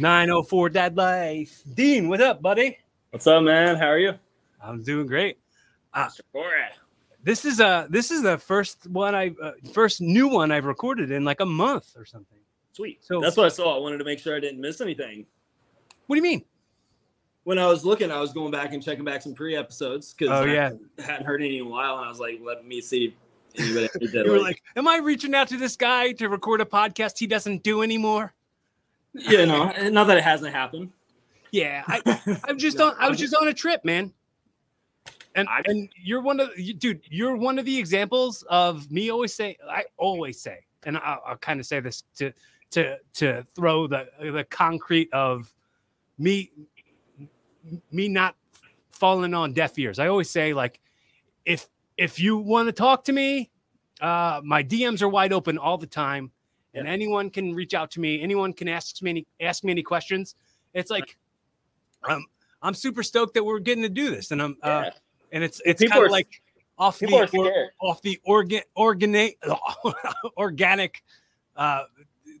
904 Dad Life. Dean, what's up, buddy? What's up, man? How are you? I'm doing great. Uh, this is uh this is the first one I uh, first new one I've recorded in like a month or something. Sweet. So- That's what I saw. I wanted to make sure I didn't miss anything. What do you mean? When I was looking, I was going back and checking back some pre episodes because Oh, I yeah. hadn't heard any in a while, and I was like, let me see anybody You were like, "Am I reaching out to this guy to record a podcast he doesn't do anymore?" Yeah, no, not that it hasn't happened. Yeah, I I'm just No, on. I was just on a trip, man. And I- and you're one of you, dude. You're one of the examples of me always say. I always say, and I'll, I'll kind of say this to to to throw the the concrete of me me not falling on deaf ears. I always say like, if if you want to talk to me, uh, my DMs are wide open all the time, and Yeah. anyone can reach out to me. Anyone can ask me any ask me any questions. It's like, um, I'm super stoked that we're getting to do this, and I'm uh, and it's it's kind of like off the or- off the organ organic organic uh,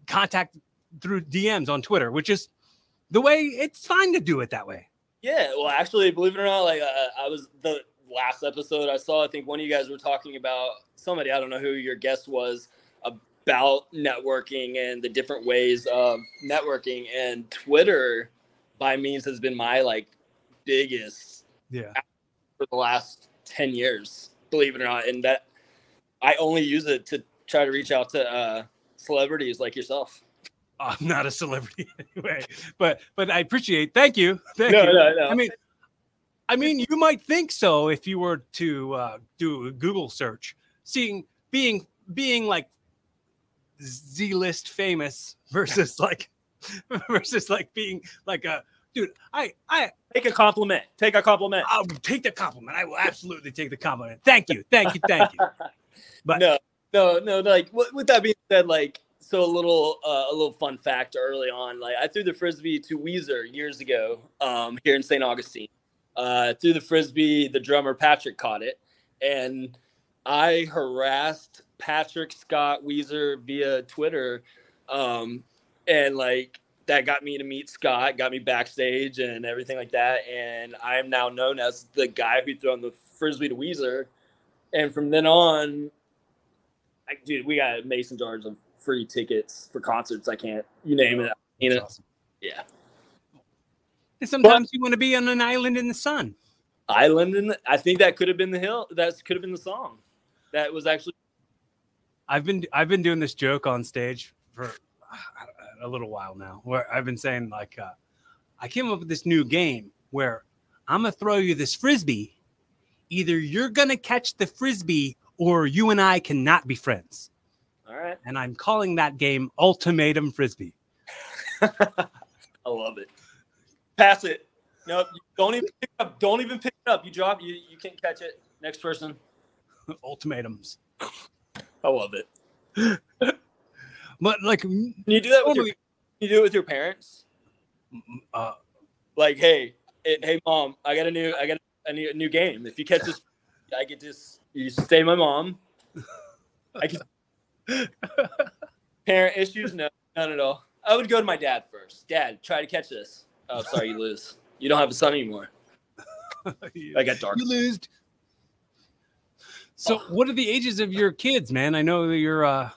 contact through DMs on Twitter, which is the way it's fine to do it that way. Yeah, well, actually, believe it or not, like uh, I was the last episode I saw. I think one of you guys were talking about somebody. I don't know who your guest was about networking and the different ways of networking. And Twitter, by means, has been my like biggest Yeah. for the last ten years. Believe it or not, and that I only use it to try to reach out to uh, celebrities like yourself. I'm not a celebrity anyway, but but I appreciate. Thank you. Thank No, you. no, no. I mean, I mean, you might think so if you were to uh, do a Google search, seeing being being like Z list famous versus like versus like being like a dude. I I Take a compliment. Take a compliment. I'll take the compliment. I will absolutely take the compliment. Thank you, thank you, thank you. But- no, no, no. Like with, with that being said, like so a little uh, a little fun fact early on. Like I threw the frisbee to Weezer years ago um, here in St. Augustine. Uh, threw the frisbee. The drummer Patrick caught it, and I harassed Patrick Scott Weezer via Twitter, um, and like that got me to meet Scott, got me backstage and everything like that. And I am now known as the guy who thrown the frisbee to Weezer. And from then on, I, dude, we got mason jars of free tickets for concerts. I can't, you name it. You know, awesome. yeah. And sometimes you want to be on an island in the sun. Island, and I think that could have been the hill. That could have been the song. That was actually I've been I've been doing this joke on stage for a little while now, where I've been saying like, uh, I came up with this new game where I'm gonna throw you this frisbee. Either you're gonna catch the frisbee, or you and I cannot be friends. all right. And I'm calling that game Ultimatum Frisbee. I love it. Pass it. Nope. Don't even pick it up. Don't even pick it up. You drop. You you can't catch it. Next person. Ultimatums. I love it. But like, you do that with your? You do it with your parents? uh, Like, hey, hey, mom, I got a new, I got a new, a new game. If you catch this, I get this. You stay my mom. I can. Parent issues? No, none at all. I would go to my dad first. Dad, try to catch this. Oh, sorry, you lose. You don't have a son anymore. I got dark. you lose. So, what are the ages of your kids, man? I know that you're. uh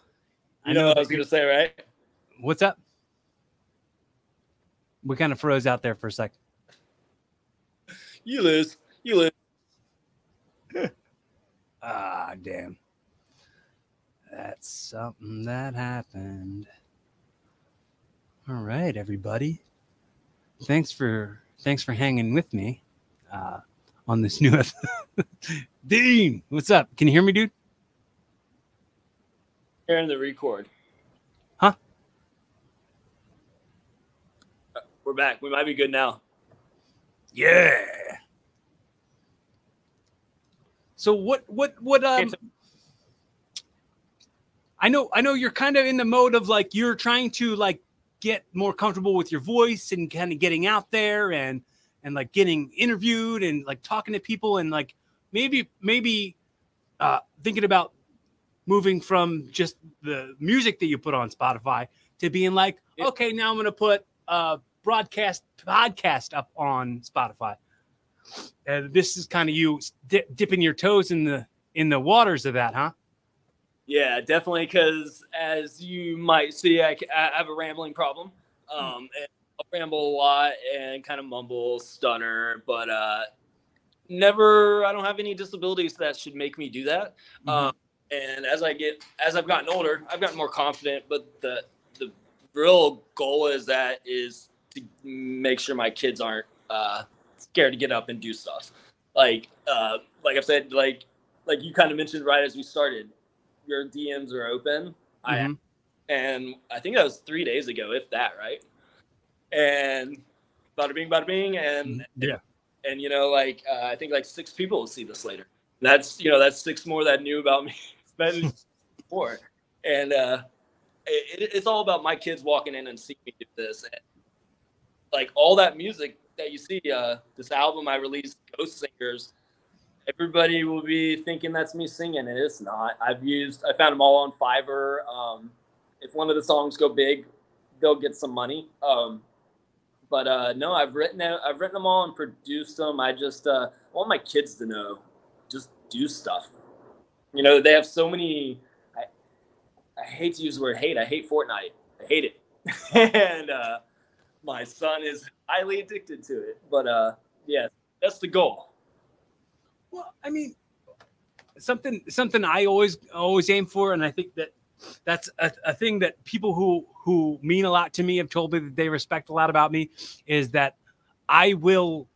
I You know know. what I was gonna say, right? What's up? We kind of froze out there for a sec. You lose. You lose. Ah, damn. That's something that happened. All right, everybody. Thanks for thanks for hanging with me uh, on this new. Dean, what's up? Can you hear me, dude? Hearing the record. Huh? Uh, We're back. We might be good now. Yeah. So what what what um I know I know you're kind of in the mode of like you're trying to like get more comfortable with your voice and kind of getting out there and and like getting interviewed and like talking to people and like maybe maybe uh thinking about moving from just the music that you put on Spotify to being like, okay, now I'm going to put a broadcast podcast up on Spotify. And this is kind of you di- dipping your toes in the in the waters of that, huh? Yeah, definitely. Because as you might see, I have a rambling problem. Um, and ramble a lot and kind of mumble, stutter, but uh, never. I don't have any disabilities that should make me do that. Um, and as I get, as I've gotten older, I've gotten more confident. But the the real goal is that is to make sure my kids aren't uh, scared to get up and do stuff. Like uh, like I've said, like like you kind of mentioned right as we started, your DMs are open. I Mhm. and I think that was three days ago, if that, right? And bada bing, bada bing, and yeah. and you know, like uh, I think like six people will see this later. That's you know that's six more that knew about me than before, and uh, it, it- it's all about my kids walking in and seeing me do this. And, like all that music that you see, uh, this album I released, Ghost Singers. Everybody will be thinking that's me singing, and it's not. I've used, I found them all on Fiverr. Um, if one of the songs go big, they'll get some money. Um, but uh, no, I've written it, I've written them all and produced them. I just uh, want my kids to know, just do stuff. You know, they have so many. I, I hate to use the word hate. I hate Fortnite. I hate it, and uh, my son is highly addicted to it. But uh, yeah, that's the goal. Well, I mean, something something I always always aim for, and I think that that's a, a thing that people who who mean a lot to me have told me that they respect a lot about me is that I will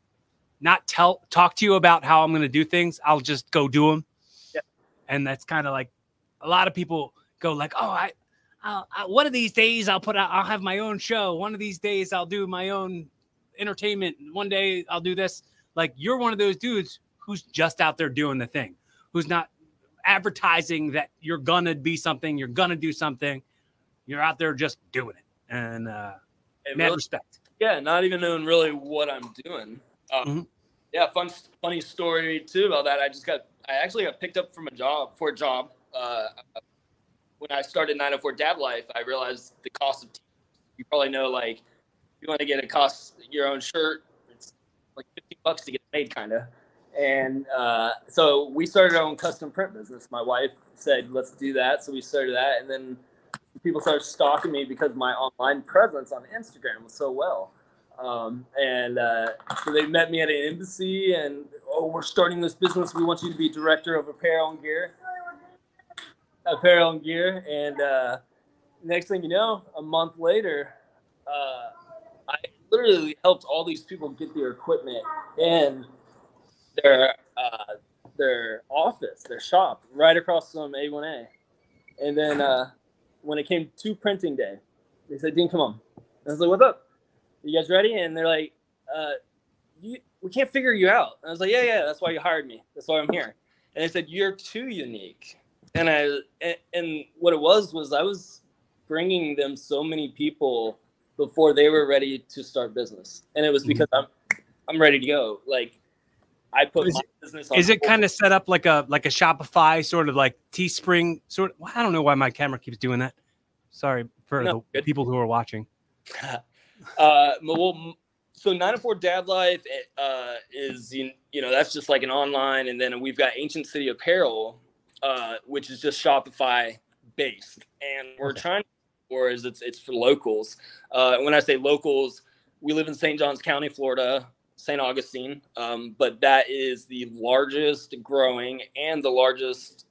not tell talk to you about how I'm going to do things. I'll just go do them, Yeah. and that's kind of like a lot of people go like, oh, I. I'll, I, one of these days I'll put out, I'll have my own show. One of these days I'll do my own entertainment. One day I'll do this. Like you're one of those dudes who's just out there doing the thing, who's not advertising that you're gonna be something, you're gonna do something. You're out there just doing it, and uh, mad really- respect. yeah, not even knowing really what I'm doing. Um, Mhm. Yeah, fun, funny story too about that. I just got, I actually got picked up from a job for a job. Uh, when I started 904 Dad Life, I realized the cost of. T- you probably know, like, you want to get a cost your own shirt, it's like 50 bucks to get made, kind of. And uh, so we started our own custom print business. My wife said, "Let's do that." So we started that, and then people started stalking me because my online presence on Instagram was so well. Um, and uh, so they met me at an embassy, and oh, we're starting this business. We want you to be director of apparel and gear. Apparel and gear, and uh, next thing you know, a month later, uh, I literally helped all these people get their equipment in their uh, their office, their shop, right across from A1A. And then uh, when it came to printing day, they said, "Dean, come on." And I was like, "What's up? You guys ready?" And they're like, uh, you, "We can't figure you out." And I was like, "Yeah, yeah, that's why you hired me. That's why I'm here." And they said, "You're too unique." And I and, and what it was was I was bringing them so many people before they were ready to start business, and it was Mhm. because I'm I'm ready to go. Like I put Is my business. On Is it kind of set up like a like a Shopify sort of like Teespring sort of? I don't know why my camera keeps doing that. Sorry for No, the good. people who are watching. uh, well, so 904 Dad Life uh, is you, you know that's just like an online, and then we've got Ancient City Apparel, uh, which is just Shopify based, and we're Okay. trying or is it's it's for locals. Uh, when I say locals, we live in St. Johns County, Florida, St. Augustine, um, but that is the largest growing and the largest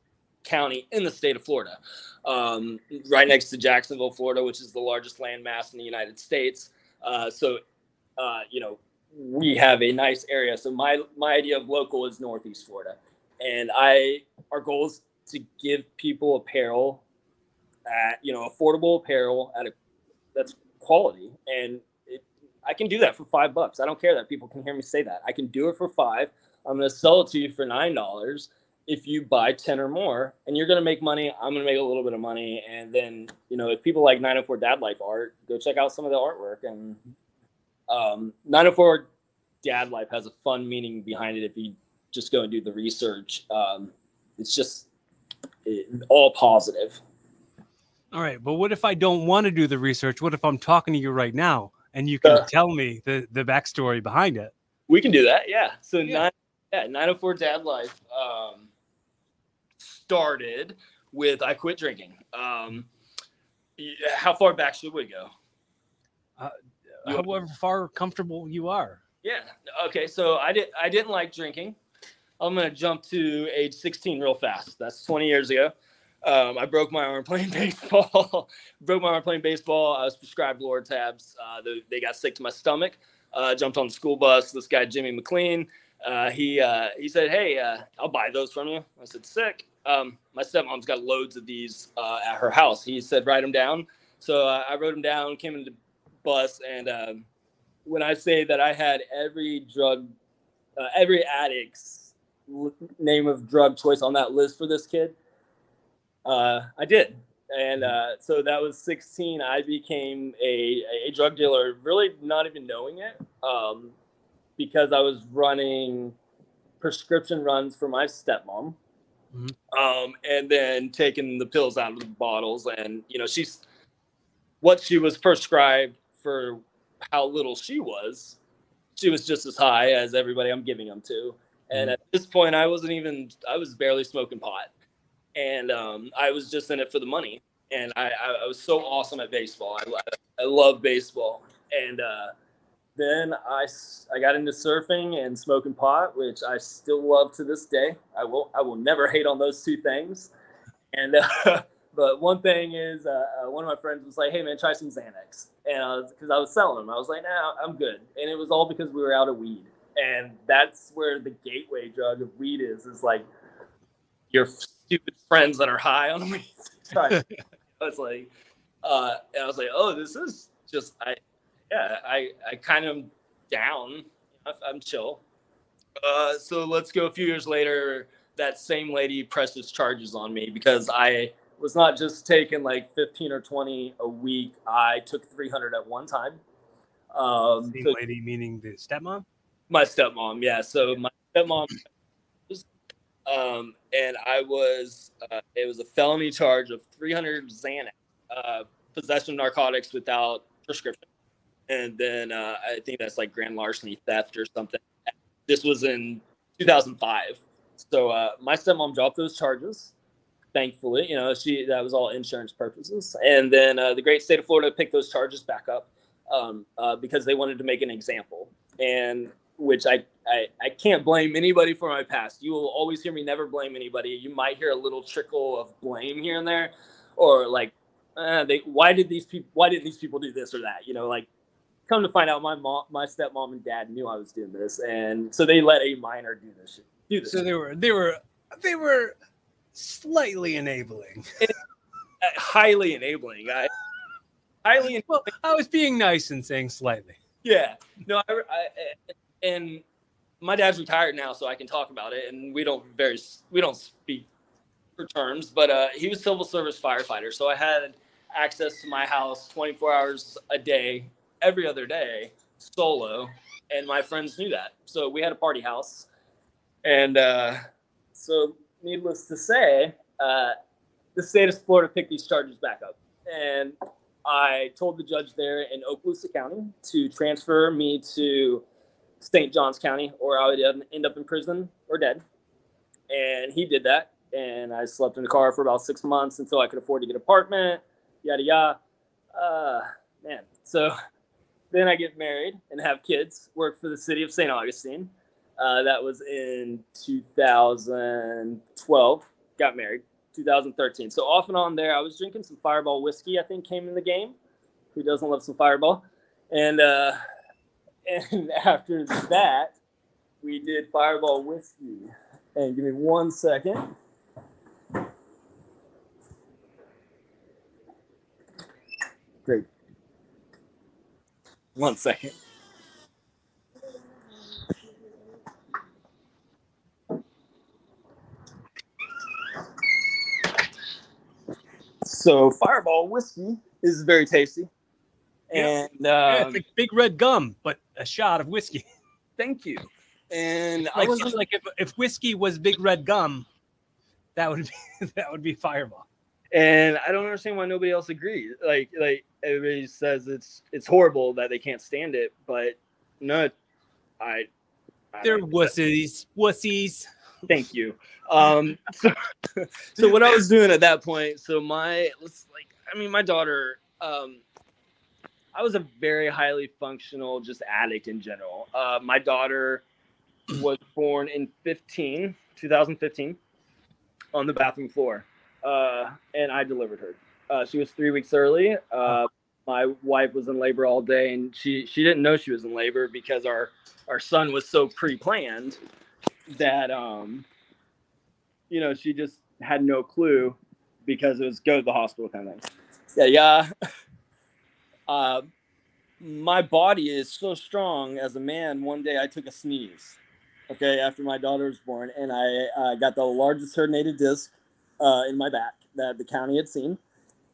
county in the state of Florida, um, right next to Jacksonville, Florida, which is the largest landmass in the United States. Uh, so, uh, you know, we have a nice area. So my my idea of local is Northeast Florida, and I our goal is to give people apparel at you know affordable apparel at a that's quality, and I can do that for five bucks. I don't care that people can hear me say that. I can do it for five. I'm going to sell it to you for nine dollars if you buy 10 or more and you're going to make money i'm going to make a little bit of money and then you know if people like 904 dad life art go check out some of the artwork and um, 904 dad life has a fun meaning behind it if you just go and do the research um, it's just it, all positive. All right, but what if I don't want to do the research? What if I'm talking to you right now and you can Uh, tell me the the backstory behind it? We can do that. Yeah. So Yeah. nine, yeah, 904 Dad Life um, started with I quit drinking. Um, how far back should we go? You- However far comfortable you are. Yeah. Okay. So I did. I didn't like drinking. I'm gonna jump to age 16 real fast. That's 20 years ago. Um, I broke my arm playing baseball. broke my arm playing baseball. I was prescribed Lortabs. Uh, they, they got sick to my stomach. Uh, jumped on the school bus. This guy Jimmy McLean. Uh, he uh, he said, "Hey, uh, I'll buy those from you." I said, "Sick." Um, my stepmom's got loads of these uh, at her house. He said, "Write them down." So I wrote them down. Came into the bus, and um, when I say that I had every drug, every addict's name of drug choice on that list for this kid, uh, I did. And uh, so that was 16. I became a, a drug dealer, really not even knowing it, um, because I was running prescription runs for my stepmom. Mhm. Um, and then taking the pills out of the bottles. And, you know, she's what she was prescribed for how little she was, she was just as high as everybody I'm giving them to. And at this point, I wasn't even, I was barely smoking pot. And um, I was just in it for the money. And I, I, I was so awesome at baseball. I, I love baseball. And uh, then I got into surfing and smoking pot, which I still love to this day. I will, I will never hate on those two things. And, uh, but one thing is, uh, uh, one of my friends was like, "Hey man, try some Xanax," and because I was selling them. I was like, "Nah, I'm good." And it was all because we were out of weed, and that's where the gateway drug of weed is. Is like your stupid friends that are high on weed. Try. I was like, uh, and I was like, "Oh, this is just I, yeah, I I kind of down. I- I'm chill." Uh, so let's go a few years later. That same lady presses charges on me because I was not just taking like 15 or 20 a week. I took 300 at one time. Um, Same so lady meaning the stepmom. my stepmom, yeah. So my stepmom, um, and I was, uh, it was a felony charge of 300 Xanax, uh, possession of narcotics without prescription. And then uh, I think that's like grand larceny theft or something. This was in 2005. So uh, my stepmom dropped those charges. Thankfully, you know, she that was all insurance purposes. And then uh, the great state of Florida picked those charges back up um, uh, because they wanted to make an example. And which I, I I can't blame anybody for my past. You will always hear me never blame anybody. You might hear a little trickle of blame here and there, or like, uh, they why did these people why didn't these people do this or that? You know, like come to find out, my mom, my stepmom and dad knew I was doing this, and so they let a minor do this shit. Do this. So they were they were they were slightly enabling. Uh, highly enabling. I highly Well, I was being nice and saying slightly. Yeah. No, I, I and my dad's retired now, so I can talk about it. And we don't very we don't speak for terms, but uh, he was civil service firefighter, so I had access to my house 24 hours a day, every other day, solo, and my friends knew that. So we had a party house, and uh, so needless to say, uh, the state of Florida picked these charges back up, and I told the judge there in Okaloosa County to transfer me to St. Johns County, or I would end up in prison or dead. And he did that, and I slept in the car for about six months until I could afford to get an apartment. Yada yada. Uh, man, so then I get married and have kids. Work for the city of St. Augustine. Uh, that was in 2012. Got married. 2013. So off and on there, I was drinking some Fireball whiskey. I think came in the game. Who doesn't love some Fireball? And uh, and after that, we did Fireball whiskey. And give me one second. Great. One second. So Fireball whiskey is very tasty. And Yeah, um, it's like big red gum, but a shot of whiskey. thank you. And I was like if, if whiskey was big red gum, that would be that would be fireball. And I don't understand why nobody else agrees. Like like everybody says it's it's horrible that they can't stand it, but no, I. I They're wussies, wussies. Thank you. Um, so, so what I was doing at that point, so my let's like, I mean, my daughter, um, I was a very highly functional, just addict in general. Uh, my daughter was born in 15, 2015, on the bathroom floor, uh, and I delivered her. Uh, she was three weeks early. Uh, my wife was in labor all day, and she she didn't know she was in labor because our our son was so pre-planned that um you know she just had no clue because it was go to the hospital kind of thing yeah yeah uh my body is so strong as a man one day i took a sneeze okay after my daughter was born and i uh, got the largest herniated disc uh, in my back that the county had seen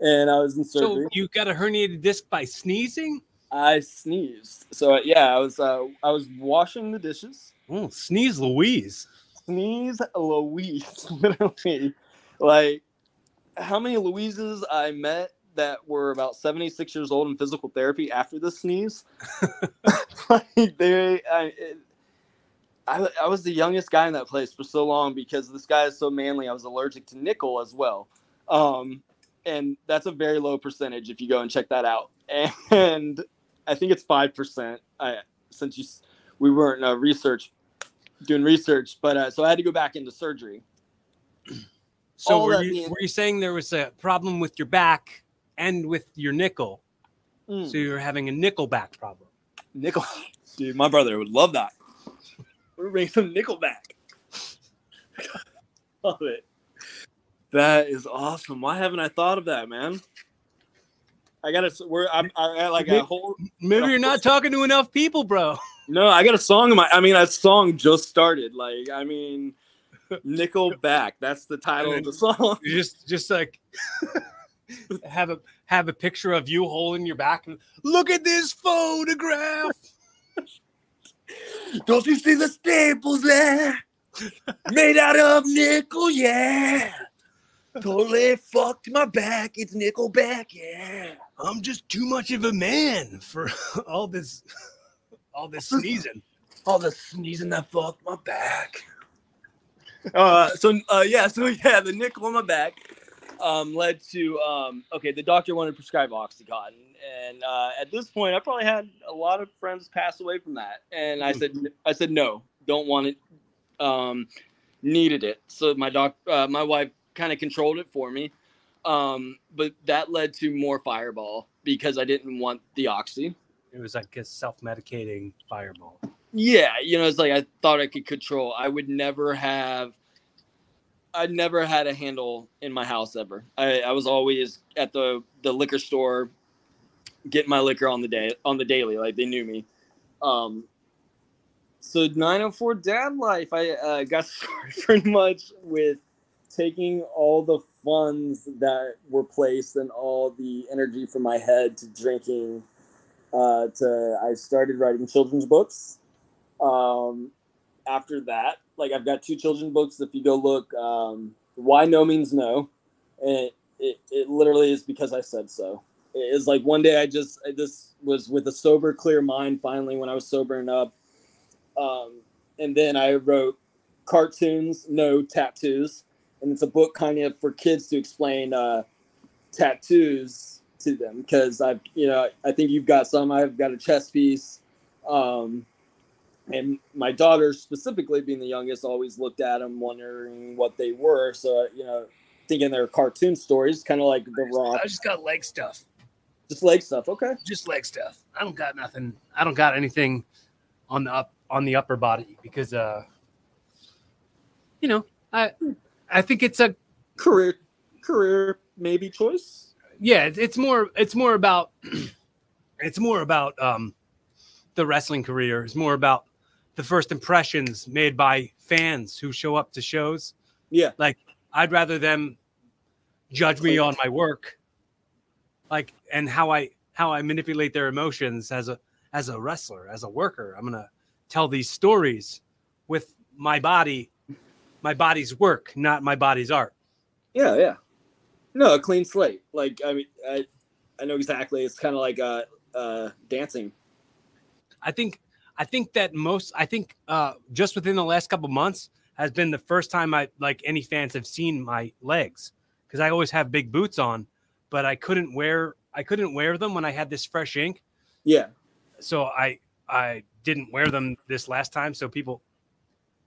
and i was in surgery So you got a herniated disc by sneezing? i sneezed so yeah i was uh, i was washing the dishes Oh, sneeze Louise. sneeze Louise, literally. Like, how many Louises I met that were about 76 years old in physical therapy after the sneeze? like, they, I, it, I, I was the youngest guy in that place for so long because this guy is so manly. I was allergic to nickel as well. Um, and that's a very low percentage if you go and check that out. And I think it's 5%. I, since you, we weren't uh, research doing research, but uh, so I had to go back into surgery. So All were you, being- were you saying there was a problem with your back and with your nickel? Mm. So you're having a nickel back problem. Nickel, dude, my brother would love that. We're bringing some Nickelback. love it. That is awesome. Why haven't I thought of that, man? I got to. We're. I'm. I got like a whole. Maybe you're not talking to enough people, bro. No, I got a song in my. I mean, that song just started. Like, I mean, Nickelback. That's the title of the song. You just just like have a have a picture of you holding your back and look at this photograph. Don't you see the staples there? Made out of nickel, yeah. Totally fucked my back. It's nickel back, yeah. I'm just too much of a man for all this all this sneezing. All the sneezing that fucked my back. Uh, so uh, yeah, so yeah, the nickel on my back um, led to um, okay. The doctor wanted to prescribe OxyContin, and uh, at this point, I probably had a lot of friends pass away from that, and I said, I said no, don't want it. Um, needed it, so my doc, uh, my wife, kind of controlled it for me, um, but that led to more Fireball because I didn't want the oxy. It was like a self-medicating fireball. Yeah, you know, it's like I thought I could control. I would never have. I never had a handle in my house ever. I, I was always at the the liquor store, getting my liquor on the day on the daily. Like they knew me. Um. So 904 dad life. I uh, got started pretty much with taking all the funds that were placed and all the energy from my head to drinking. Uh, to I started writing children's books um, after that, like I've got two children books. If you go look, um, why no means no, and it, it, it literally is because I said so. It is like one day I just I just was with a sober, clear mind. Finally, when I was sobering up, um, and then I wrote cartoons, no tattoos, and it's a book kind of for kids to explain uh, tattoos to them because I've you know I think you've got some. I've got a chess piece. Um, and my daughter specifically being the youngest always looked at them wondering what they were so you know thinking they're cartoon stories kind of like the rock I just got leg stuff. just leg stuff okay Just leg stuff. I don't got nothing. I don't got anything on the up on the upper body because uh you know, I I think it's a career career maybe choice yeah, it's, it's more it's more about it's more about um the wrestling career. It's more about the first impressions made by fans who show up to shows. yeah Like I'd rather them judge me on my work, like and how I how I manipulate their emotions as a as a wrestler, as a worker. I'm gonna tell these stories with my body, my body's work, not my body's art. Yeah, yeah. No, a clean slate. Like I mean, I I know exactly. It's kind of like uh uh dancing. I think I think that most I think uh just within the last couple months has been the first time I like any fans have seen my legs because I always have big boots on, but I couldn't wear I couldn't wear them when I had this fresh ink. Yeah. So I I didn't wear them this last time, so people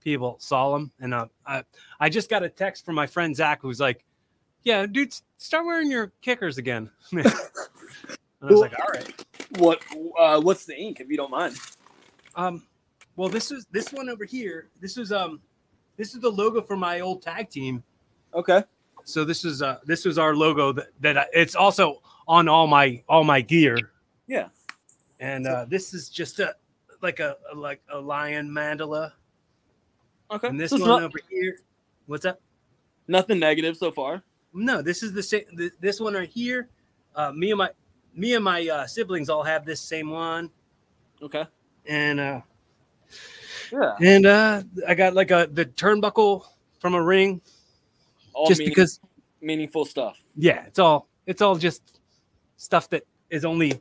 people saw them, and uh, I I just got a text from my friend Zach who's like, "Yeah, dude, start wearing your kickers again." and I was like, "All right." What uh what's the ink if you don't mind? Um, well, this is this one over here. This is um, this is the logo for my old tag team. Okay. So this is uh, this is our logo that that I, it's also on all my all my gear. Yeah. And uh, this is just a like a, like a lion mandala. Okay. And this So one not- over here. What's that? nothing negative so far. No, this is the same. This one right here. Uh, me and my me and my uh, siblings all have this same one, Okay. And uh, Yeah. and uh, I got like a the turnbuckle from a ring, All just meaning- because. meaningful stuff. Yeah, it's all it's all just stuff that is only.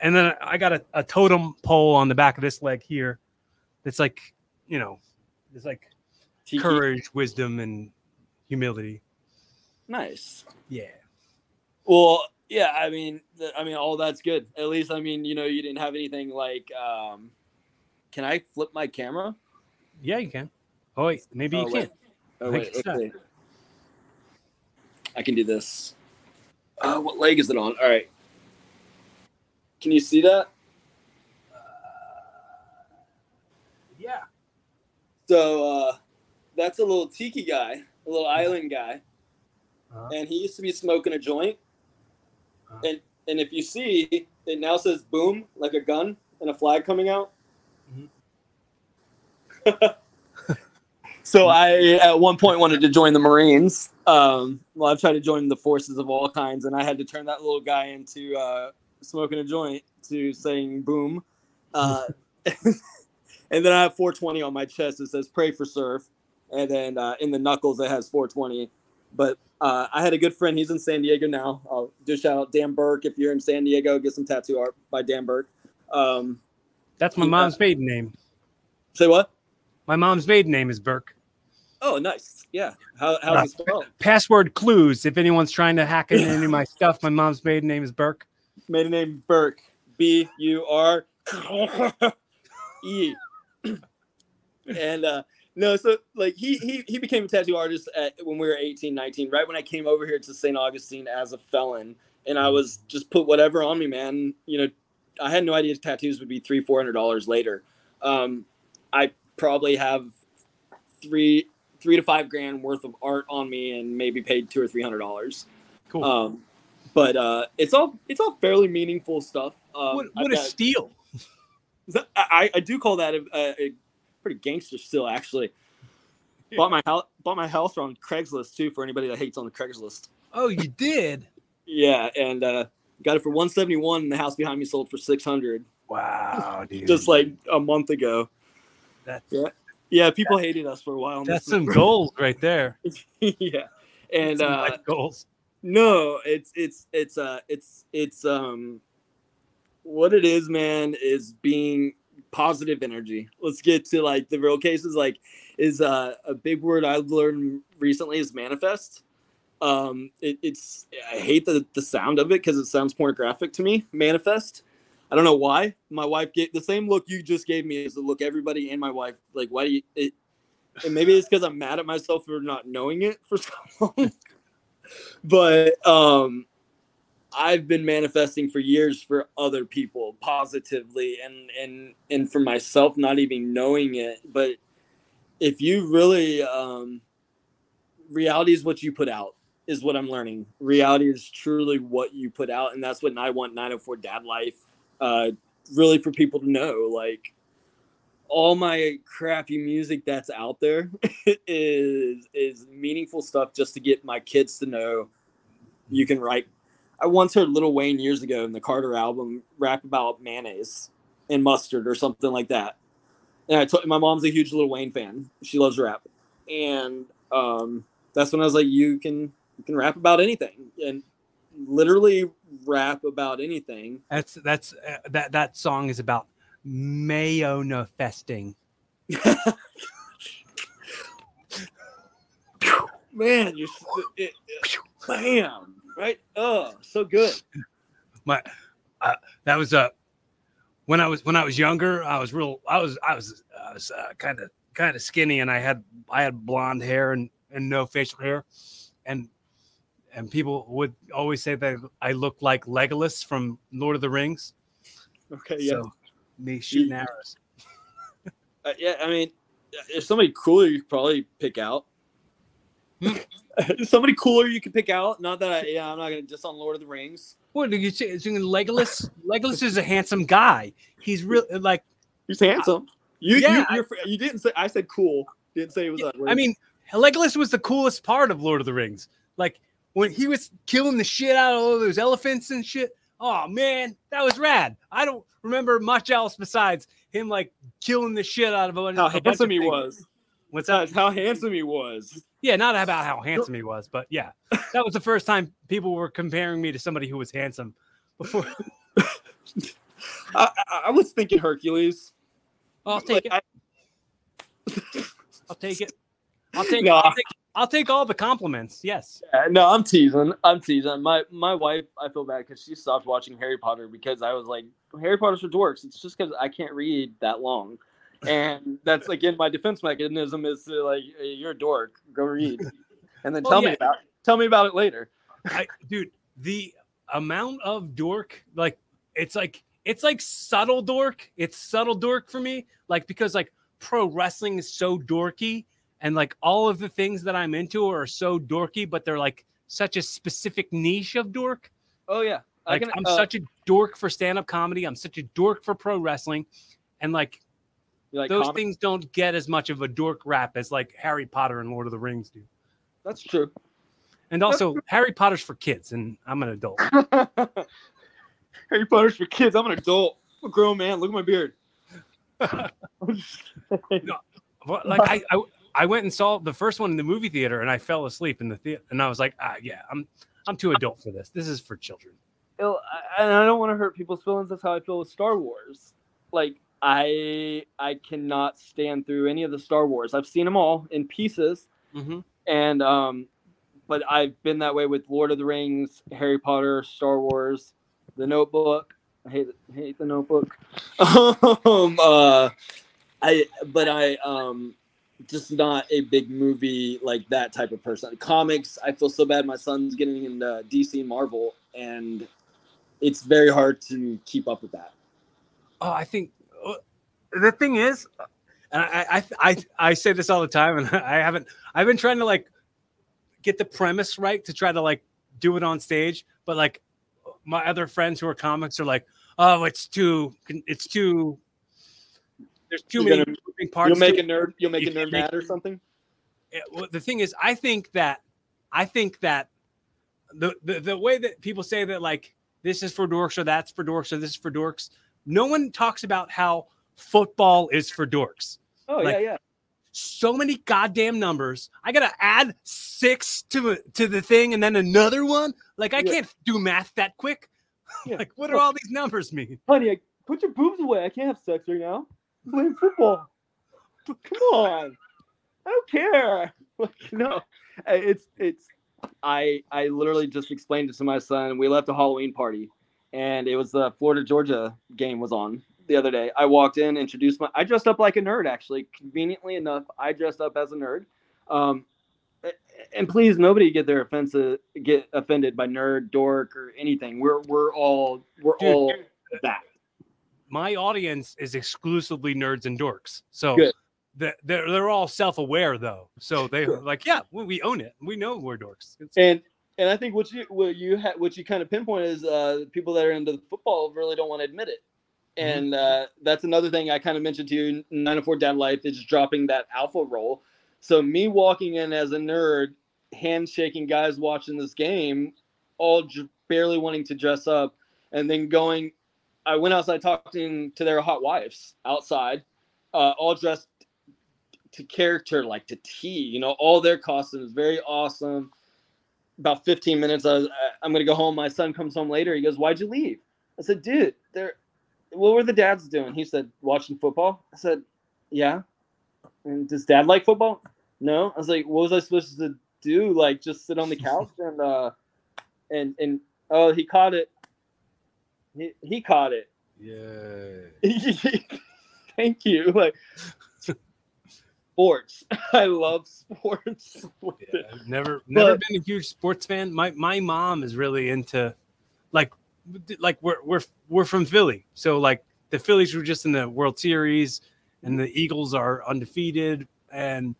And then I got a, a totem pole on the back of this leg here. It's like you know, it's like Tiki. courage, wisdom, and humility. Nice. Yeah. Well, yeah, I mean, th- I mean, all that's good. At least, I mean, you know, you didn't have anything like. um Can I flip my camera? Yeah, you can. Oh wait, maybe Oh, you wait. can't. Oh I wait, not. see. I can do this. Uh, what leg is it on? All right. Can you see that? Yeah. So uh, that's a little tiki guy, a little island guy, Uh-huh. and he used to be smoking a joint. And and if you see, it now says "boom" like a gun and a flag coming out. so I at one point wanted to join the Marines. Um, well, I've tried to join the forces of all kinds, and I had to turn that little guy into uh, smoking a joint to saying "boom." Uh, and then I have 420 on my chest. It says "Pray for Surf," and then uh, in the knuckles it has 420. But uh, I had a good friend. He's in San Diego now. I'll just shout out Dan Burke. If you're in San Diego, get some tattoo art by Dan Burke. Um, That's my Yeah. mom's maiden name. say what? My mom's maiden name is Burke. Oh, nice. Yeah. How, how's it spelled? Password clues. If anyone's trying to hack into any of my stuff, my mom's maiden name is Burke. Maiden name Burke. B U R E. And uh, no, so like he he he became a tattoo artist at, when we were 18, 19, right when I came over here to St. Augustine as a felon, and I was just put whatever on me, man. You know, I had no idea tattoos would be three, four hundred dollars later. Um, I probably have three three to five grand worth of art on me, and maybe paid two or three hundred dollars. Cool. Um, but uh, it's all it's all fairly meaningful stuff. Um, what I've what a got- steal. I, I do call that a, a pretty gangster still actually. Yeah. Bought my house bought my house on Craigslist too for anybody that hates on the Craigslist. Oh, you did? Yeah, and uh, got it for one seventy one, and the house behind me sold for six hundred Wow, dude. just like a month ago. that's Yeah. Yeah, people hated us for a while. that's some goals right there. yeah, and uh, goals. No, it's it's it's uh it's it's um what it is, man, is being positive energy. Let's get to like the real cases. Like, is uh, a big word I've learned recently is manifest. Um, it, it's I hate the the sound of it because it sounds pornographic to me. Manifest. I don't know why. My wife gave the same look you just gave me is the look everybody and my wife like. Why do you? It, and maybe it's because I'm mad at myself for not knowing it for so long. but um I've been manifesting for years for other people positively and and and for myself not even knowing it. But if you really um reality is what you put out is what I'm learning. Reality is truly what you put out. And that's what I want 904 dad life uh really for people to know. Like all my crappy music that's out there is is meaningful stuff just to get my kids to know you can write. I once heard Lil Wayne years ago in the Carter album rap about mayonnaise and mustard or something like that. And I told my mom's a huge Lil Wayne fan. She loves rap, and um, that's when I was like, you can You can rap about anything and literally rap about anything. That's that's uh, that that song is about mayonifesting. Man, you're it, it, bam right. Oh, so good. My uh, that was uh when I was when I was younger. I was real. I was I was I was kind of kind of skinny, and I had I had blonde hair and and no facial hair, and and people would always say that I looked like Legolas from Lord of the Rings. Okay, yeah. So, me shooting arrows. Uh, yeah, I mean, if somebody cooler you could probably pick out. Hmm. somebody cooler you could pick out. Not that I, yeah, I'm not gonna just on Lord of the Rings. What did you say? Legolas? Legolas is a handsome guy. He's real like he's handsome. You yeah, you, you didn't say I said cool. Didn't say it was. I mean, Legolas was the coolest part of Lord of the Rings. Like when he was killing the shit out of all those elephants and shit. Oh man, that was rad. I don't remember much else besides him like killing the shit out of a, bunch. how a handsome he was. What's that? How handsome he was. Yeah, not about how handsome he was, but yeah, that was the first time people were comparing me to somebody who was handsome. Before, I, I, was thinking Hercules. I'll take like, it. I... will take it. I'll take, no. I'll take. I'll take all the compliments. Yes. Yeah, no, I'm teasing. I'm teasing. My my wife, I feel bad because she stopped watching Harry Potter because I was like, Harry Potter's for dorks. It's just because I can't read that long and that's again my defense mechanism is to like hey, you're a dork. Go read. And then well, tell yeah. me about it. tell me about it later. I, dude the amount of dork like it's like it's like subtle dork. It's subtle dork for me like because like pro wrestling is so dorky and like all of the things that i'm into are so dorky but they're like such a specific niche of dork. Oh yeah. Like can, i'm uh, such a dork for stand-up comedy. I'm such a dork for pro wrestling. And like like those comic- things don't get as much of a dork rap as like Harry Potter and Lord of the Rings do. That's true. And also, Harry Potter's for kids, and I'm an adult. Harry Potter's for kids. I'm an adult. I'm a grown man. Look at my beard. no, like I, I, I went and saw the first one in the movie theater, and I fell asleep in the theater, and I was like, ah, yeah, I'm, I'm too adult for this. This is for children. And I don't want to hurt people's feelings. That's how I feel with Star Wars. Like I I cannot stand through any of the Star Wars. I've seen them all in pieces, mm-hmm. and um, but I've been that way with Lord of the Rings, Harry Potter, Star Wars, The Notebook. I hate hate The Notebook. um, uh, I but I um just not a big movie like that type of person. Comics, I feel so bad. My son's getting into DC Marvel, and it's very hard to keep up with that. Oh, I think the thing is, and I, I I I say this all the time, and I haven't. I've been trying to like get the premise right to try to like do it on stage, but like my other friends who are comics are like, oh, it's too, it's too. There's too You're many gonna, moving parts. You'll make a nerd. You'll make a nerd mad or something. Yeah, well, the thing is, I think that I think that the, the the way that people say that like this is for dorks or that's for dorks or this is for dorks, no one talks about how football is for dorks. Oh like, yeah, yeah. So many goddamn numbers. I gotta add six to to the thing and then another one. Like I yeah. can't do math that quick. Yeah. like what do all these numbers mean? Honey, I, put your boobs away. I can't have sex right now. I'm playing football. Come on. I don't care. Like, no, it's it's. I I literally just explained it to my son. We left a Halloween party, and it was the Florida Georgia game was on, the other day. I walked in, introduced my. I dressed up like a nerd, actually. Conveniently enough, I dressed up as a nerd. Um, and please, nobody get their offensive get offended by nerd, dork, or anything. We're we're all we're Dude, all that. My audience is exclusively nerds and dorks, so Good. they're they're all self aware though. So they are like, yeah, we, we own it. We know we're dorks. It's- and and I think what you what you ha- what you kind of pinpoint is uh, people that are into the football really don't want to admit it. Mm-hmm. And uh, that's another thing I kind of mentioned to you. 904 Dad Life is dropping that alpha role. So me walking in as a nerd, handshaking guys watching this game, all j- barely wanting to dress up, and then going. I went outside talking to their hot wives outside, uh, all dressed to character, like to T. You know, all their costumes very awesome. about 15 minutes. I was, I'm gonna go home. My son comes home later. He goes, "Why'd you leave?" I said, "Dude, they're what were the dads doing?" He said, "Watching football." I said, "Yeah." And does dad like football? No. I was like, "What was I supposed to do? Like just sit on the couch and uh and and oh he caught it. He he caught it. Yeah. Thank you. Like sports. I love sports. yeah I've never never but, been a huge sports fan. My my mom is really into like like we're we're we're from Philly. So like the Phillies were just in the World Series and the Eagles are undefeated and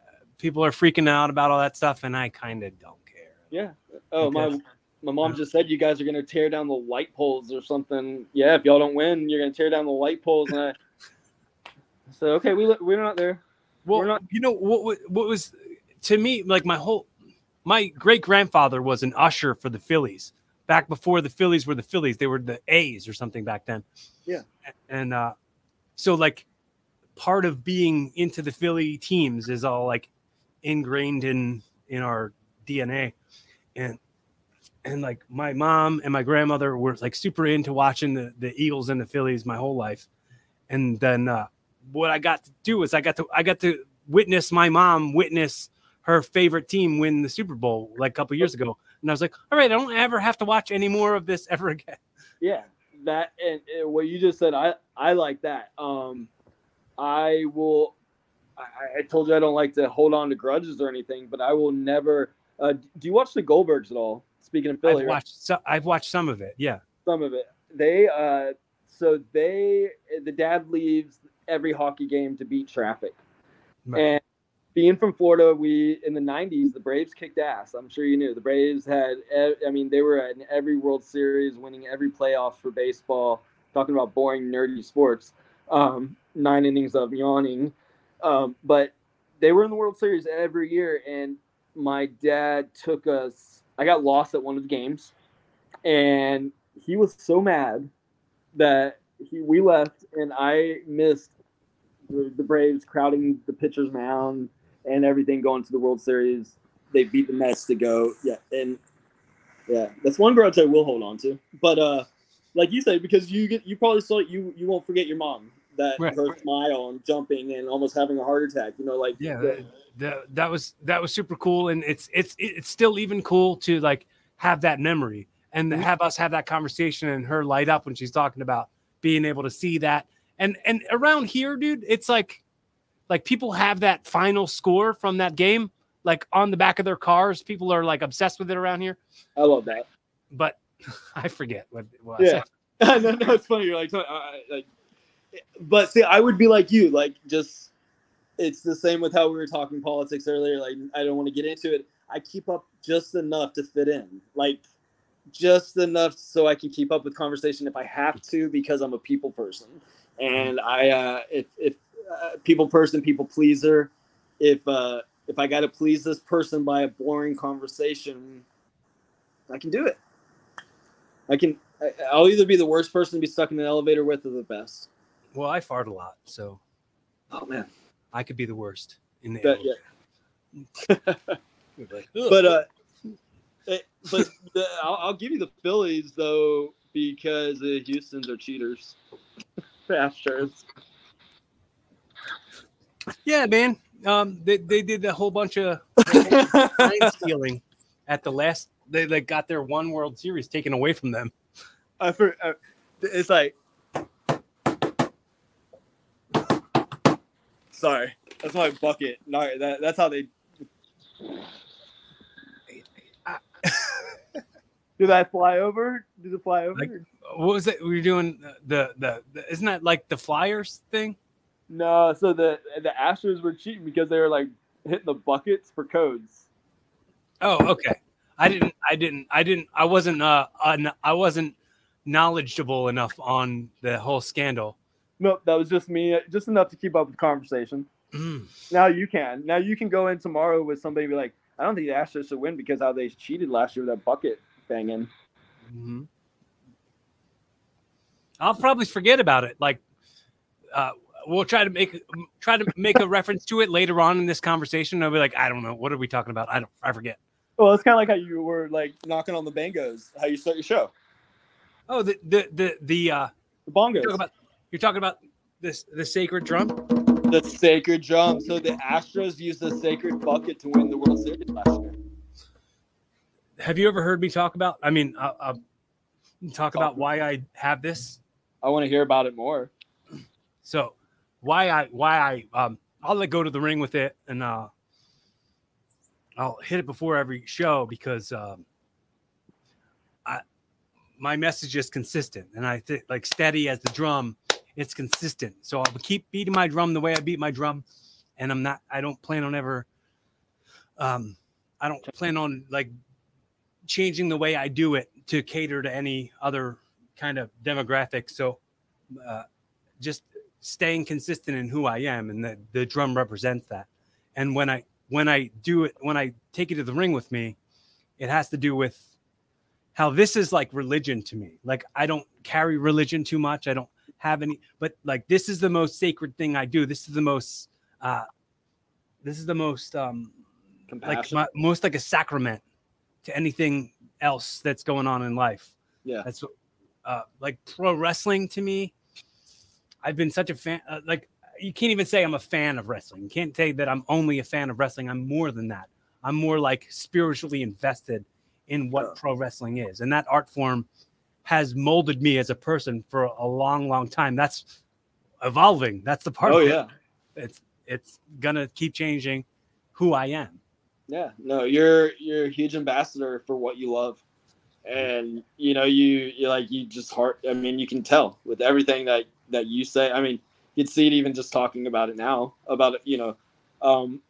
uh, people are freaking out about all that stuff and I kind of don't care. Yeah. Oh, because, my my mom uh-huh. just said you guys are going to tear down the light poles or something. Yeah, if y'all don't win, you're going to tear down the light poles and I So okay, we we're not there. Well, not- you know what? What was to me like my whole my great grandfather was an usher for the Phillies back before the Phillies were the Phillies. They were the A's or something back then. Yeah, and uh, so like part of being into the Philly teams is all like ingrained in in our DNA, and and like my mom and my grandmother were like super into watching the the Eagles and the Phillies my whole life, and then. uh what I got to do is I got to I got to witness my mom witness her favorite team win the Super Bowl like a couple years ago, and I was like, all right, I don't ever have to watch any more of this ever again. Yeah, that and, and what you just said, I I like that. Um, I will. I, I, told you I don't like to hold on to grudges or anything, but I will never. Uh, do you watch the Goldbergs at all? Speaking of Philly, I've watched. So, I've watched some of it. Yeah, some of it. They uh, so they the dad leaves every hockey game to beat traffic. Right. Being from Florida, we in the '90s the Braves kicked ass. I'm sure you knew the Braves had. I mean, they were in every World Series, winning every playoff for baseball. Talking about boring, nerdy sports. Um, nine innings of yawning, um, but they were in the World Series every year. And my dad took us. I got lost at one of the games, and he was so mad that he we left, and I missed the, the Braves crowding the pitcher's mound and everything going to the World Series. They beat the Mets to go. Yeah, and yeah, that's one grudge I will hold on to. But uh, like you said, because you get you probably saw it, you you won't forget your mom that right. her smile and jumping and almost having a heart attack. You know, like yeah, the, that was that was super cool, and it's it's it's still even cool to like have that memory and mm-hmm. have us have that conversation and her light up when she's talking about being able to see that and and around here, dude, it's like like people have that final score from that game like on the back of their cars. People are like obsessed with it around here. I love that. But I forget what, what yeah. no, no, it's funny. You're like, uh, like, but see, I would be like you, like just it's the same with how we were talking politics earlier. Like, I don't want to get into it. I keep up just enough to fit in, like just enough so I can keep up with conversation if I have to because I'm a people person and I uh, if if uh, people person people pleaser, if uh, if I got to please this person by a boring conversation, I can do it. I can. I'll either be the worst person to be stuck in an elevator with, or the best. Well, I fart a lot, so. Oh man. I could be the worst in the. But, yeah. but uh, it, but the, I'll, I'll give you the Phillies though because the Houston's are cheaters. Astros. Yeah, man. Um, they, they did a whole bunch of stealing at the last. They like got their one World Series taken away from them. I for, uh, it's like. Sorry, that's my bucket. No, that, that's how they. Did I fly over? Did it fly over? Like, what was it? We were doing the, the, the isn't that like the Flyers thing? No, so the the Astros were cheating because they were like hitting the buckets for codes. Oh, okay. I didn't. I didn't. I didn't. I wasn't. Uh, uh I wasn't knowledgeable enough on the whole scandal. Nope, that was just me, just enough to keep up with the conversation. Mm. Now you can. Now you can go in tomorrow with somebody be like, I don't think the Astros should win because how they cheated last year with that bucket banging. Mm-hmm. I'll probably forget about it. Like, uh, we'll try to make try to make a reference to it later on in this conversation. I'll be like, I don't know, what are we talking about? I don't, I forget. Well, it's kind of like how you were like knocking on the bangos, how you start your show. Oh, the the the the uh, The bongos. you're talking about, you're talking about this the sacred drum. the sacred drum. So the Astros used the sacred bucket to win the World Series last year. Have you ever heard me talk about? I mean, uh, uh, talk about why I have this. I want to hear about it more. So why I why I um I'll let go to the ring with it and uh I'll hit it before every show because um I my message is consistent and I think like steady as the drum, it's consistent. So I'll keep beating my drum the way I beat my drum and I'm not I don't plan on ever um I don't plan on like changing the way I do it to cater to any other kind of demographic. So uh just staying consistent in who I am, and the, the drum represents that. And when I when I do it, when I take it to the ring with me, it has to do with how this is like religion to me. Like I don't carry religion too much. I don't have any, but like this is the most sacred thing I do. This is the most uh this is the most um like my, most like a sacrament to anything else that's going on in life. yeah. That's what, uh, like pro wrestling to me. I've been such a fan. Uh, like you can't even say I'm a fan of wrestling. You can't say that I'm only a fan of wrestling. I'm more than that. I'm more like spiritually invested in what Yeah. pro wrestling is, and that art form has molded me as a person for a long, long time. That's evolving. That's the part. Oh of it. yeah. It's it's gonna keep changing who I am. Yeah. No, you're you're a huge ambassador for what you love. And you know, you you like you just heart I mean, you can tell with everything that that you say. I mean, you'd see it even just talking about it now, about it, you know. Um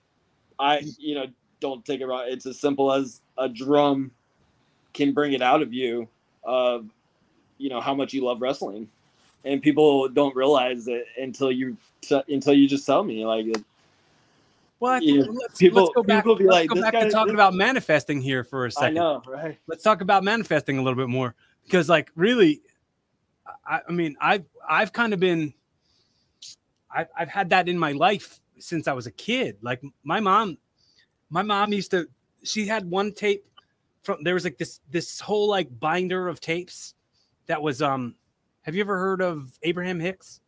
I you know, don't take it wrong. It's as simple as a drum can bring it out of you of you know how much you love wrestling. And people don't realize it until you until you just tell me like Well, I Yeah, let's, people- let's go back, people be let's like, go "This back guy- to talking this- about manifesting here for a second. I know, right? let's talk about manifesting a little bit more because like really I, I mean i've i've kind of been I've, I've had that in my life since i was a kid like my mom my mom used to she had one tape from there was like this this whole like binder of tapes that was um have you ever heard of abraham hicks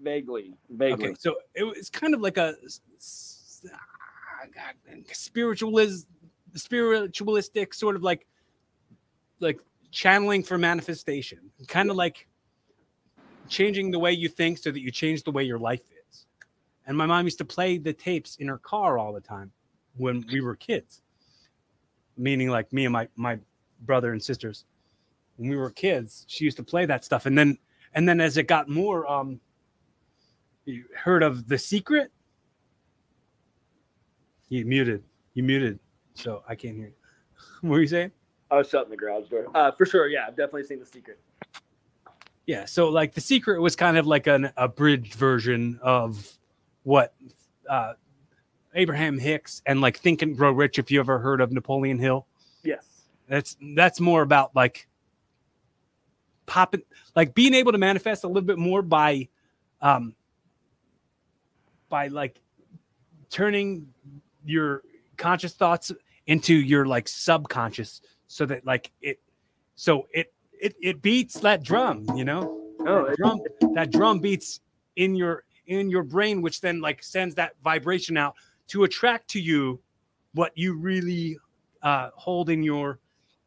Vaguely, vaguely. Okay, so it was kind of like a ah, God, spiritualist, spiritualistic sort of like, like channeling for manifestation, kind of like changing the way you think so that you change the way your life is. And my mom used to play the tapes in her car all the time when we were kids, meaning like me and my my brother and sisters. When we were kids, she used to play that stuff, and then and then as it got more um you heard of the secret? You muted. You muted. So i can't hear you. What were you saying I was shutting the garage door. Uh, for sure, yeah, I've definitely seen the secret. yeah so like the secret was kind of like an abridged version of what uh abraham hicks and like think and grow rich if you ever heard of napoleon hill Yes. that's that's more about like popping like being able to manifest a little bit more by um by like turning your conscious thoughts into your like subconscious so that like it so it it, it beats that drum you know? Oh, that drum that drum beats in your in your brain which then like sends that vibration out to attract to you what you really uh hold in your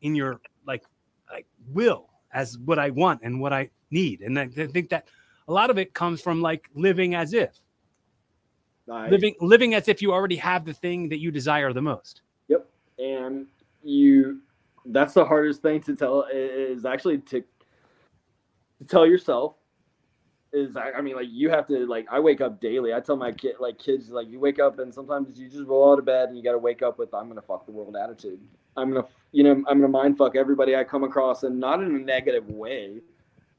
in your like like will as what i want and what i need. And i I think that a lot of it comes from like living as if. Living living as if you already have the thing that you desire the most. Yep. And you, that's the hardest thing to tell is actually to, to tell yourself is I, I mean like you have to like I wake up daily. I tell my kid like kids like you wake up and sometimes you just roll out of bed and you got to wake up with I'm gonna fuck the world attitude. I'm gonna you know I'm gonna mind fuck everybody I come across and not in a negative way.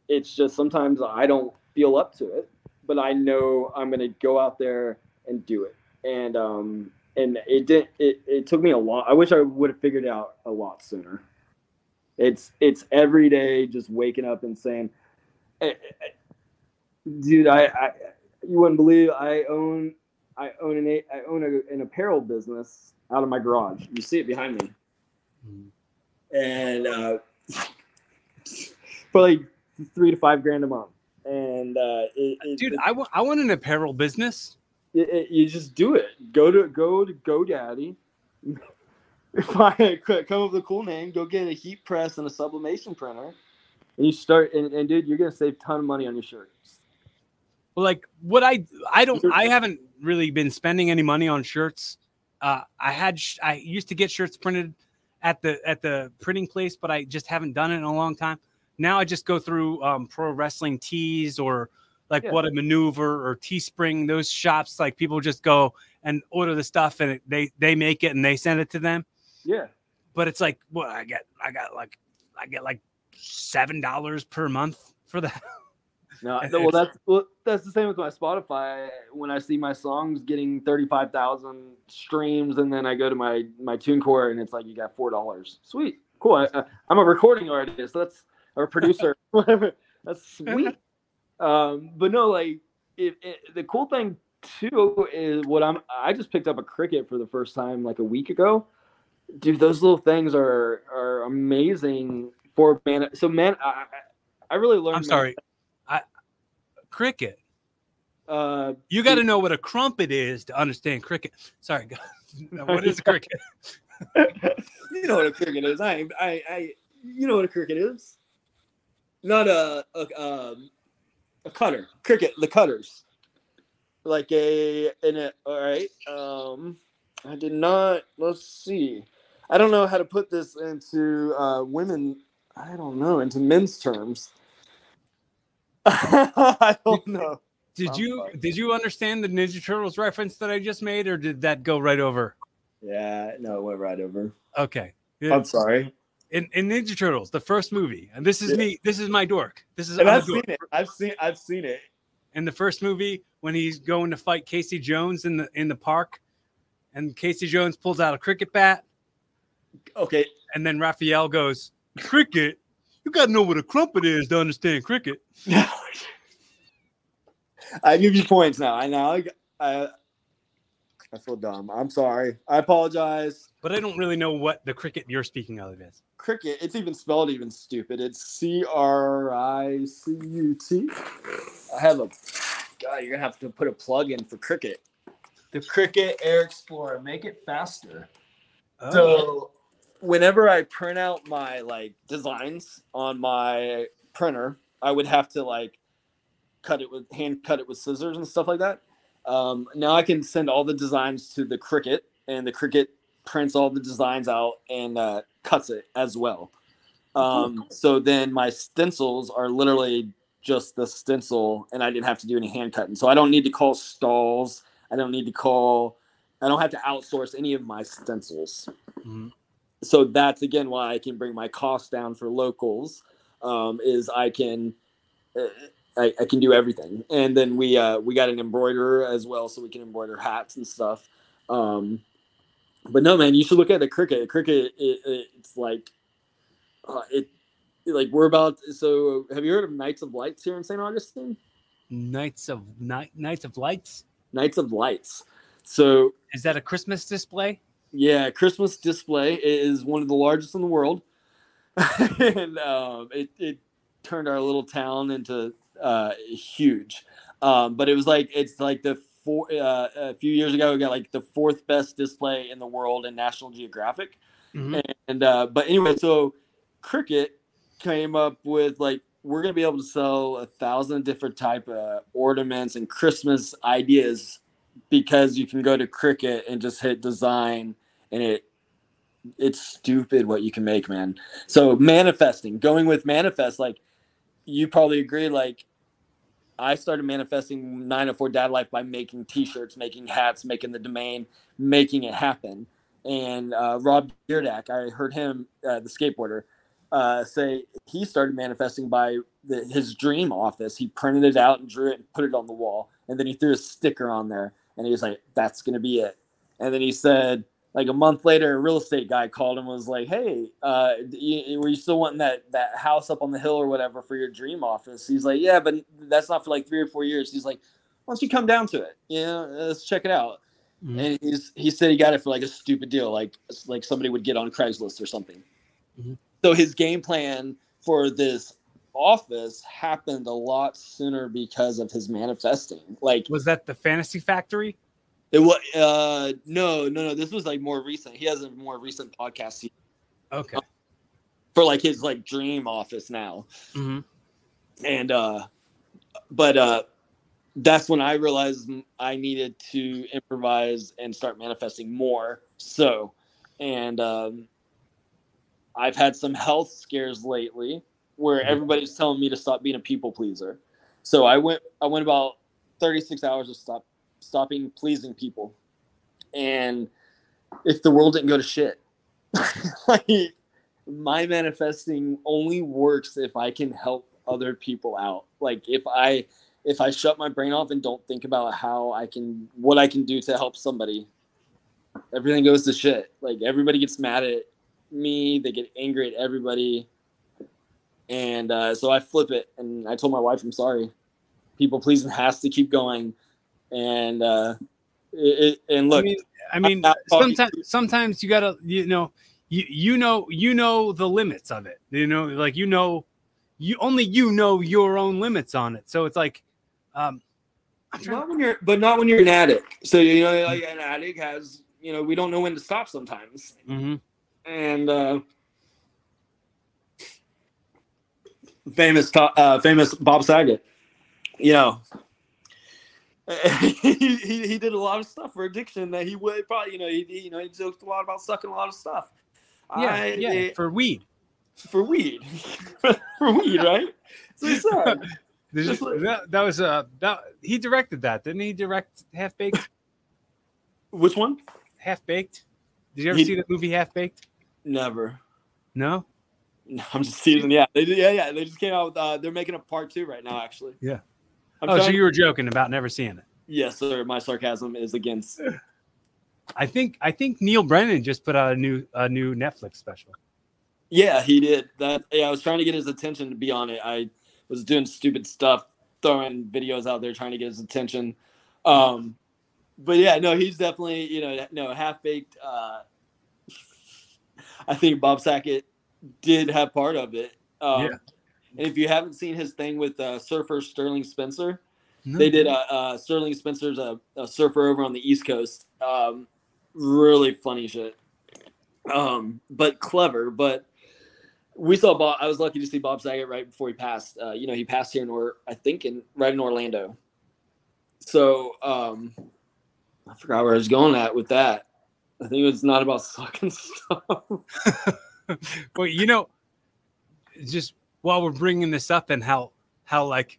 It's just sometimes I don't feel up to it, but I know I'm gonna go out there and do it. And um and it did it, it took me a lot. I wish I would have figured it out a lot sooner. It's it's every day just waking up and saying, "Eh, eh, eh, dude, I, I you wouldn't believe I own I own an I own a, an apparel business out of my garage. You see it behind me, Mhm. and uh, for like three to five grand a month. And uh, it, it, Dude, it- I want I want an apparel business. It- it- you just do it. Go to go to GoDaddy. Find, come up with a cool name. Go get a heat press and a sublimation printer, and you start. And, and dude, you're gonna save a ton of money on your shirts. Well, like what I I don't I haven't really been spending any money on shirts. Uh, I had sh- I used to get shirts printed at the at the printing place, but I just haven't done it in a long time. Now I just go through um, pro wrestling tees or like Yeah. what a maneuver or Teespring. Those shops like people just go and order the stuff and it, they they make it and they send it to them. Yeah, But it's like what I get I got like I get like seven dollars per month for that. no, well that's well, that's the same with my Spotify. When I see my songs getting thirty five thousand streams, and then I go to my my TuneCore and it's like you got four dollars. Sweet, cool. I, I'm a recording artist. That's or producer, whatever. That's sweet. Um, but no, like it, it, the cool thing too is what I'm. I just picked up a Cricut for the first time like a week ago. Dude, those little things are are amazing for man. So man, I I- really learned. I'm sorry. I cricket. Uh, You got to know what a crumpet is to understand cricket. Sorry, what is cricket? you know what a cricket is. I, I, I, you know what a cricket is. Not a, a, um, a cutter. Cricut, the cutters. Like a, in a, all right. Um, I did not, let's see. I don't know how to put this into uh, women, I don't know, into men's terms. I don't know. Did you did you understand the Ninja Turtles reference that I just made, or did that go right over? Yeah, no, it went right over. Okay. I'm sorry. In, in Ninja Turtles, the first movie, and this is Yeah. me. This is my dork. This is And I've seen it. I've seen. I've seen it. in the first movie when he's going to fight Casey Jones in the in the park, and Casey Jones pulls out a cricket bat, Okay, and then Raphael goes, "Cricket? You got to know what a crumpet is to understand cricket." I give you points now. I now I, I I feel dumb. I'm sorry. I apologize. But I don't really know what the cricket you're speaking of is. Cricket. It's even spelled even stupid. It's C R I C U T. I have a. God, you're gonna have to put a plug in for Cricut. The Cricut Air Explorer. Make it faster. Oh. So whenever I print out my like designs on my printer, I would have to like cut it with hand cut it with scissors and stuff like that. Um, now I can send all the designs to the Cricut, and the Cricut prints all the designs out and uh, cuts it as well. Um, so then my stencils are literally just the stencil, and I didn't have to do any hand cutting. So I don't need to call stalls. I don't need to call. I don't have to outsource any of my stencils Mhm. so that's again why I can bring my costs down for locals. Um, is I can uh, I, I can do everything, and then we uh, we got an embroiderer as well, so we can embroider hats and stuff. Um, but no, man, you should look at the Cricut. The Cricut, it, it, it's like uh, it like we're about. So have you heard of Nights of Lights here in St. Augustine? Knights of Night Nights of Lights. Nights of Lights. So Is that a Christmas display? Yeah, Christmas display is one of the largest in the world, and um, it it turned our little town into uh, huge. Um, but it was like it's like the four uh, a few years ago we got like the fourth best display in the world in National Geographic, Mhm. and uh, but anyway, so Cricut came up with like we're gonna be able to sell a thousand different type of ornaments and Christmas ideas because you can go to Cricut and just hit design and it it's stupid what you can make, man. So manifesting, going with manifest, like you probably agree, like I started manifesting 904 Dad Life by making t-shirts, making hats, making the domain, making it happen. And uh, Rob Dyrdek, I heard him, uh, the skateboarder, uh, say he started manifesting by the, his dream office. He printed it out and drew it and put it on the wall, and then he threw a sticker on there, and he was like, "That's gonna be it." And then he said, like a month later, a real estate guy called and was like, "Hey, uh, you, were you still wanting that that house up on the hill or whatever for your dream office?" He's like, "Yeah, but that's not for like three or four years." He's like, "Why don't you come down to it? You know, let's check it out. Mhm. And he's he said he got it for like a stupid deal, like like somebody would get on Craigslist or something. Mhm. So his game plan for this office happened a lot sooner because of his manifesting. Like Was that the Fantasy Factory? It was uh no no no this was like more recent. He has a more recent podcast he- Okay. for like his like dream office now. hmm and uh but uh that's when i realized I needed to improvise and start manifesting more so and um i've had some health scares lately where Mhm. everybody's telling me to stop being a people pleaser so i went i went about 36 hours of stop stopping pleasing people and if the world didn't go to shit like my manifesting only works if I can help other people out. Like if I if I shut my brain off and don't think about how I can what I can do to help somebody, everything goes to shit. Like everybody gets mad at me, they get angry at everybody. And uh, so I flip it and I told my wife I'm sorry. People pleasing has to keep going. And uh it, it, and look, I mean, I mean, not talking sometimes sometimes you gotta, you know, you you know you know the limits of it. You know, like you know, you only you know your own limits on it. So it's like, um, I'm not when you're but not when you're an addict. So you know like an addict has, you know, we don't know when to stop sometimes. Mhm. and uh, famous to- uh, famous Bob Saget. You know, he, he he did a lot of stuff for addiction that he would probably you know he he- you know he joked a lot about sucking a lot of stuff. Yeah, I- yeah, eh, for weed. for weed, for weed, right? So it's sad. There's- Just like- that, that was uh that he directed that, didn't he? Direct Half Baked. Which one? Half Baked. Did you ever He- see the movie Half Baked? Never. No. No, I'm just teasing. Yeah, they yeah, yeah. They just came out with. Uh, they're making a part two right now, actually. Yeah. I'm oh, so you were joking about never seeing it. Yes, sir. My sarcasm is against. I think I think Neal Brennan just put out a new a new Netflix special. Yeah, he did. That. Yeah, I was trying to get his attention to be on it. I was doing stupid stuff, throwing videos out there, trying to get his attention. Um, but yeah, no, he's definitely you know no half baked. Uh, I think Bob Saget did have part of it. Um, Yeah. And if you haven't seen his thing with uh, surfer Sterling Spencer, No. they did. Uh, uh, Sterling Spencer's a, a surfer over on the East Coast. Um, really funny shit. Um, but clever. But we saw Bob. I was lucky to see Bob Saget right before he passed. Uh, you know, he passed here in or I think in right in Orlando. So um, I forgot where I was going at with that. I think it was not about sucking stuff. well, you know, just while we're bringing this up and how how like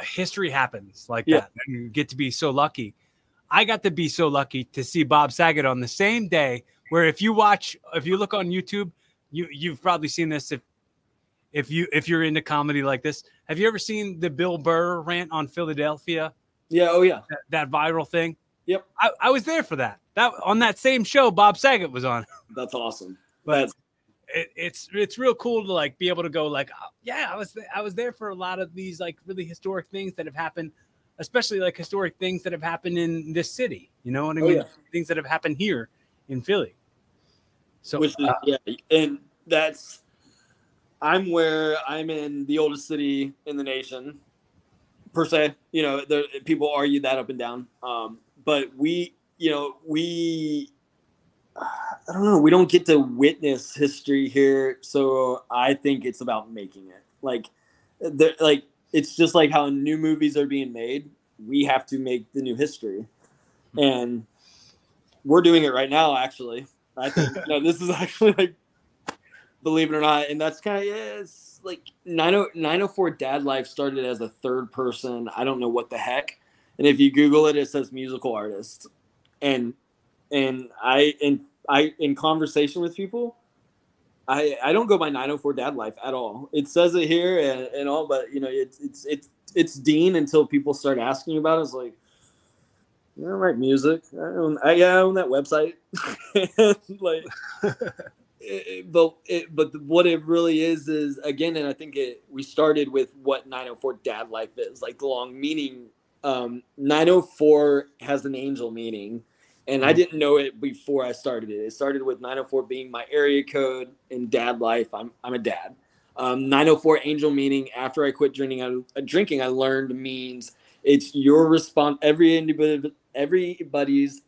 history happens like Yeah. that, and you get to be so lucky. I got to be so lucky to see Bob Saget on the same day. Where if you watch, if you look on YouTube, you you've probably seen this if if you if you're into comedy like this. Have you ever seen the Bill Burr rant on Philadelphia? yeah. Oh yeah. That, that viral thing. Yep. I, I was there for that. That on that same show, Bob Saget was on. That's awesome. But That's it, it's it's real cool to like be able to go like oh, yeah I was th- I was there for a lot of these like really historic things that have happened, especially like historic things that have happened in this city. You know what I Oh, mean? yeah. Things that have happened here in Philly. So is uh, yeah, and that's I'm where I'm in the oldest city in the nation, per se. You know, there, people argue that up and down, um, but we, you know, we, I don't know, we don't get to witness history here, so I think it's about making it. Like, there, like it's just like how new movies are being made. We have to make the new history, and we're doing it right now. Actually, I think this is actually like, believe it or not, and that's kind of it's like 90, 904 Dad Life started as a third person. I don't know what the heck, and if you Google it, it says musical artist, and and I in I in conversation with people. I, I don't go by 904 dad life at all. It says it here and, and all, but you know, it's it's it's it's Dean until people start asking about it. It's like, don't write music. I own, I, yeah, I own that website. like, it- but it, but what it really is is again, and I think it we started with what 904 dad life is like the long meaning um, 904 has an angel meaning, and I didn't know it before I started it. It started with 904 being my area code in dad life. I'm I'm a dad. Um, 904 angel meaning after I quit drinking, I, drinking I learned means it's your response. Every individual, everybody's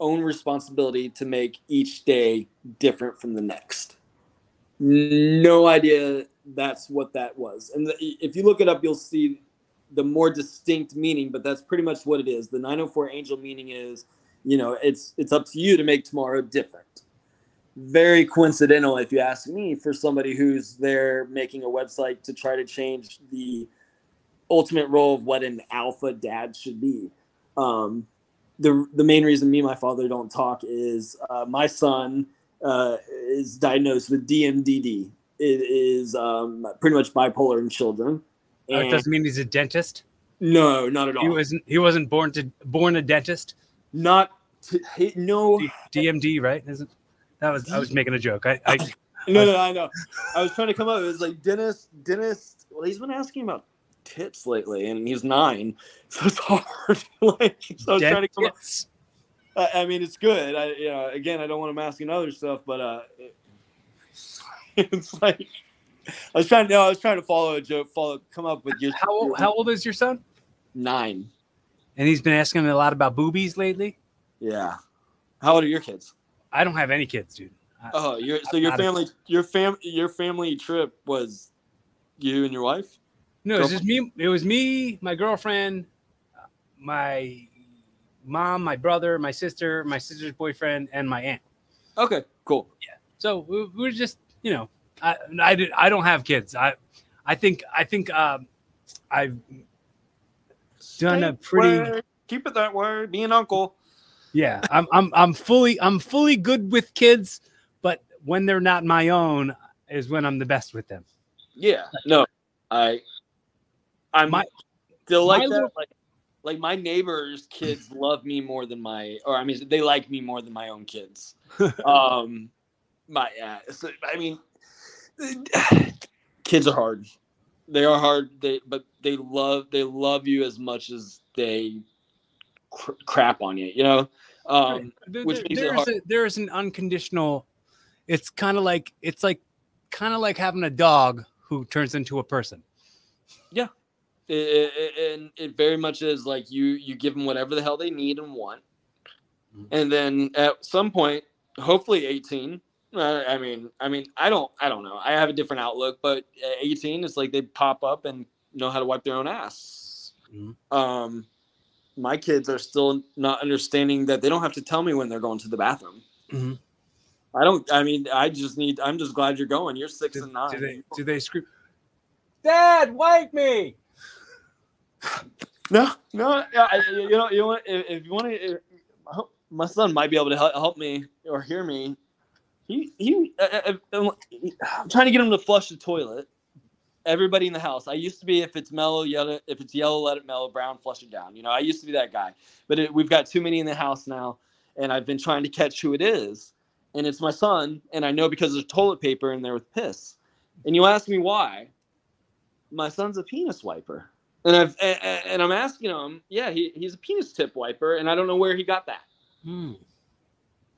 own responsibility to make each day different from the next. No idea that's what that was. And the, if you look it up, you'll see the more distinct meaning, but that's pretty much what it is. The 904 angel meaning is, you know, it's it's up to you to make tomorrow different. Very coincidental, if you ask me, for somebody who's there making a website to try to change the ultimate role of what an alpha dad should be. Um, the the main reason me and my father don't talk is uh, my son uh, is diagnosed with DMDD. It is um, pretty much bipolar in children. Oh, it doesn't mean he's a dentist. No, not at all. He wasn't. He wasn't born to born a dentist. Not to, no DMD, right? Isn't that was I was making a joke. I, I no, no, I know. I was trying to come up. It was like Dennis, Dennis. Well, he's been asking about tits lately, and he's nine, so it's hard. like, so I was trying to come up. I, I mean, it's good. I, you know, again, I don't want him asking other stuff, but uh, it, it's like I was trying to. No, I was trying to follow a joke. Follow, come up with your. How old, how old is your son? Nine. And he's been asking a lot about boobies lately. Yeah. How old are your kids? I don't have any kids, dude. Oh, your so your family your fam your family trip was you and your wife? No, it was just me. It was me, my girlfriend, my mom, my brother, my sister, my sister's boyfriend, and my aunt. Okay, cool. Yeah. So we, we were just, you know, I I, did, I don't have kids. I I think I think um, I've done a pretty keep it that way. Be an uncle. Yeah, I'm I'm I'm fully I'm fully good with kids, but when they're not my own is when I'm the best with them. Yeah. No, I I'm my, still like that. Little, like like my neighbors' kids love me more than my or I mean they like me more than my own kids. um my yeah. So, I mean kids are hard. They are hard. They but they love they love you as much as they cr- crap on you. You know, um, there, which makes there's. A, there's an unconditional. It's kind of like it's like kind of like having a dog who turns into a person. Yeah, it, it, and it very much is like you you give them whatever the hell they need and want, mm-hmm. and then at some point, hopefully eighteen, I mean, I mean, I don't, I don't know. I have a different outlook, but at 18, it's like they pop up and know how to wipe their own ass. Mm-hmm. Um, my kids are still not understanding that they don't have to tell me when they're going to the bathroom. Mm-hmm. I don't. I mean, I just need. I'm just glad you're going. You're six do, and nine. Do they? Do they scream? Dad, wipe me. no, no. You know, you know, if, if you want to, my son might be able to help, help me or hear me he he. Uh, uh, uh I'm trying to get him to flush the toilet. Everybody in the house. I used to be if it's mellow, yellow. If it's yellow, let it mellow. Brown, flush it down. You know, I used to be that guy. But it, we've got too many in the house now, and I've been trying to catch who it is. And it's my son, and I know because there's toilet paper in there with piss. And you ask me why? My son's a penis wiper, and I've and, and I'm asking him, yeah, he, he's a penis tip wiper, and I don't know where he got that. Hmm.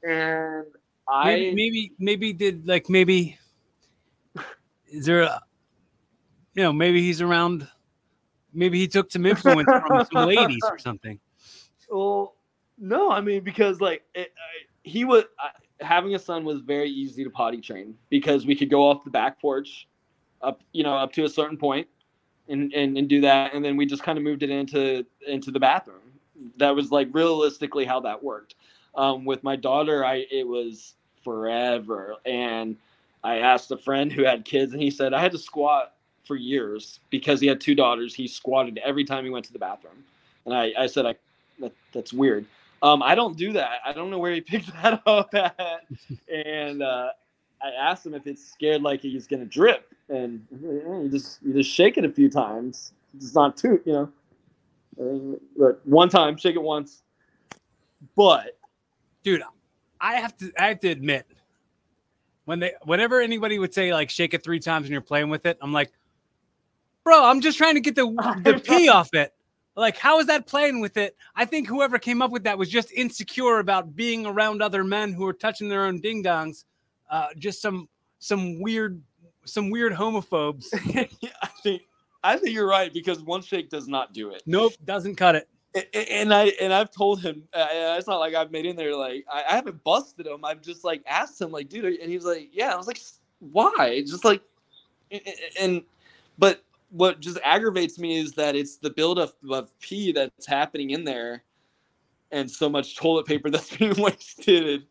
And I maybe, maybe maybe did like maybe is there a you know maybe he's around maybe he took some influence from some ladies or something. Well, no, I mean because like it, he was having a son was very easy to potty train because we could go off the back porch up you know up to a certain point and and, and do that and then we just kind of moved it into into the bathroom that was like realistically how that worked um, with my daughter i it was forever. And I asked a friend who had kids, and he said I had to squat for years because he had two daughters. He squatted every time he went to the bathroom, and I, I said, I, that, that's weird. Um, I don't do that. I don't know where he picked that up at. and uh, I asked him if it's scared like he's gonna drip, and you just you just shake it a few times. It's not too, you know. But one time, shake it once. But, dude, I have to I have to admit, when they whenever anybody would say like shake it three times and you're playing with it, I'm like, bro, I'm just trying to get the the pee off it. Like, how is that playing with it? I think whoever came up with that was just insecure about being around other men who are touching their own ding dongs. Uh, just some some weird some weird homophobes. yeah, I think I think you're right because one shake does not do it. Nope, doesn't cut it. And I and I've told him uh, it's not like I've made in there like I, I haven't busted him. I've just like asked him like, dude, and he's like, yeah. I was like, why? Just like, and but what just aggravates me is that it's the buildup of pee that's happening in there, and so much toilet paper that's being wasted.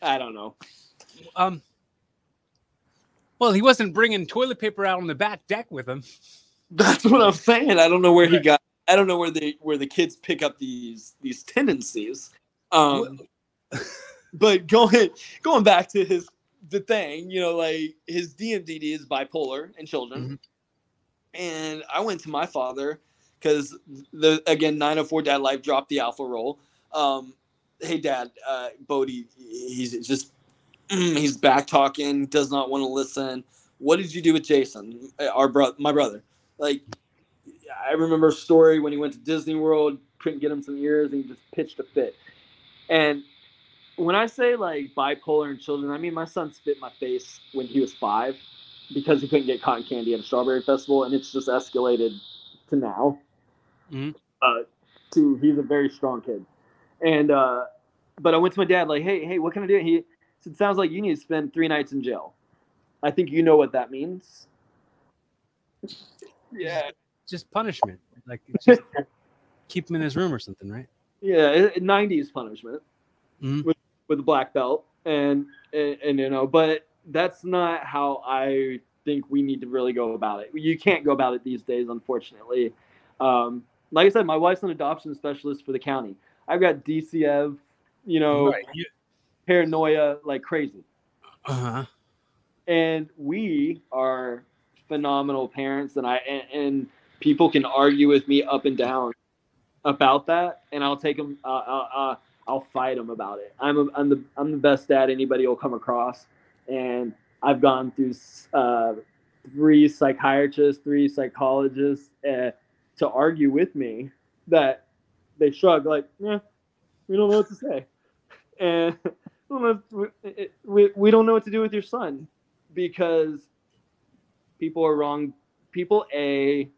I don't know. Um. Well, he wasn't bringing toilet paper out on the back deck with him. That's what I'm saying. I don't know where he got. I don't know where the where the kids pick up these these tendencies. Um, but going going back to his the thing, you know, like his DMDD is bipolar in children. Mm-hmm and I went to my father because the again 904 dad life dropped the alpha role. Um, hey dad, uh, Bodie, he's just he's back talking, does not want to listen. What did you do with Jason, our brother, my brother? Like, I remember a story when he went to Disney World, couldn't get him some ears, and he just pitched a fit. And when I say like bipolar in children, I mean my son spit in my face when he was five because he couldn't get cotton candy at a strawberry festival, and it's just escalated to now. Mm-hmm. Uh, to he's a very strong kid, and uh, but I went to my dad like, hey, hey, what can I do? He said, sounds like you need to spend three nights in jail. I think you know what that means. yeah, just punishment, like just keep him in his room or something, right? Yeah, '90s punishment mm-hmm. with with a black belt, and, and and you know, but that's not how I think we need to really go about it. You can't go about it these days, unfortunately. Um, like I said, my wife's an adoption specialist for the county. I've got DCF, you know, right. paranoia like crazy. Uh-huh. And we are phenomenal parents, and I and, and, people can argue with me up and down about that, and I'll take them. Uh, uh, uh, I'll fight them about it. I'm a, I'm the I'm the best dad anybody will come across and I've gone through uh, three psychiatrists, three psychologists uh, to argue with me that they shrug like, yeah, we don't know what to say, and we, we don't know what to do with your son because people are wrong. People a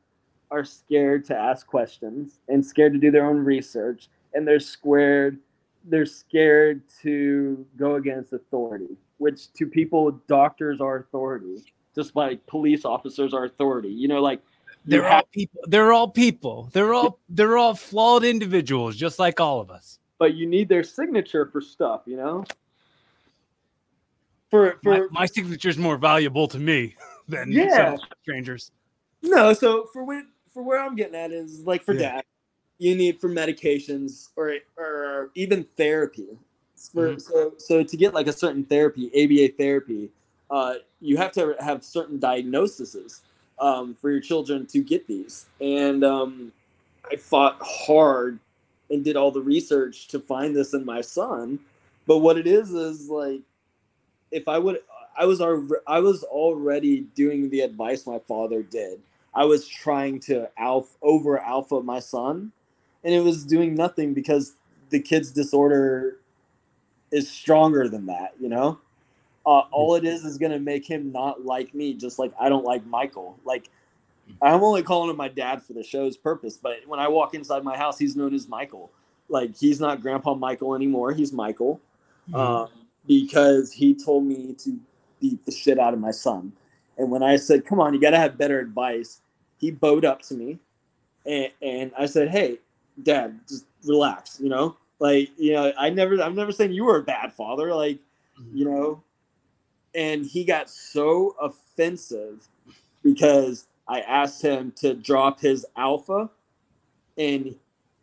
are scared to ask questions and scared to do their own research, and they're scared. They're scared to go against authority which to people doctors are authority, just like police officers are authority. You know, like they're have, all people. They're all people. They're all they're all flawed individuals, just like all of us. But you need their signature for stuff, you know. For for my, my signature is more valuable to me than yeah. strangers. No, so for when for where I'm getting at is like for yeah. dad, you need for medications or or even therapy for mm-hmm. so so to get like a certain therapy, ABA therapy, uh, you have to have certain diagnoses um, for your children to get these. And um, I fought hard and did all the research to find this in my son. But what it is is like, if I would, I was I was already doing the advice my father did. I was trying to alpha over alpha my son, and it was doing nothing because the kid's disorder is stronger than that, you know? Uh, all it is is going to make him not like me, just like I don't like Michael. Like, I'm only calling him my dad for the show's purpose, but when I walk inside my house, he's known as Michael. Like, he's not Grandpa Michael anymore. He's Michael mm-hmm. um, because he told me to beat the shit out of my son. And when I said, come on, you got to have better advice, he bowed up to me. And, and I said, hey, dad, just relax, you know? Like, you know, I never, I'm never saying you were a bad father. Like, mm-hmm. you know, and he got so offensive because I asked him to drop his alpha. And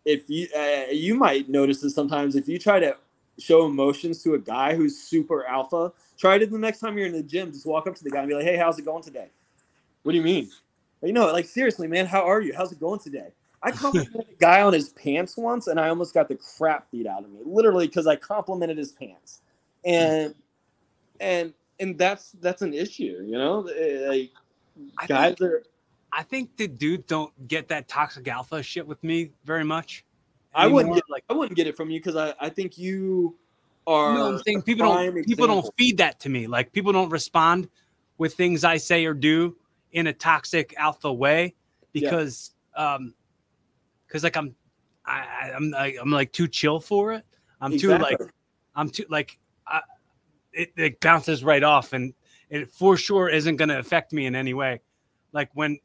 if you, uh, you might notice this sometimes if you try to show emotions to a guy who's super alpha, try it the next time you're in the gym. Just walk up to the guy and be like, hey, how's it going today? What do you mean? You know, like seriously, man, how are you? How's it going today? I complimented a guy on his pants once, and I almost got the crap beat out of me, literally because I complimented his pants, and and and that's that's an issue, you know. Eh, like guys are I think the dudes don't get that toxic alpha shit with me very much. I wouldn't get like I wouldn't get it from you because I, I think you are. no, I'm saying people don't prime people don't feed that to me. Like people don't respond with things I say or do in a toxic alpha way Yeah. because um because like I'm I, I- I'm like I'm like too chill for it. I'm too like I'm too like I, it, it bounces right off and it for sure isn't going to affect me in any way. Like when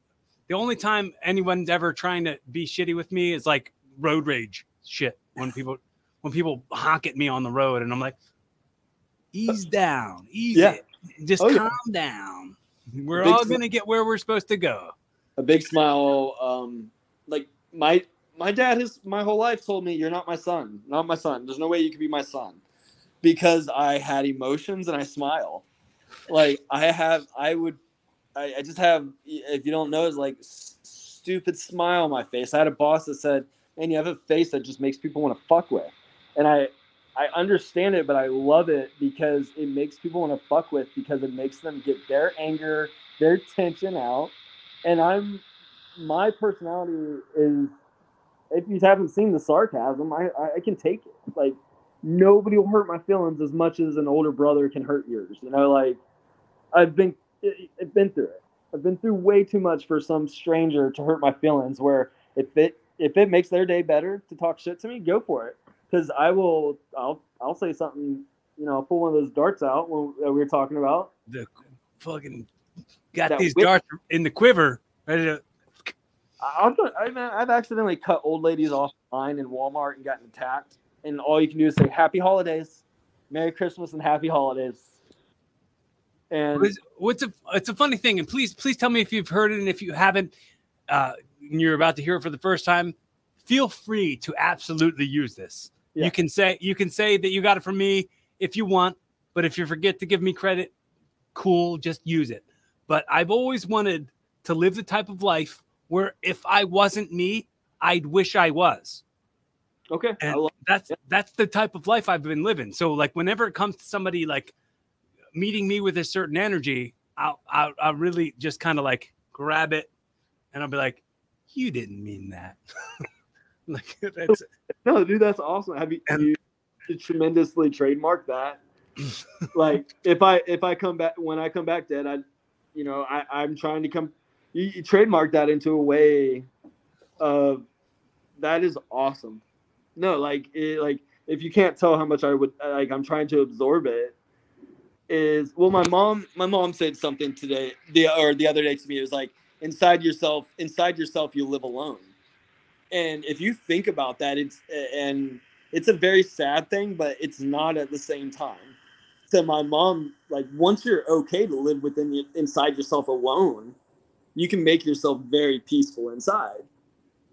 the only time anyone's ever trying to be shitty with me is like road rage shit when people when people honk at me on the road and I'm like ease down, ease Yeah. it. Just Oh, yeah. calm down. We're all going to get where we're supposed to go. a big smile. Um, like my my dad has my whole life told me, "You're not my son, not my son. There's no way you could be my son," because I had emotions and I smile. Like I have, I would, I, I just have. If you don't know, it's like s- stupid smile on my face. I had a boss that said, "Man, you have a face that just makes people want to fuck with," and I. I understand it, but I love it because it makes people want to fuck with because it makes them get their anger, their tension out, and I'm my personality is if you haven't seen the sarcasm, I, I can take it. Like nobody will hurt my feelings as much as an older brother can hurt yours. You know, like I've been I've been through it. I've been through way too much for some stranger to hurt my feelings. Where if it if it makes their day better to talk shit to me, go for it. Because I will I'll I'll say something. You know, pull one of those darts out when, that we were talking about. The fucking got That these whip- darts in the quiver ready to I'll tell- I I've accidentally cut old ladies off line in Walmart and gotten attacked, and all you can do is say "Happy Holidays, Merry Christmas, and Happy Holidays." And What's, what's a it's a funny thing, and please please tell me if you've heard it, and if you haven't, uh, and you're about to hear it for the first time, feel free to absolutely use this. Yeah. You can say you can say that you got it from me if you want, but if you forget to give me credit, cool, just use it. But I've always wanted to live the type of life where if I wasn't me, I'd wish I was okay, and that's that's the type of life I've been living. So like whenever it comes to somebody like meeting me with a certain energy, I'll I'll, I'll really just kind of like grab it, and I'll be like, "You didn't mean that." like that's no, dude, that's awesome. Have you, And- you should tremendously trademark that? like if I if I come back when I come back dead, I, you know, I I'm trying to come. You, you trademark that into a way of that is awesome. No, like it, like if you can't tell how much I would like, I'm trying to absorb it. Is well, my mom my mom said something today the or the other day to me. It was like inside yourself, inside yourself, you live alone. And if you think about that, it's and it's a very sad thing, but it's not at the same time. So my mom, like, once you're okay to live within inside yourself alone, you can make yourself very peaceful inside.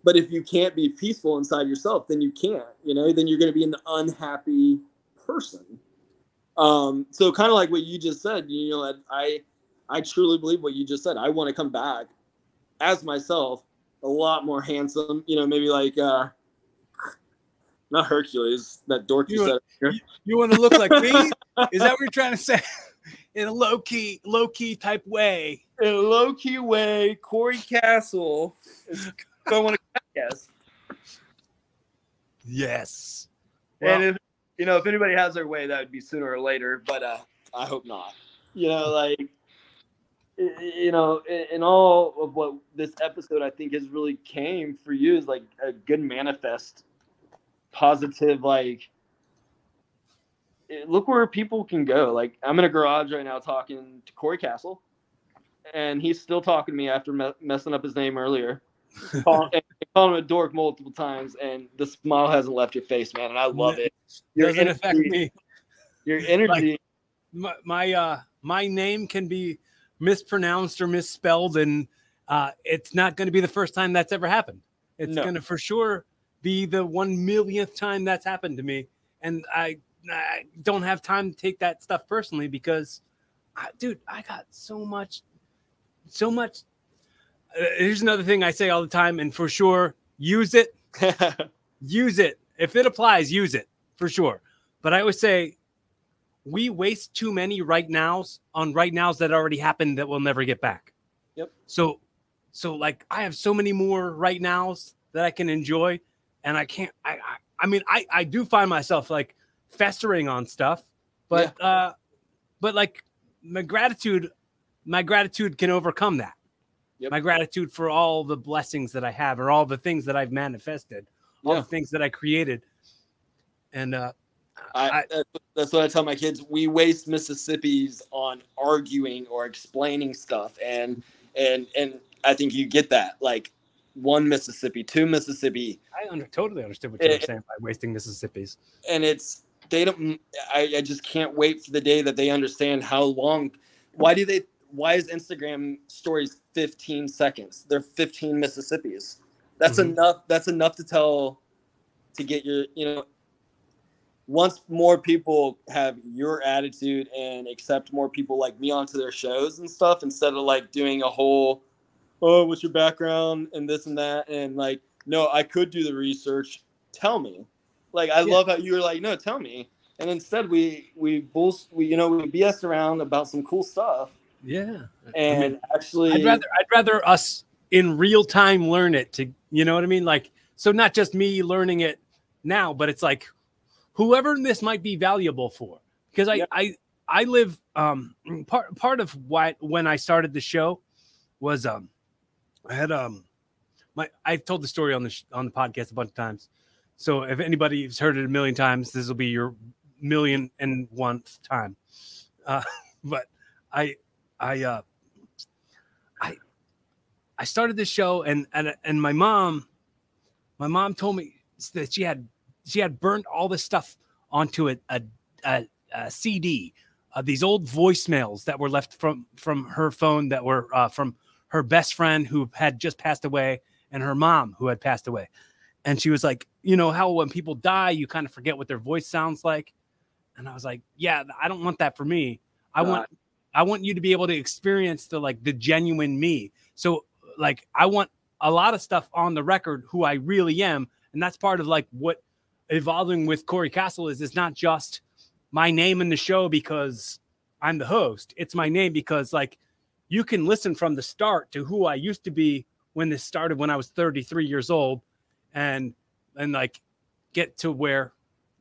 But if you can't be peaceful inside yourself, then you can't. You know, then you're going to be an unhappy person. Um, so kind of like what you just said, you know, I I truly believe what you just said. I want to come back as myself, a lot more handsome. You know, maybe like uh, not Hercules, that dork you, You- you want to look like me? Is that what you're trying to say? In a low key, low key type way. In a low key way, Corey Castle is who I want to guess. Yes. and Well, if you know, if anybody has their way, that would be sooner or later. But uh, I hope not. You know, like y- you know, in, all of what this episode I think has really came for you is like a good manifest, positive. Like, eh, look where people can go. Like, I'm in a garage right now talking to Corey Castle, and he's still talking to me after me- messing up his name earlier. Call, calling him a dork multiple times, and the smile hasn't left your face, man. And I love it. Your doesn't affect energy- me. Your energy. my, my uh my name can be mispronounced or misspelled and uh it's not going to be the first time that's ever happened it's No. going to for sure be the one millionth time that's happened to me and i i don't have time to take that stuff personally because I, dude i got so much so much uh, here's another thing i say all the time and for sure use it use it. If it applies, use it for sure. But I always say we waste too many right nows on right nows that already happened that we'll never get back. Yep. So so like I have so many more right nows that I can enjoy, and I can't. I I, I mean I I do find myself like festering on stuff, but yeah. uh, but like my gratitude, my gratitude can overcome that. Yep. My gratitude for all the blessings that I have, or all the things that I've manifested, all yeah. the things that I created, and uh, I, I, that's what I tell my kids. We waste Mississippi's on arguing or explaining stuff, and and and I think you get that. Like one Mississippi, two Mississippi. I under, totally understood what you were saying by wasting Mississippi's. And it's they don't. I, I just can't wait for the day that they understand how long. Why do they? Why is Instagram stories 15 seconds? They're 15 Mississippi's. That's mm-hmm. enough. That's enough to tell to get your you know once more people have your attitude and accept more people like me onto their shows and stuff instead of like doing a whole oh what's your background? and this and that and like no i could do the research. Tell me. Like i yeah. love how you were like no tell me. And instead we we bull we you know we bs around about some cool stuff. Yeah. And I mean, actually i'd rather i'd rather us in real time learn it to you know what i mean? Like so not just me learning it now but it's like whoever this might be valuable for. Because I, yep. I, I live um part part of why when I started the show was um I had um my I've told the story on the sh- on the podcast a bunch of times. So if anybody's heard it a million times, this will be your million and one time. Uh, but I I uh I I started this show and and and my mom my mom told me that she had she had burnt all this stuff onto a, a, a, a CD of these old voicemails that were left from from her phone that were uh, from her best friend who had just passed away and her mom who had passed away. And she was like, you know how when people die, you kind of forget what their voice sounds like. And I was like, yeah, I don't want that for me. I want I want you to be able to experience the like the genuine me. So like I want a lot of stuff on the record who I really am, and that's part of like what evolving with Corey Castle is it's not just my name in the show because I'm the host. It's my name because like you can listen from the start to who I used to be when this started when I was 33 years old and and like get to where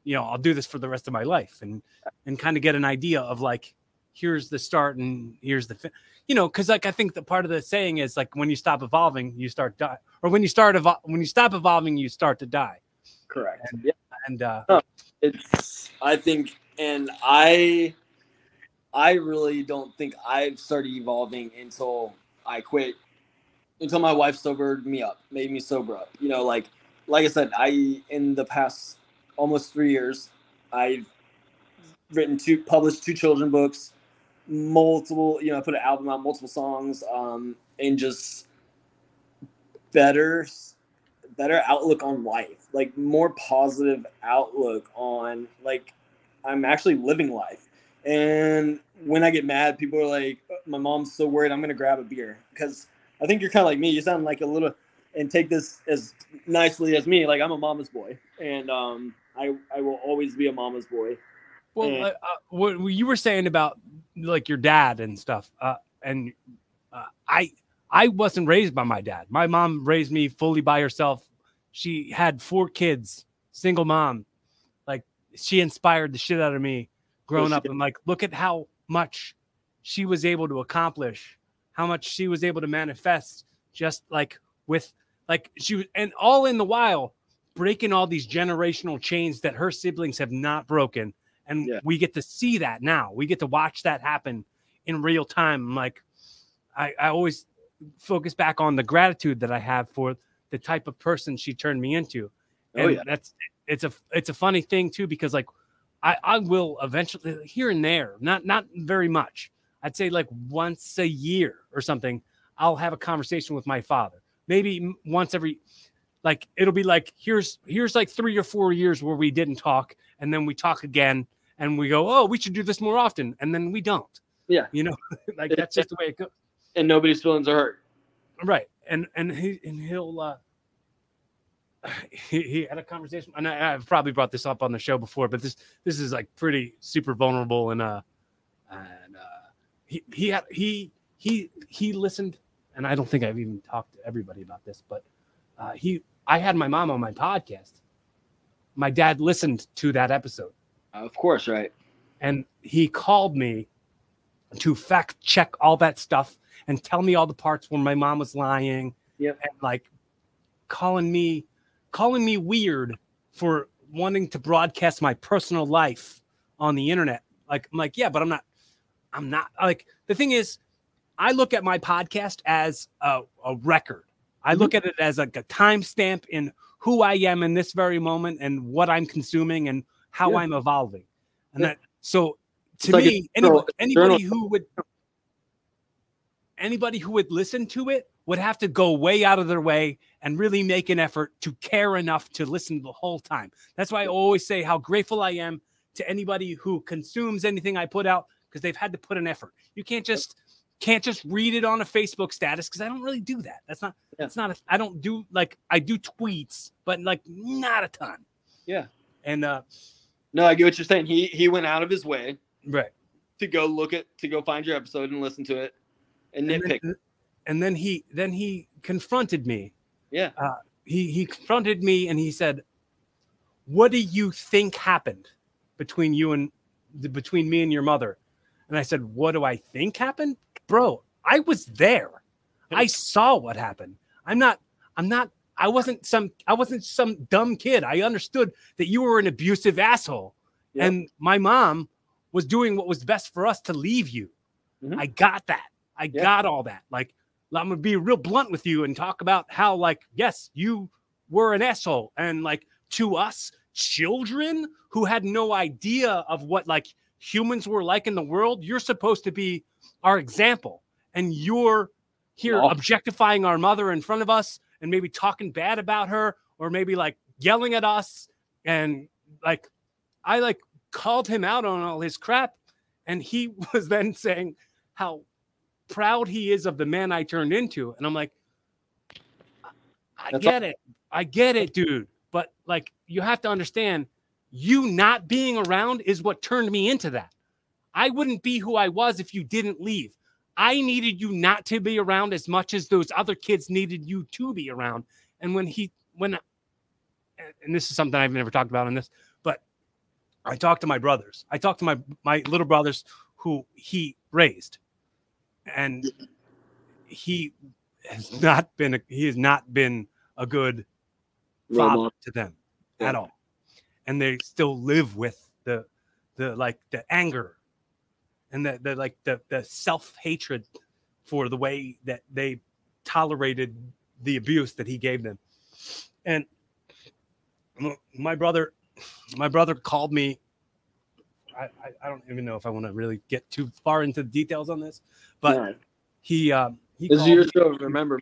you know I'll do this for the rest of my life and and kind of get an idea of like here's the start and here's the fin- you know because like I think the part of the saying is like when you stop evolving you start die or when you start evo- when you stop evolving you start to die. Correct. And, yeah and uh, it's I think, and I, I really don't think I've started evolving until I quit, until my wife sobered me up, made me sober up. You know, like like I said, I in the past almost three years, I've written two, published two children books, multiple, you know, I put an album out, multiple songs, um, and just better better outlook on life, like more positive outlook on like I'm actually living life. And when I get mad, people are like, "My mom's so worried I'm gonna grab a beer," because I think you're kind of like me. You sound like a little, and take this as nicely as me. Like I'm a mama's boy, and um, I I will always be a mama's boy. Well, and, uh, what you were saying about like your dad and stuff, uh, and uh, I I wasn't raised by my dad. My mom raised me fully by herself she had four kids, single mom. Like she inspired the shit out of me growing up. And like, look at how much she was able to accomplish, how much she was able to manifest just like with like she was and all in the while breaking all these generational chains that her siblings have not broken. And yeah. we get to see that now. We get to watch that happen in real time. Like I, I always focus back on the gratitude that I have for the type of person she turned me into. Oh, and oh, yeah. that's it's a it's a funny thing too because like I I will eventually here and there, not not very much. I'd say like once a year or something, I'll have a conversation with my father. Maybe once every like it'll be like here's here's like 3 or 4 years where we didn't talk and then we talk again and we go, "Oh, we should do this more often." And then we don't. Yeah. You know, like that's just the way it goes. And nobody's feelings are hurt. Right. And and he and he'll uh he, he had a conversation and I, have probably brought this up on the show before, but this this is like pretty super vulnerable and uh and uh he he had he he he listened and I don't think I've even talked to everybody about this, but uh, he, I had my mom on my podcast. My dad listened to that episode, Of course, right? and he called me to fact check all that stuff and tell me all the parts where my mom was lying. Yep. And like calling me, calling me weird for wanting to broadcast my personal life on the internet. Like I'm like, yeah, but I'm not. I'm not like the thing is, I look at my podcast as a, a record. I mm-hmm. look at it as like a timestamp in who I am in this very moment and what I'm consuming and how Yeah. I'm evolving. And Yeah. that so to like me, anybody, anybody who would anybody who would listen to it would have to go way out of their way and really make an effort to care enough to listen the whole time. That's why I always say how grateful I am to anybody who consumes anything I put out because they've had to put an effort. You can't just can't just read it on a Facebook status because I don't really do that. That's not Yeah. that's not a, I don't do like I do tweets, but like not a ton. Yeah. And uh No, I get what you're saying. He he went out of his way right. to go look at to go find your episode and listen to it and and nitpick. then, and then he then he confronted me. Yeah. Uh, he he confronted me and he said, "What do you think happened between you and the, between me and your mother?" And I said, "What do I think happened, bro? I was there. I saw what happened. I'm not. I'm not. I wasn't some. I wasn't some dumb kid. I understood that you were an abusive asshole, Yep. and my mom was doing what was best for us to leave you. Mhm. I got that. I Yep. got all that. Like, I'm gonna be real blunt with you and talk about how, like, yes, you were an asshole, and like to us, children who had no idea of what like humans were like in the world, you're supposed to be our example, and you're here objectifying our mother in front of us and maybe talking bad about her or maybe like yelling at us and like I like called him out on all his crap and he was then saying how proud he is of the man I turned into and I'm like I That's get it. I get it, dude. But like you have to understand you not being around is what turned me into that. I wouldn't be who I was if you didn't leave. I needed you not to be around as much as those other kids needed you to be around. And when he, when, and this is something I've never talked about in this, I talked to my brothers. I talked to my my little brothers who he raised, and he has not been a, he has not been a good father to them Yeah. at all, and they still live with the the like the anger and the, the like the the self hatred for the way that they tolerated the abuse that he gave them, and my brother my brother called me I, I, I don't even know if I want to really get too far into the details on this, but Alright. he um he this is called your me- show. Remember,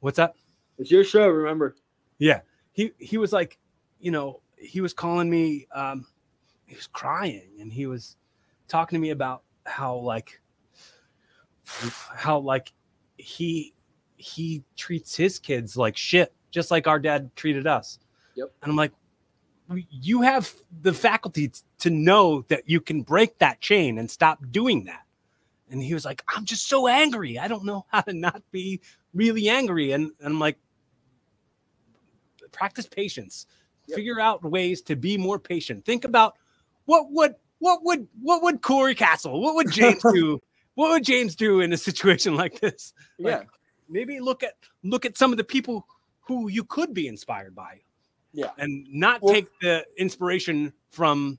what's that? it's your show. Remember. Yeah. He he was like, you know, he was calling me um he was crying and he was talking to me about how like how like he he treats his kids like shit just like our dad treated us. Yep. And I'm like you have the faculty t- to know that you can break that chain and stop doing that. And he was like, I'm just so angry. I don't know how to not be really angry. And, and I'm like, practice patience. Yep. Figure out ways to be more patient. Think about what would what would what would Corey Castle, what would James do? What would James do in a situation like this? Like, Yeah. Maybe look at look at some of the people who you could be inspired by Yeah. and not Well- take the inspiration from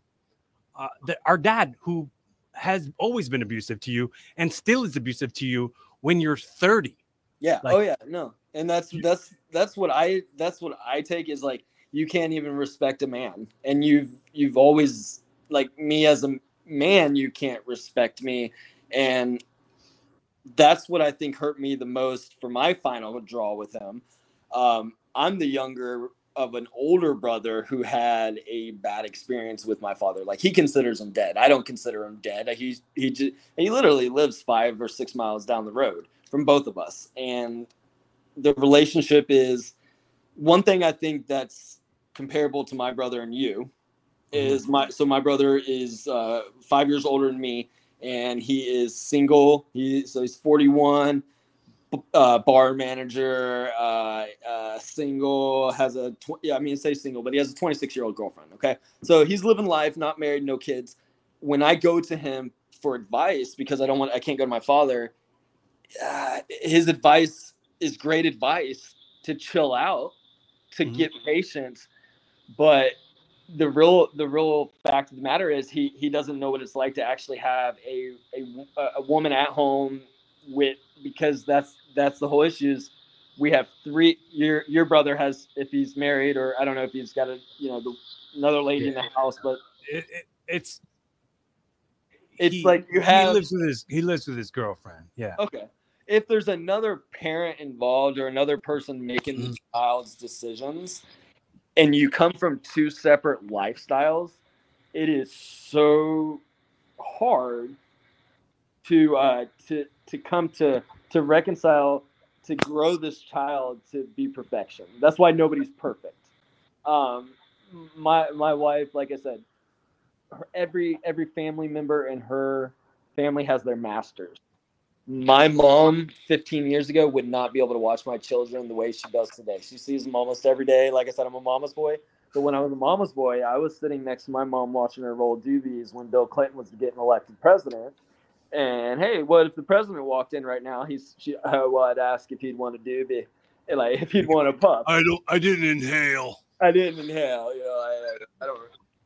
uh, the, our dad who has always been abusive to you and still is abusive to you when you're 30 Yeah. Like- oh yeah. No. And that's that's that's what I that's what I take is like you can't even respect a man, and you've you've always like me as a man, you can't respect me, and that's what I think hurt me the most for my final draw with him. Um, I'm the younger of an older brother who had a bad experience with my father. Like he considers him dead. I don't consider him dead. He he just he literally lives five or six miles down the road from both of us, and the relationship is one thing I think that's comparable to my brother and you is my so my brother is uh, five years older than me and he is single he so he's 41 uh, bar manager, uh, uh, single, has a tw- yeah, I mean say single, but he has a 26 year old girlfriend. Okay, so he's living life, not married, no kids. When I go to him for advice because I don't want, I can't go to my father. Uh, his advice is great advice to chill out, to Mhm. get patience, but the real the real fact of the matter is he he doesn't know what it's like to actually have a a, a woman at home with because that's that's the whole issue is we have three your your brother has if he's married or I don't know if he's got a you know the, another lady in the house but It, it, it's It's like you have- he lives with his he lives with his girlfriend. Yeah. okay if there's another parent involved or another person making the Mhm. child's decisions and you come from two separate lifestyles it is so hard to uh to to come to to reconcile to grow this child to be perfection. That's why nobody's perfect. Um my my wife like i said her, every every family member in her family has their masters. My mom 15 years ago would not be able to watch my children the way she does today. She sees them almost every day. Like i said i'm a mama's boy. But when i was a mama's boy i was sitting next to my mom watching her roll doobies when bill clinton was getting elected president and hey what if the president walked in right now he's she uh, well i'd ask if he'd want a doobie like if he'd want a puff I don't. I didn't inhale. I didn't inhale, you know. I, I don't.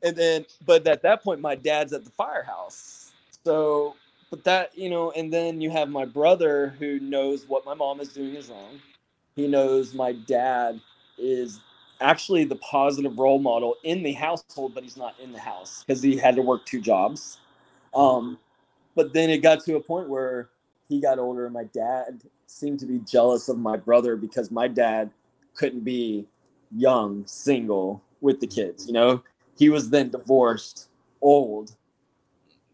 And then, but at that point, my dad's at the firehouse. So, but that, you know, and then you have my brother who knows what my mom is doing is wrong. He knows my dad is actually the positive role model in the household, but he's not in the house because he had to work two jobs. Um, but then it got to a point where he got older, and my dad seemed to be jealous of my brother because my dad couldn't be young, single with the kids. You know, he was then divorced, old.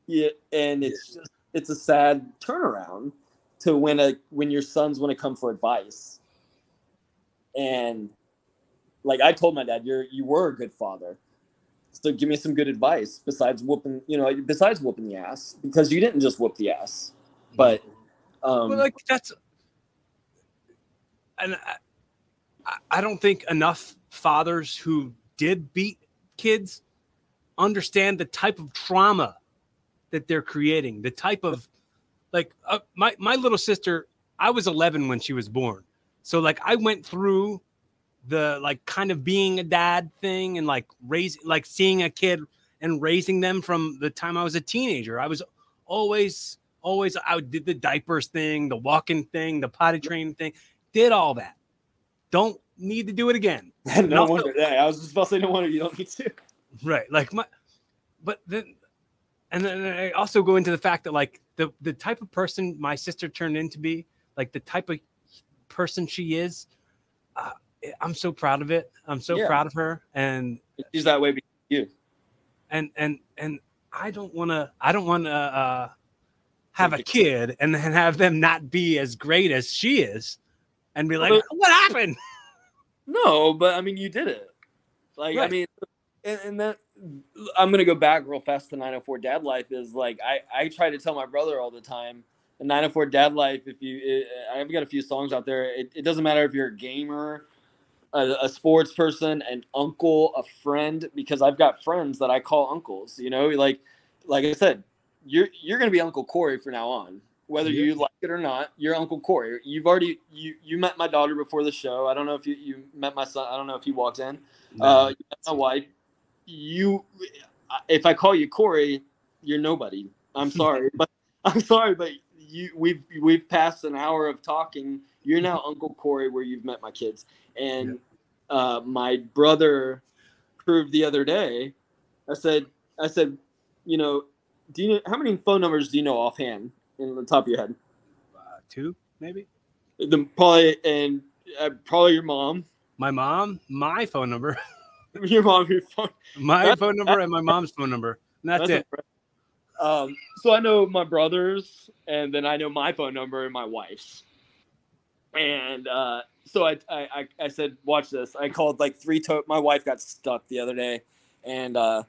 Yeah, and it's just it's a sad turnaround to when a when your sons want to come for advice. And like I told my dad, you're you were a good father. So give me some good advice besides whooping, you know, besides whooping the ass because you didn't just whoop the ass. But um But like that's, and I, I- I don't think enough fathers who did beat kids understand the type of trauma that they're creating. The type of, like, uh, my my little sister. I was 11 when she was born, so like I went through the like kind of being a dad thing and like raising like seeing a kid and raising them from the time I was a teenager. I was always always I did the diapers thing, the walking thing, the potty training thing, did all that. Don't need to do it again. no no. wonder. Yeah, I was just about to say no wonder you don't need to. Right. Like my but then and then I also go into the fact that like the the type of person my sister turned into be, like the type of person she is, uh, I'm so proud of it. I'm so Yeah. proud of her and She's that way because you. and and and I don't want to I don't want to uh have a kid and then have them not be as great as she is and be like Well, what happened No, but I mean, you did it. Like, I mean, and, and that I'm gonna go back real fast to 904 Dad Life is like I I try to tell my brother all the time. The 904 Dad Life, if you, it, I've got a few songs out there. It, it doesn't matter if you're a gamer, a, a sports person, an uncle, a friend, because I've got friends that I call uncles. You know, like like I said, you're you're gonna be Uncle Corey from now on, whether Yeah. you like it or not. You're Uncle Corey. You've already you you met my daughter before the show. I don't know if you you met my son. I don't know if he walked in. Uh, you met my wife. You, if I call you Corey, you're nobody. I'm sorry, but I'm sorry, but you we've we've passed an hour of talking. You're now Uncle Corey, where you've met my kids, and uh, my brother proved the other day. I said, I said, you know, do you know how many phone numbers do you know offhand in the top of your head? uh, two maybe The probably and uh, probably your mom, my mom my phone number your mom, your phone. my That's- phone number and my mom's phone number and that's, it impressive. Um, so I know my brother's, and then I know my phone number and my wife's. And uh, so I, I, I, said, watch this. I called like three tow. My wife got stuck the other day, and uh,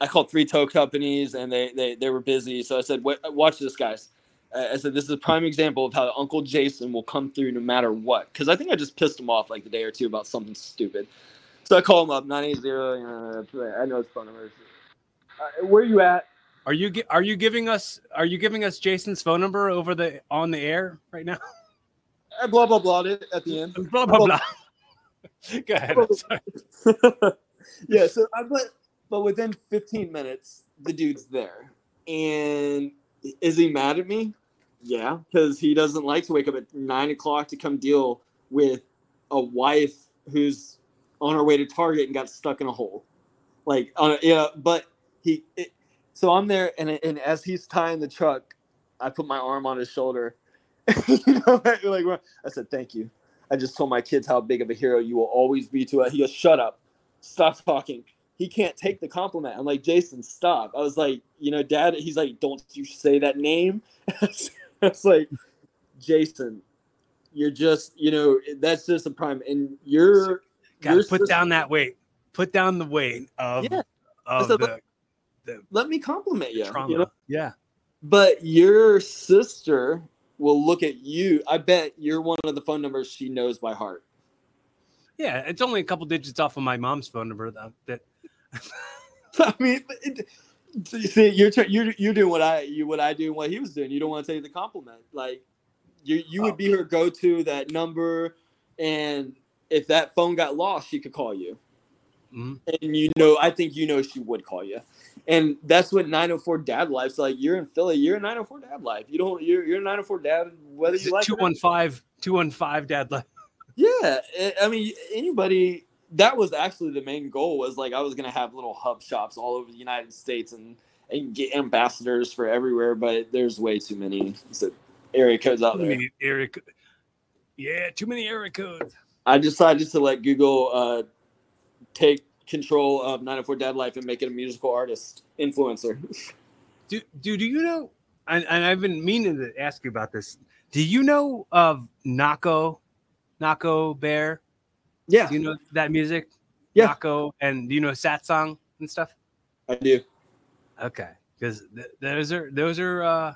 I called three tow companies, and they, they, they were busy. So I said, watch this, guys. I said, this is a prime example of how Uncle Jason will come through no matter what. Because I think I just pissed him off like the day or two about something stupid. So I call him up, 980, uh, I know his phone number. Uh, where you at? Are you are you giving us are you giving us Jason's phone number over the on the air right now? I blah, blah, blah it at the end. blah blah blah. Go ahead. Yeah, so I but but within 15 minutes, the dude's there. And is he mad at me? Yeah, because he doesn't like to wake up at nine o'clock to come deal with a wife who's on her way to Target and got stuck in a hole. Like, on a, yeah, but he. It, so I'm there, and and as he's tying the truck, I put my arm on his shoulder. you know, like I said, thank you. I just told my kids how big of a hero you will always be to us. He goes, shut up, stop talking. He can't take the compliment. I'm like, Jason, stop. I was like, you know, Dad. He's like, don't you say that name. it's like, Jason, you're just, you know, that's just a prime, and you're. Gotta put down that weight. Put down the weight of Yeah. of So the, Let me compliment you. you know? Yeah. But your sister will look at you. I bet you're one of the phone numbers she knows by heart. Yeah. It's only a couple digits off of my mom's phone number though. That I mean, it, so you see, you're you're you're doing what I you what I do and what he was doing. You don't want to take the compliment. Like you you would be her go to that number, and if that phone got lost, she could call you. Mhm. And you know, I think you know she would call you. And that's what 904 dad life's like. You're in Philly, you're a 904 dad life. You don't you're you're a 904 dad whether Is you like it or 215 215 dad Life. Yeah, I- mean, anybody. That was actually the main goal. Was like I was gonna have little hub shops all over the United States and and get ambassadors for everywhere. But there's way too many area codes out there. area co- Yeah, too many area codes. I decided to let Google uh, take control of 904 Dad Life and make it a musical artist influencer. Do, do do you know? And, and I've been meaning to ask you about this. Do you know of Nako, Nako Bear? Yeah, Do you know that music? Yeah. Nako, and do you know Sat Song and stuff? I do. Okay, because th- those are those are uh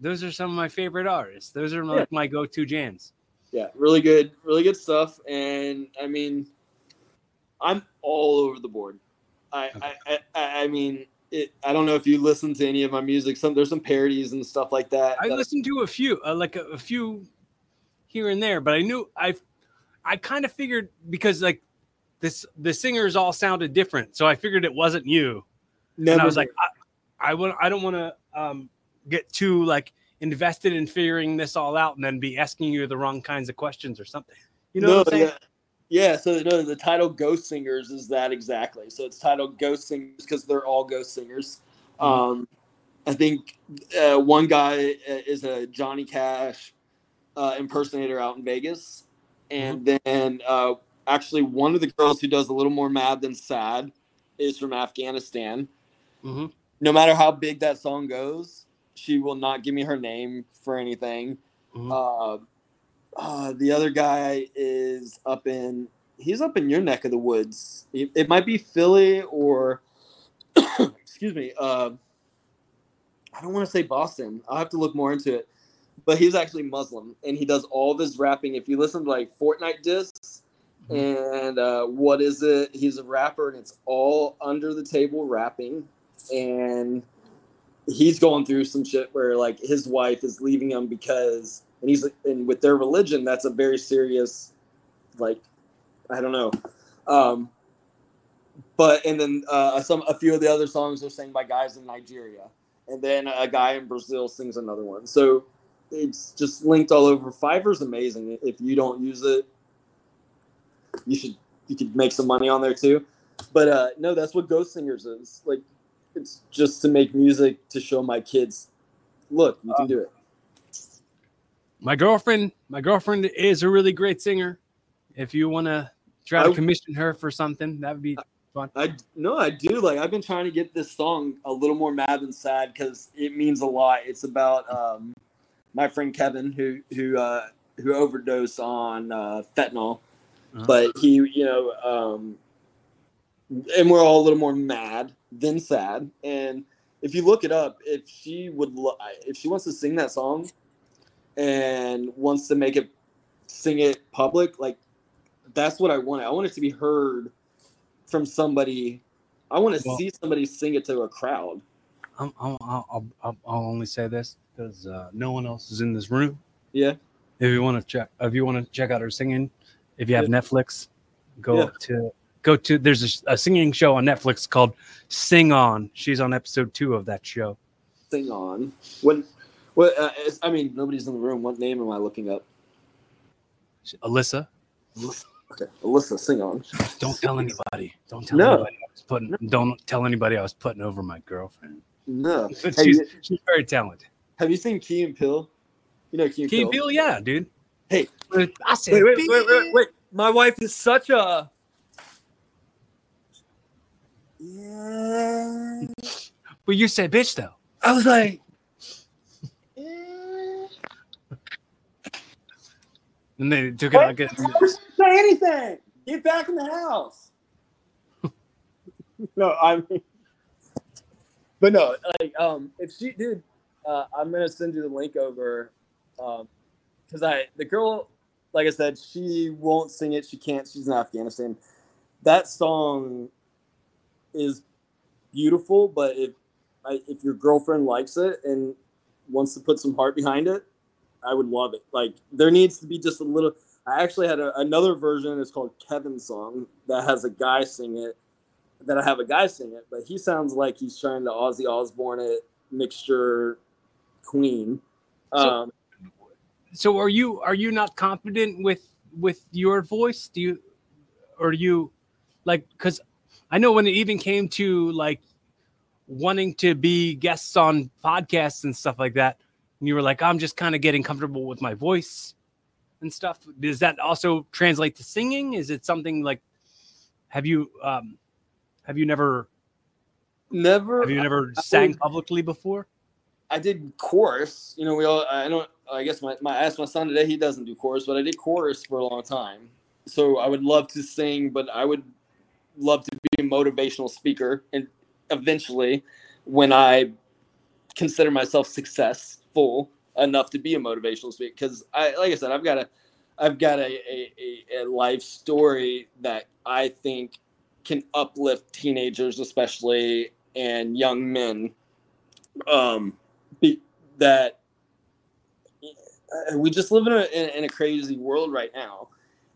those are some of my favorite artists. Those are Yeah. like my go-to jams. Yeah, really good, really good stuff. And I mean, I'm all over the board. I I, I, I I mean, it, I don't know if you listen to any of my music. Some there's some parodies and stuff like that. I that- listened to a few, uh, like a, a few here and there, but I knew I I kind of figured because like this the singers all sounded different, so I figured it wasn't you. never and I was like, I, I would I don't want to um, get too like invested in figuring this all out and then be asking you the wrong kinds of questions or something. You know no, what I'm saying? yeah. Yeah, so no, the title Ghost Singers is that exactly. So it's titled Ghost Singers because they're all ghost singers. Mhm. Um, I think uh, one guy uh, is a Johnny Cash uh, impersonator out in Vegas, and then uh, actually one of the girls who does a little more mad than sad is from Afghanistan. Mhm. No matter how big that song goes, she will not give me her name for anything. Mhm. Uh, the other guy is up in he's up in your neck of the woods. It, it might be Philly or excuse me. Uh, I don't want to say Boston. I'll have to look more into it. But he's actually Muslim and he does all of his rapping. If you listen to like Fortnite discs and uh, what is it? He's a rapper and it's all under the table rapping. And he's going through some shit where like his wife is leaving him because and he's and with their religion that's a very serious like i don't know. Um but and then uh some a few of the other songs are sang by guys in nigeria. And then a guy in brazil sings another one. So it's just linked all over. Fiverr's amazing. If you don't use it you should you could make some money on there too. But uh no that's what ghost singers is. Like it's just to make music to show my kids look you can do it My girlfriend, my girlfriend is a really great singer. If you want to try to commission her for something, that would be fun. I no, I do. Like I've been trying to get this song a little more mad than sad because it means a lot. It's about um, my friend Kevin who who uh, who overdosed on uh, fentanyl, Uh-huh. but he you know um, and we're all a little more mad than sad. And if you look it up, if she would, lo- if she wants to sing that song, and wants to make it, sing it public, like that's what I want. I want it to be heard from somebody. I want to Well- see somebody sing it to a crowd. I'm, I'm, I'll, I'll, I'll only say this because uh, no one else is in this room. Yeah. If you want to check, if you want to check out her singing, if you have Netflix, go Yeah. to go to. There's a singing show on Netflix called Sing On. She's on episode two of that show. Sing on. When, what? Uh, I mean, nobody's in the room. What name am I looking up? Alyssa, Okay, Alyssa, sing on. don't tell anybody. Don't tell No. anybody. I was putting. Don't tell anybody I was putting over my girlfriend. No. But she's you- she's very talented. have you seen Key and Peele? You know Key and Key Pill. Peele, yeah, dude. Hey. I said, Wait, wait, wait, wait, wait. My wife is such a. Yeah. But you said bitch though. I was like, And they took it like a, say anything. Get back in the house. no, I mean, but no, like, um, if she did, uh, I'm gonna send you the link over, um, because I the girl, like I said, she won't sing it. She can't. She's in Afghanistan. That song is beautiful, but if I, if your girlfriend likes it and wants to put some heart behind it, I would love it. Like there needs to be just a little. I actually had a, another version. It's called Kevin's song that has a guy sing it. That I have a guy sing it, but he sounds like he's trying to Ozzy Osbourne it mixture Queen. So- Um, so are you are you not confident with with your voice do you or do you like because i know when it even came to like wanting to be guests on podcasts and stuff like that and you were like i'm just kind of getting comfortable with my voice and stuff does that also translate to singing is it something like have you um have you never never. have you never I sang would- publicly before I did chorus. You know, we all. I don't. I guess my, my I asked my son today. He doesn't do chorus, but I did chorus for a long time. So I would love to sing, but I would love to be a motivational speaker, and eventually, when I consider myself successful enough to be a motivational speaker, because I, like I said, I've got a, I've got a, a, a, life story that I think can uplift teenagers, especially and young men um be, that we just live in a in, in a crazy world right now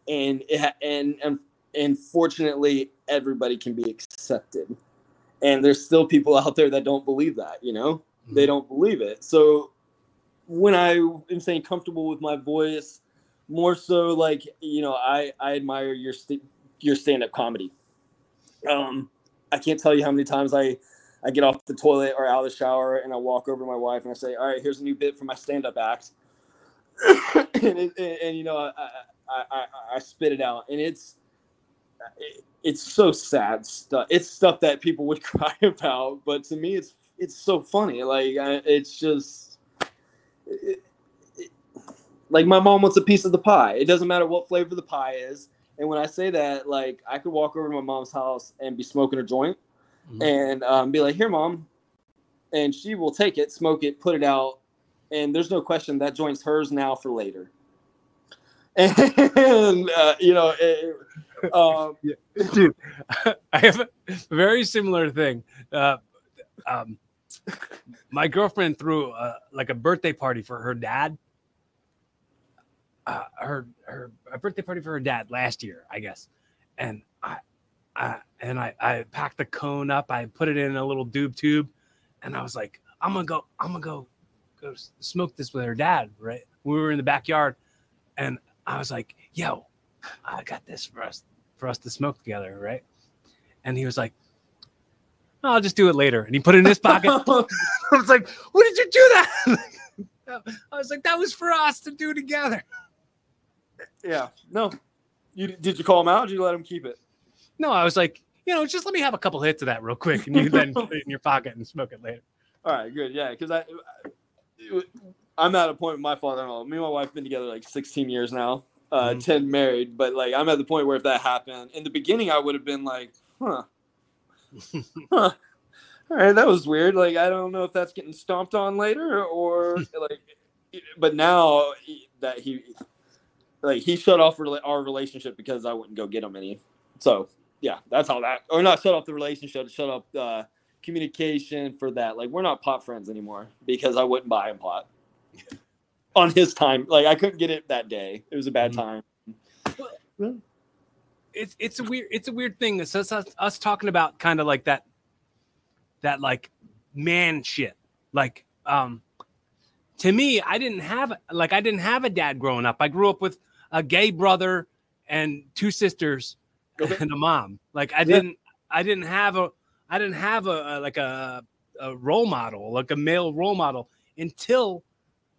and it and and and fortunately everybody can be accepted. And there's still people out there that don't believe that you know? They don't believe it. So when i am saying comfortable with my voice more so like you know i i admire your st- your stand-up comedy um i can't tell you how many times i I get off the toilet or out of the shower and I walk over to my wife and I say, "All right, here's a new bit for my stand-up act," and, it, and, and, you know, I, I, I, I spit it out, and it's it, it's so sad stuff. It's stuff that people would cry about, but to me, it's it's so funny. Like I, it's just. It, it, like my mom wants a piece of the pie. It doesn't matter what flavor the pie is. And when I say that, like I could walk over to my mom's house and be smoking a joint Mhm. and um, be like, "Here, mom," and she will take it, smoke it, put it out, and there's no question that joint's hers now for later. And uh, you know, it, um, dude i have a very similar thing uh, um, my girlfriend threw uh, like a birthday party for her dad uh, her her a birthday party for her dad last year i guess and i I, and I, I packed the cone up. I put it in a little doob tube, and I was like, I'm gonna go. I'm gonna go, go smoke this with her dad. Right? We were in the backyard, and I was like, Yo, I got this for us for us to smoke together, right? And he was like, I'll just do it later. And he put it in his pocket. I was like, What did you do that? I was like, That was for us to do together. yeah, no. You did you call him out? Or did you let him keep it? No, I was like, you know, just let me have a couple hits of that real quick, and you then put it in your pocket and smoke it later. All right, good. Yeah, because I, I, I'm at a point with my father-in-law. Me and my wife have been together like 16 years now, uh, Mhm. 10 married. But like, I'm at the point where if that happened in the beginning, I would have been like, huh, huh. all right, that was weird. Like, I don't know if that's getting stomped on later or like, but now that he, like, he shut off our relationship because I wouldn't go get him any. So yeah, that's how that, or not shut off the relationship, shut off uh, communication for that. Like, we're not pot friends anymore because I wouldn't buy him pot on his time. Like, I couldn't get it that day. It was a bad mm-hmm. time. It's it's a weird it's a weird thing. It's us, us, talking about kind of like that that like man shit. Like um to me, I didn't have like I didn't have a dad growing up. I grew up with a gay brother and two sisters okay. and a mom. Like I didn't I didn't have a I didn't have a, a like a, a role model, like a male role model until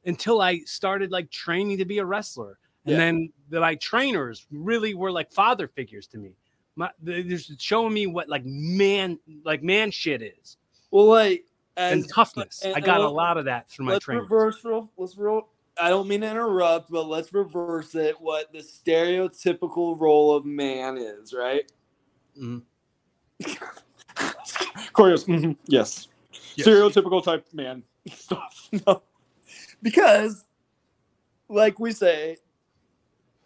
until I started like training to be a wrestler. And yeah. then the like trainers really were like father figures to me my they're just showing me what like man like man shit is. Well, like as, and toughness. And, I got a lot of that through my let's training. Reverse, real, let's real. I don't mean to interrupt, but let's reverse it. What the stereotypical role of man is, right? Mm-hmm. Corey mm-hmm. yes. yes. Stereotypical type man stuff. no. Because, like we say,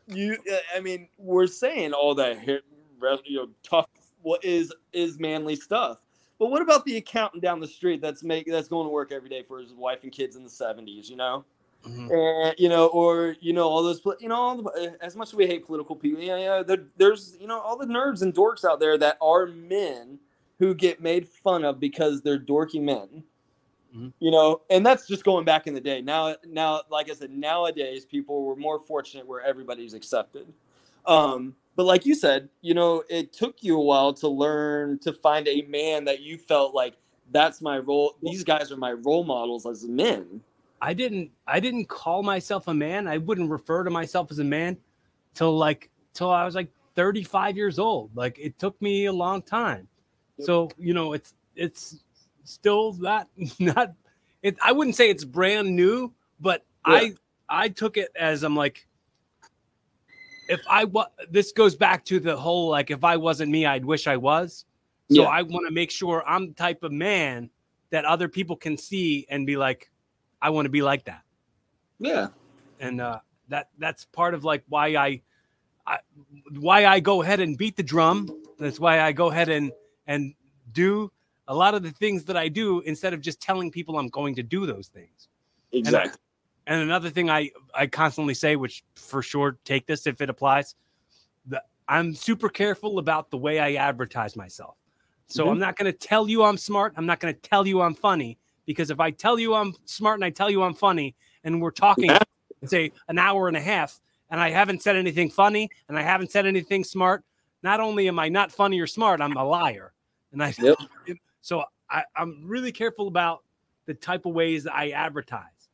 you. I mean, we're saying all that you know, tough what is is manly stuff. But what about the accountant down the street that's make that's going to work every day for his wife and kids in the seventies? You know, mm-hmm. and you know, or you know, all those you know, all the, as much as we hate political people, yeah, yeah, there, there's you know, all the nerds and dorks out there that are men who get made fun of because they're dorky men. Mm-hmm. You know, and that's just going back in the day. Now, now, like I said, nowadays people were more fortunate where everybody's accepted. Um, but like you said, you know, it took you a while to learn to find a man that you felt like that's my role. These guys are my role models as men. I didn't I didn't call myself a man. I wouldn't refer to myself as a man till like till I was like 35 years old. Like it took me a long time. So, you know, it's it's still not not it I wouldn't say it's brand new, but yeah. I I took it as I'm like if I was, this goes back to the whole like, if I wasn't me, I'd wish I was. So yeah. I want to make sure I'm the type of man that other people can see and be like, I want to be like that. Yeah. And uh, that that's part of like why I, I why I go ahead and beat the drum. That's why I go ahead and and do a lot of the things that I do instead of just telling people I'm going to do those things. Exactly. And another thing I I constantly say, which for sure take this if it applies, that I'm super careful about the way I advertise myself. So mm-hmm. I'm not going to tell you I'm smart. I'm not going to tell you I'm funny because if I tell you I'm smart and I tell you I'm funny and we're talking say an hour and a half and I haven't said anything funny and I haven't said anything smart, not only am I not funny or smart, I'm a liar. And I yep. so I, I'm really careful about the type of ways that I advertise.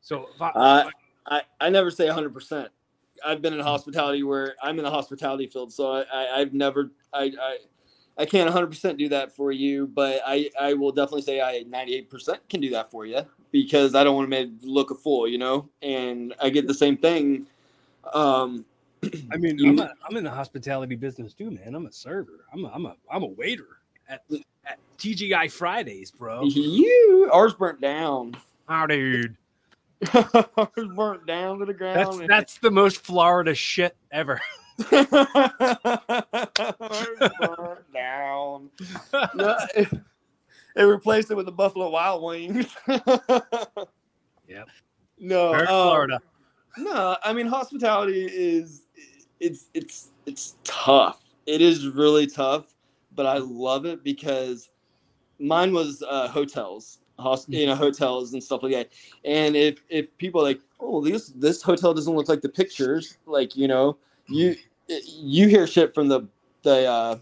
So I, uh, I, I never say 100. percent I've been in hospitality where I'm in the hospitality field, so I, I have never I, I I can't 100 percent do that for you, but I I will definitely say I 98 percent can do that for you because I don't want to make look a fool, you know, and I get the same thing. Um, I mean, I'm, a, I'm in the hospitality business too, man. I'm a server. I'm a, I'm a I'm a waiter at, at TGI Fridays, bro. You ours burnt down. Oh, dude. Ours burnt down to the ground. That's, that's the most Florida shit ever. burnt down. No, it, it, replaced it with the Buffalo Wild Wings. yep. No, um, Florida. No, I mean hospitality is it's it's it's tough. It is really tough, but I love it because mine was uh, hotels host, you know, hotels and stuff like that. And if if people like, oh, this this hotel doesn't look like the pictures, like you know, you you hear shit from the the uh,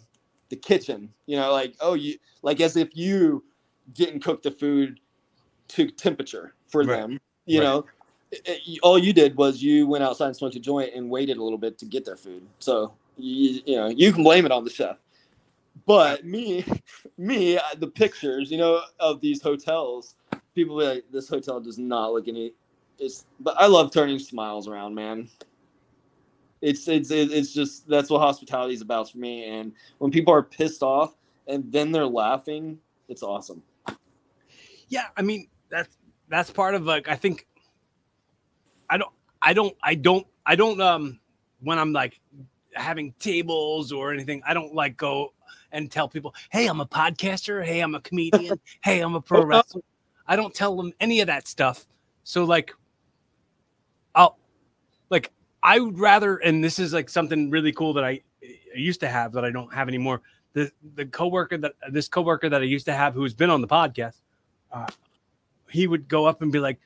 the kitchen, you know, like oh, you like as if you didn't cook the food to temperature for right. them, you right. know. It, it, all you did was you went outside and smoked a joint and waited a little bit to get their food. So you, you know you can blame it on the chef. But me, me, the pictures, you know, of these hotels, people be like, this hotel does not look any. It's, but I love turning smiles around, man. It's it's it's just that's what hospitality is about for me. And when people are pissed off and then they're laughing, it's awesome. Yeah, I mean that's that's part of like I think I don't I don't I don't I don't um when I'm like having tables or anything, I don't like go and tell people, "Hey, I'm a podcaster. Hey, I'm a comedian. hey, I'm a pro wrestler." I don't tell them any of that stuff. So like I'll like I would rather and this is like something really cool that I, I used to have that I don't have anymore. The the coworker that this coworker that I used to have who's been on the podcast, uh, he would go up and be like,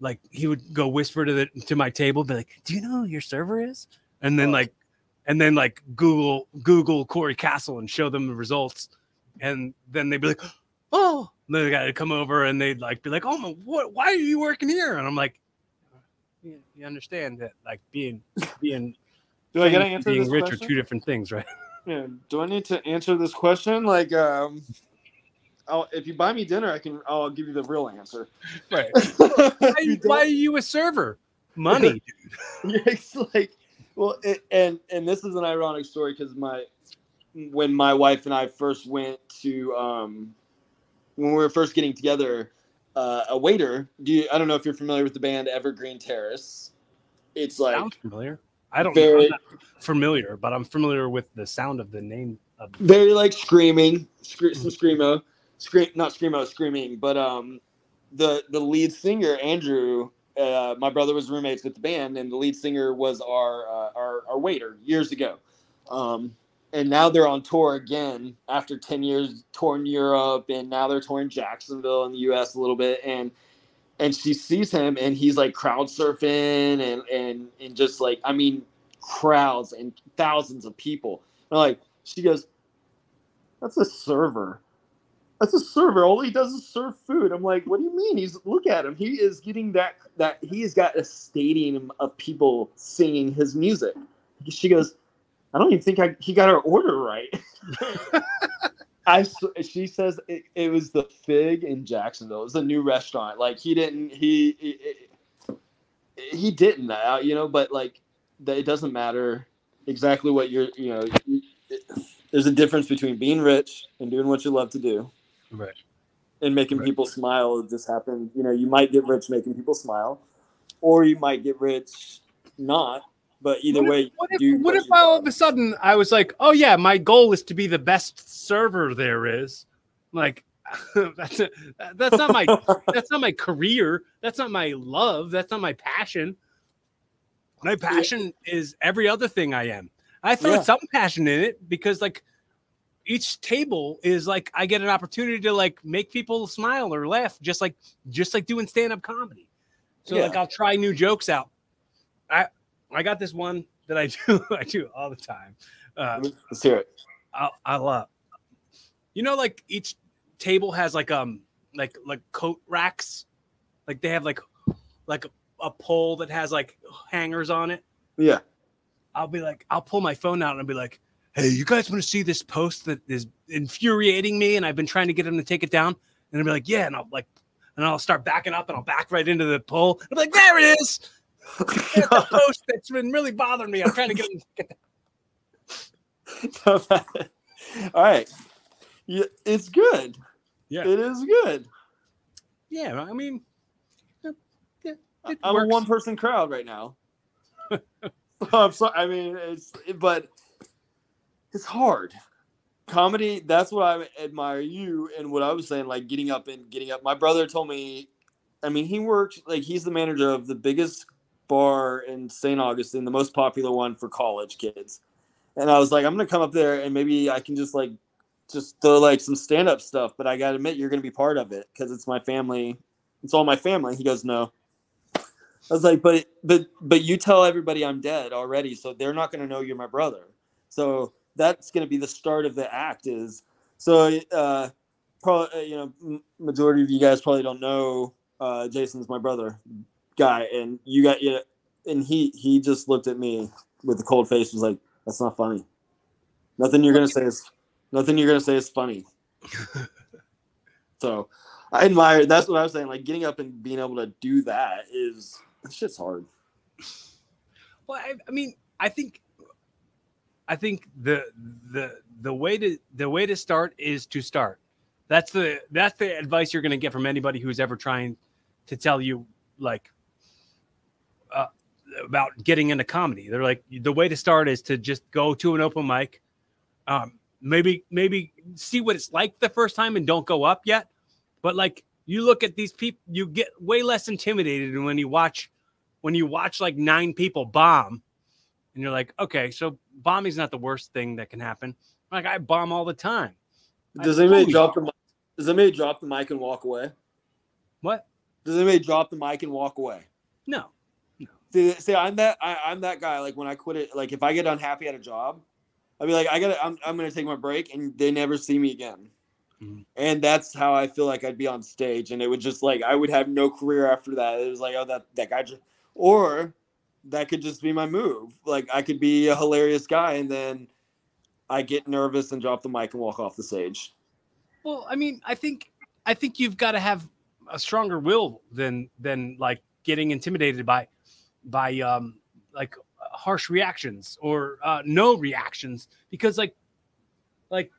like he would go whisper to the to my table, be like, "Do you know who your server is?" And then like, and then like Google Google Corey Castle and show them the results, and then they'd be like, "Oh," and then they got to come over and they'd like be like, "Oh my, what? Why are you working here?" And I'm like, "You, you understand that like being being Do I answer being this rich question? are two different things, right?" Yeah. Do I need to answer this question? Like, um, I'll, if you buy me dinner, I can. I'll give you the real answer. Right. Why, why are you a server? Money. It's like, well, it, and and this is an ironic story because my when my wife and I first went to um when we were first getting together, uh, a waiter. Do you, I don't know if you're familiar with the band Evergreen Terrace. It's like Sounds familiar. I don't know. very I'm familiar, but I'm familiar with the sound of the name of very like screaming, scre- some screamo, scream not screamo, screaming. But um, the the lead singer Andrew, uh, my brother was roommates with the band, and the lead singer was our uh, our, our waiter years ago. Um, and now they're on tour again after ten years touring Europe, and now they're touring Jacksonville in the U.S. a little bit, and and she sees him, and he's like crowd surfing, and and and just like I mean, crowds and thousands of people. And like she goes, that's a server. That's a server. All he does is serve food. I'm like, what do you mean? He's look at him. He is getting that that he has got a stadium of people singing his music. She goes, I don't even think I, he got our order right. I she says it, it was the Fig in Jacksonville. It was a new restaurant. Like he didn't he he, he didn't uh, you know, but like that it doesn't matter exactly what you're you know. there's a difference between being rich and doing what you love to do right. and making Right. people smile. Just happened. You know, you might get rich making people smile, or you might get rich not. But either What if- way, What if, what if all of a sudden I was like, oh yeah, my goal is to be the best server there is. Like that's a, that's not my that's not my career. That's not my love. That's not my passion. My passion is every other thing I am. I throw Yeah. some passion in it because like each table is like I get an opportunity to like make people smile or laugh, just like just like doing stand up comedy. So like I'll try new jokes out. I I got this one that I do I do all the time. Uh, Let's hear it. I, love. You know, like each table has like um like like coat racks, like they have like like a, a pole that has like hangers on it. Yeah. I'll be like, I'll pull my phone out and I'll be like, "Hey, you guys want to see this post that is infuriating me?" And I've been trying to get them to take it down. And I'll be like, "Yeah," and I'll like, and I'll start backing up and I'll back right into the pole. I'm like, "There it is." There's the post that's been really bothering me. I'm trying to get them. To get All right. Yeah, it's good. Yeah. It is good. Yeah, I mean, yeah, I'm works. a one person crowd right now. I'm sorry. I mean, it's but it's hard. Comedy. That's what I admire you and what I was saying. Like getting up and getting up. My brother told me. I mean, he works like he's the manager of the biggest bar in St. Augustine, the most popular one for college kids. And I was like, I'm gonna come up there and maybe I can just like just throw like some stand up stuff. But I gotta admit, you're gonna be part of it because it's my family. It's all my family. He goes, no. I was like, but but but you tell everybody I'm dead already, so they're not going to know you're my brother. So that's going to be the start of the act. Is so uh, probably uh, you know majority of you guys probably don't know uh, Jason's my brother guy, and you got you know, and he he just looked at me with a cold face, was like, that's not funny. Nothing you're gonna say is nothing you're gonna say is funny. so I admire. That's what I was saying. Like getting up and being able to do that is it's just hard. Well, I, I mean, I think, I think the the the way to the way to start is to start. That's the that's the advice you're going to get from anybody who's ever trying to tell you like uh, about getting into comedy. They're like the way to start is to just go to an open mic, um, maybe maybe see what it's like the first time and don't go up yet. But like you look at these people, you get way less intimidated when you watch when you watch like nine people bomb, and you're like, okay, so bombing's not the worst thing that can happen. Like I bomb all the time. Does I anybody drop the mic? Does anybody drop the mic and walk away? What? Does anybody drop the mic and walk away? No. See, see, I'm that I, I'm that guy. Like when I quit it, like if I get unhappy at a job, I'll be like, I gotta, I'm, I'm gonna take my break, and they never see me again. Mhm. And that's how I feel like I'd be on stage, and it would just like I would have no career after that. It was like, oh, that that guy, just, or that could just be my move. Like I could be a hilarious guy, and then I get nervous and drop the mic and walk off the stage. Well, I mean, I think I think you've got to have a stronger will than than like getting intimidated by by um like harsh reactions or uh no reactions because like like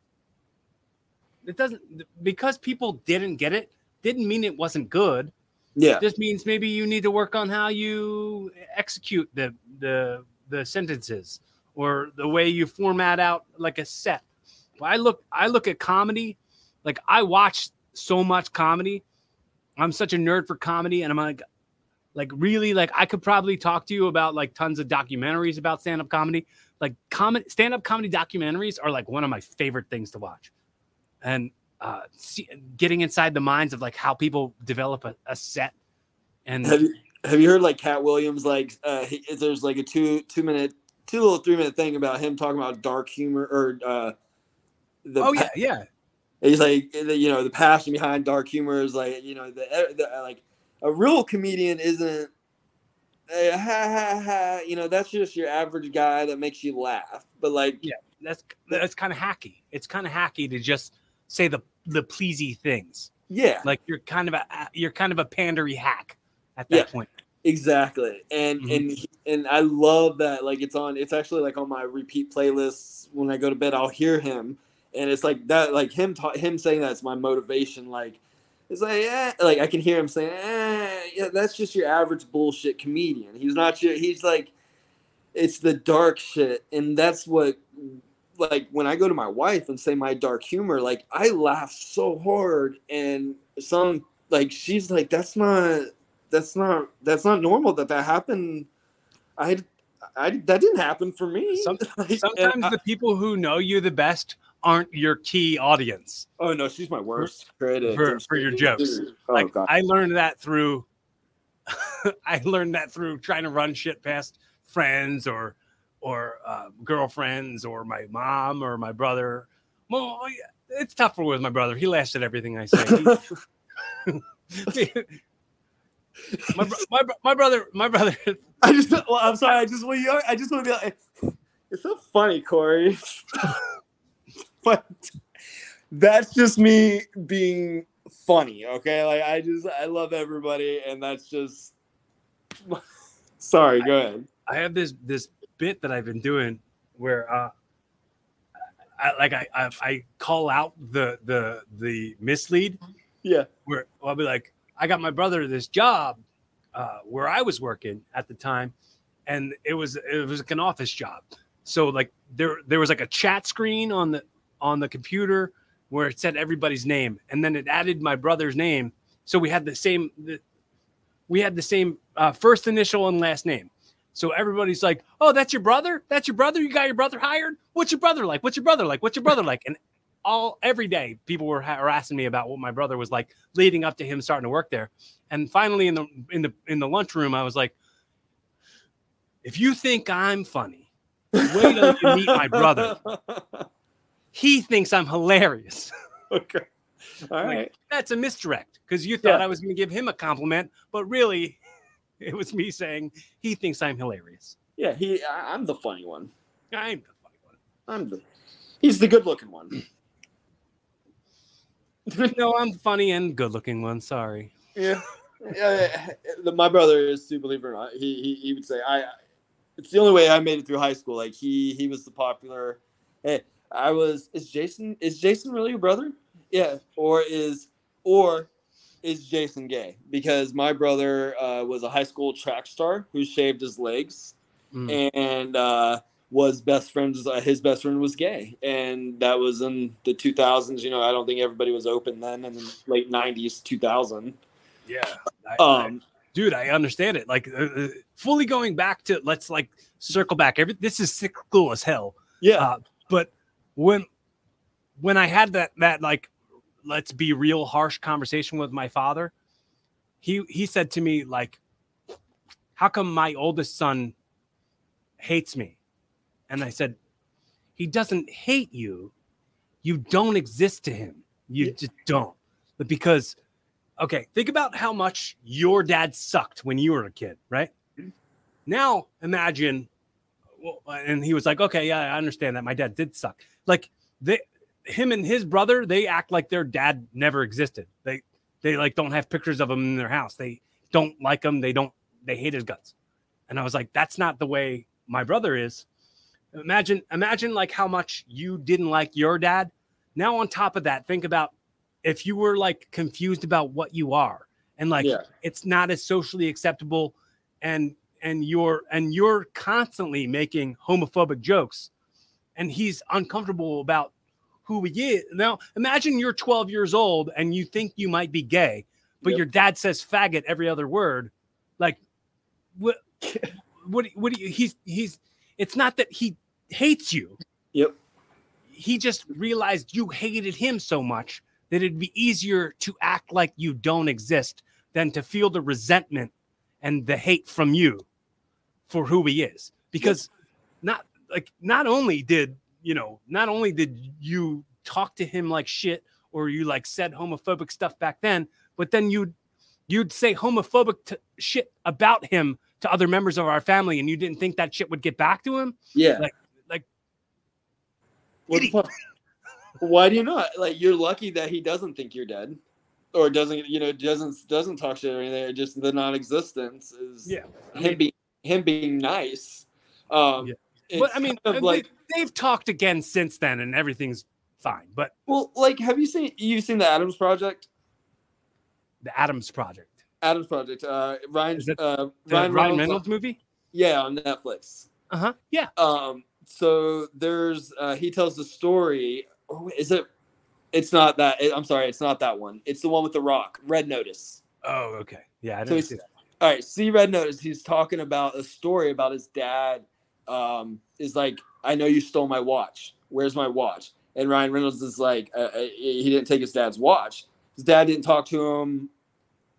it doesn't because people didn't get it didn't mean it wasn't good Yeah, just means maybe you need to work on how you execute the the the sentences or the way you format out like a set. I look I look at comedy, like I watch so much comedy. I'm such a nerd for comedy, and I'm like, like really, like I could probably talk to you about like tons of documentaries about stand-up comedy. Like comedy, stand-up comedy documentaries are like one of my favorite things to watch, and uh, see, getting inside the minds of like how people develop a, a set. And have you have you heard like Katt Williams? Like, uh, he, there's like a two two minute, two little three minute thing about him talking about dark humor or uh, the oh yeah, yeah, He's like, you know, the passion behind dark humor is like, you know, the, the like a real comedian isn't, uh, ha ha ha. You know, that's just your average guy that makes you laugh. But like, Yeah. that's that's kind of hacky. It's kind of hacky to just say the the pleasy things. yeah, Like you're kind of a you're kind of a pandery hack at that Yeah. point. exactly. And Mhm. and and I love that. Like, it's on. It's actually like on my repeat playlists when I go to bed. I'll hear him, and it's like that. Like him, ta- him saying that's my motivation. Like. It's like, eh, like I can hear him saying, eh, yeah, that's just your average bullshit comedian. He's not your, he's like, it's the dark shit. And that's what, like, when I go to my wife and say my dark humor, like, I laugh so hard. And some, like, she's like, that's not, that's not, that's not normal that that happened. I, I, that didn't happen for me. Some- Like, Sometimes I- the people who know you the best aren't your key audience. oh no, she's my worst critic. for- for your jokes. Oh, like God. I learned that through I learned that through trying to run shit past friends or or uh, girlfriends or my mom or my brother. Well, it's tougher with my brother. He laughs at everything I say. He- my, bro- my, bro- my brother, my brother. I just, well, I'm sorry. I just want you. I just want to be like, it's so funny, Corey. but that's just me being funny. Okay, like I just, I love everybody, and that's just. sorry. Go ahead. I have this this bit that I've been doing where uh I, like I, I I call out the the the mislead. Yeah. where I'll be like I got my brother this job uh where I was working at the time and it was it was like an office job. So like there there was like a chat screen on the on the computer where it said everybody's name and then it added my brother's name. So we had the same the, we had the same uh, first initial and last name so everybody's like, "Oh, that's your brother? That's your brother? You got your brother hired? What's your brother like? What's your brother like? What's your brother like?" And all every day, people were harassing me about what my brother was like leading up to him starting to work there. And finally, in the in the in the lunchroom, I was like, "If you think I'm funny, wait till you meet my brother. He thinks I'm hilarious." okay. All Like, right. That's a misdirect because you thought Yeah. I was going to give him a compliment, but really, it was me saying he thinks I'm hilarious. Yeah. He. I, I'm the funny one. I'm the funny one. I'm the. He's the good-looking one. No, I'm the funny and good looking one. Sorry. Yeah. yeah, my brother is to believe it or not. He, he he would say I. It's the only way I made it through high school. Like he he was the popular. Hey, I was. Is Jason is Jason really your brother? Yeah, or is or is Jason gay? Because my brother uh, was a high school track star who shaved his legs, Mm. and uh, was best friends. Uh, his best friend was gay, and that was in the 2000s. You know, I don't think everybody was open then, in the late 90s, 2000. Yeah. I- I- Um, dude, I understand it. Like uh, uh, fully going back to let's like circle back. Every this is cyclical as hell. yeah, Uh, but when when I had that that like let's be real harsh conversation with my father, he he said to me like, "How come my oldest son hates me?" And I said, "He doesn't hate you. You don't exist to him. You Yeah. just don't." But because okay, think about how much your dad sucked when you were a kid, right? Mm-hmm. Now imagine well, and he was like, "Okay, yeah, I understand that. My dad did suck." Like they, him and his brother, they act like their dad never existed. They, they like don't have pictures of him in their house. They don't like him. They don't. They hate his guts. And I was like, "That's not the way my brother is." Imagine, imagine like how much you didn't like your dad. Now on top of that, think about if you were like confused about what you are, and like Yeah. it's not as socially acceptable, and and you're and you're constantly making homophobic jokes and he's uncomfortable about who he is now imagine you're 12 years old and you think you might be gay but Yep. your dad says faggot every other word like what what what do you, he's he's it's not that he hates you Yep. he just realized you hated him so much that it'd be easier to act like you don't exist than to feel the resentment and the hate from you for who he is because not like not only did you know not only did you talk to him like shit or you like said homophobic stuff back then but then you'd you'd say homophobic t- shit about him to other members of our family and you didn't think that shit would get back to him yeah. like- like- What the fuck? Why do you not? Like, you're lucky that he doesn't think you're dead, or doesn't, you know, doesn't doesn't talk shit or anything. Just the non-existence is Yeah, him being him being nice. Um, Yeah. but i mean kind of like they've talked again since then and everything's fine but well, like, have you seen you've seen the Adams Project? the adams project Adams Project. Uh, Ryan. It uh, the ryan reynolds, Reynolds- movie Yeah, on Netflix. uh-huh yeah Um, so there's uh, he tells the story. Oh, is it? It's not that. I'm sorry, it's not that one. It's the one with the Rock. Red Notice. oh okay yeah i didn't he's- see that All right, see Red Notice. He's talking about a story about his dad. Um, is like, I know you stole my watch. Where's my watch? And Ryan Reynolds is like, uh, uh, he didn't take his dad's watch. His dad didn't talk to him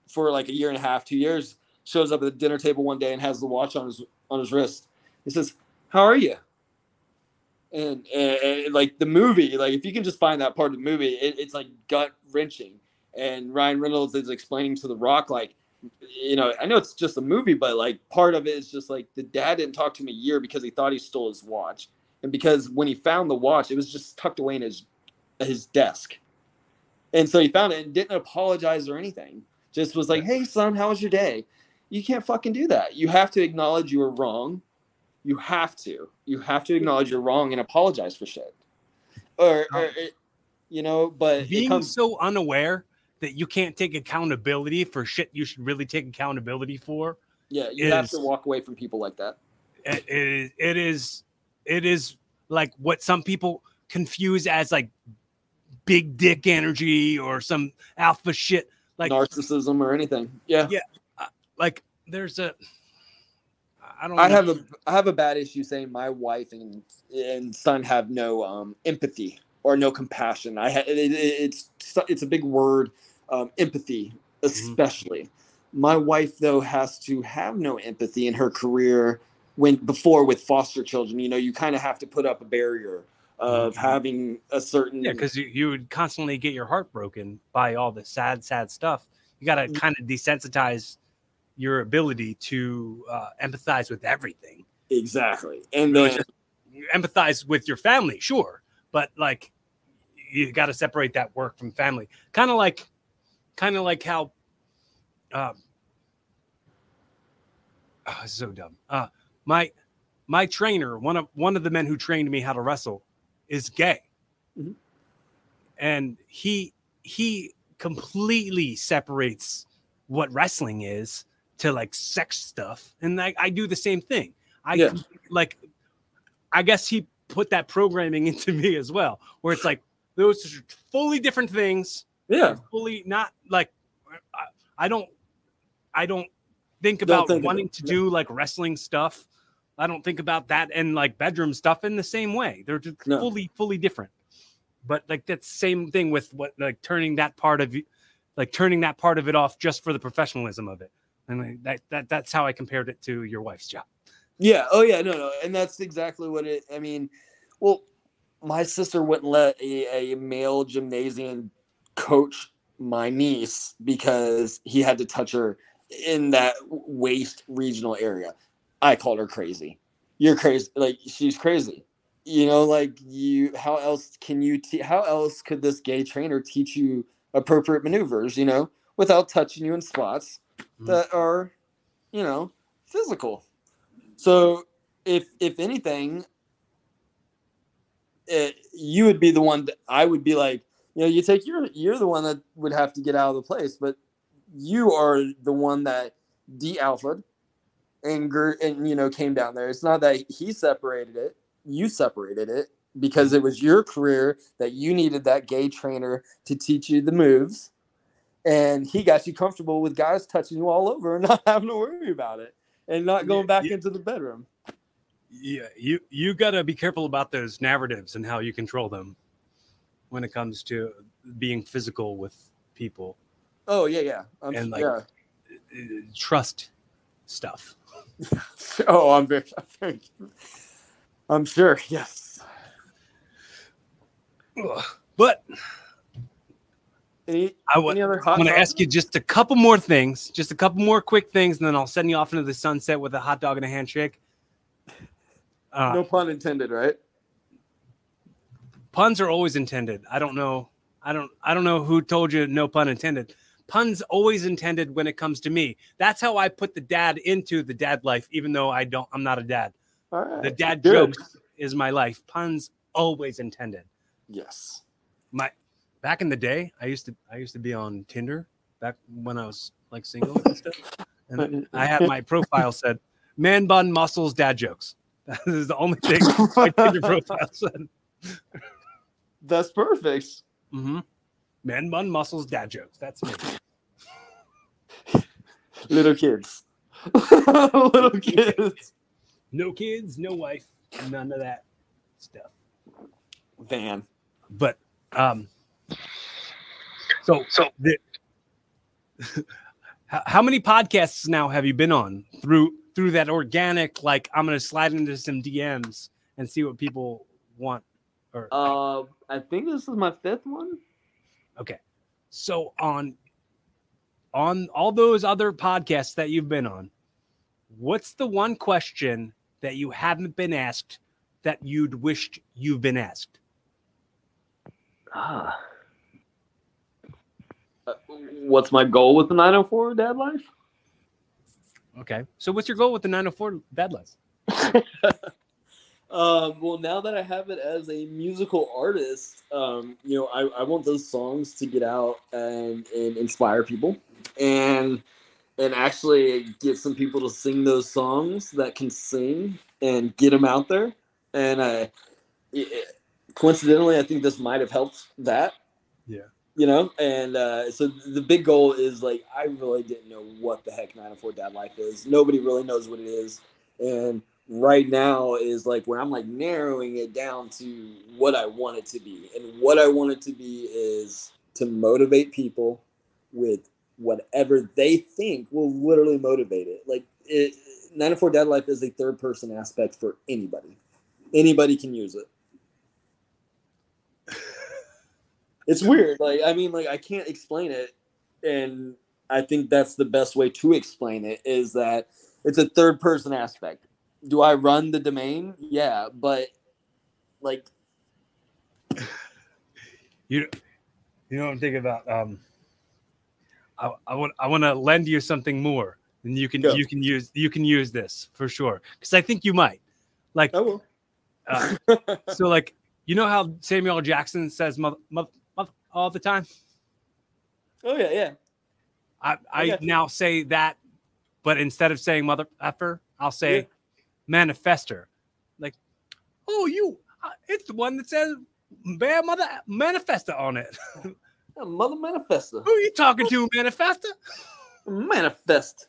for like a year and a half, two years. Shows up at the dinner table one day and has the watch on his on his wrist. He says, "How are you?" And, and, and, like the movie, like if you can just find that part of the movie, it, it's like gut wrenching. And Ryan Reynolds is explaining to The Rock, like, you know, I know it's just a movie, but like part of it is just like the dad didn't talk to him a year because he thought he stole his watch, and because when he found the watch, it was just tucked away in his his desk, and so he found it and didn't apologize or anything. Just was like, "Hey, son, how was your day?" You can't fucking do that. You have to acknowledge you were wrong. You have to. You have to acknowledge you're wrong and apologize for shit. Or, or it- you know, but being comes, so unaware that you can't take accountability for shit you should really take accountability for yeah, you have to walk away from people like that. it, it, is- it is it is like what some people confuse as like big dick energy or some alpha shit like narcissism or anything. Yeah. Yeah. like there's a i don't I know. have a I have a bad issue saying my wife and and son have no um, empathy or no compassion. I ha- it, it, it's it's a big word, um, empathy especially. My wife though has to have no empathy in her career when before with foster children. You know, you kind of have to put up a barrier of Mhm. having a certain yeah because you, you would constantly get your heart broken by all the sad sad stuff you got to Mm. kind of desensitize your ability to uh, empathize with everything exactly. And then just- empathize with your family, sure, but like you got to separate that work from family. Kind of like, kind of like how, um, oh, so dumb. Uh, my my trainer, one of one of the men who trained me how to wrestle, is gay, Mhm. and he he completely separates what wrestling is to like sex stuff, and like I do the same thing. I Yeah. like, I guess he put that programming into me as well, where it's like those are fully different things. Yeah. fully not like I, I don't I don't think Don't about think wanting to do like wrestling stuff. I don't think about that and like bedroom stuff in the same way. They're just No. fully fully different. But like that same thing with what like turning that part of like turning that part of it off just for the professionalism of it. And like, that, that that's how I compared it to your wife's job. Yeah. Oh, yeah. No, no. And that's exactly what it. I mean, well, my sister wouldn't let a, a male gymnasium coach my niece because he had to touch her in that waist regional area. I called her crazy. You're crazy. Like she's crazy. You know, like you. How else can you? Te- how else could this gay trainer teach you appropriate maneuvers? You know, without touching you in spots Mhm. that are, you know, physical. So if if anything, it, you would be the one that I would be like, you know, you take your you're the one that would have to get out of the place, but you are the one that de alphaed and and you know came down there. It's not that he separated it, you separated it because it was your career that you needed that gay trainer to teach you the moves. And he got you comfortable with guys touching you all over and not having to worry about it and not going back yeah. into the bedroom. Yeah, you you got to be careful about those narratives and how you control them when it comes to being physical with people. Oh yeah, yeah. I'm, And, like, yeah. Trust stuff. Oh, I'm very, I'm I'm sure. Yes. Ugh. But Any, I would any other hot? I'm going to ask you just a couple more things, just a couple more quick things, and then I'll send you off into the sunset with a hot dog and a handshake. Uh, No pun intended, right? Puns are always intended. I don't know. I don't. I don't know who told you no pun intended. Puns always intended when it comes to me. That's how I put the dad into the dad life, even though I don't. I'm not a dad. Right. The dad Good. jokes is my life. Puns always intended. Yes. my back in the day i used to i used to be on tinder back when i was like single and stuff and i had my profile said man bun muscles dad jokes that is the only thing my tinder profile said That's perfect. hmm man bun muscles dad jokes that's me Little kids. Little kids. no kids no wife none of that stuff Van. but um so so the, how, how many podcasts now have you been on through through that organic like i'm gonna slide into some dms and see what people want or Uh, I think this is my fifth one. Okay so on on all those other podcasts that you've been on what's the one question that you haven't been asked that you'd wished you've been asked Ah. Uh, what's my goal with the 904 dad life? okay so what's your goal with the 904 bad life Um, well, now that I have it as a musical artist, um, you know, I, I want those songs to get out and, and inspire people, and and actually get some people to sing those songs that can sing and get them out there. And uh, it- coincidentally, I think this might have helped that. Yeah. You know, and uh, so the big goal is like I really didn't know what the heck 904 Dad Life is. Nobody really knows what it is, and right now is like where I'm like narrowing it down to what I want it to be. And what I want it to be is to motivate people with whatever they think will literally motivate it. Like it 94 Dad Life is a third person aspect for anybody. Anybody can use it. It's weird. Like I mean like I can't explain it and I think that's the best way to explain it is that it's a third person aspect do I run the domain? Yeah, but like You, you know what I'm thinking about? Um, I, I want I want to lend you something more, and you can Go. you can use you can use this for sure because I think you might. Like I will. uh, so, like you know how Samuel Jackson says "mother, mother, mother" all the time. Oh yeah, yeah. I, I now say that, but instead of saying mother effer, I'll say Yeah. Manifester. Like, oh, you, uh, it's the one that says bear mother manifesta on it. Yeah, Mother Manifesta. Who are you talking to, manifesta? Manifest.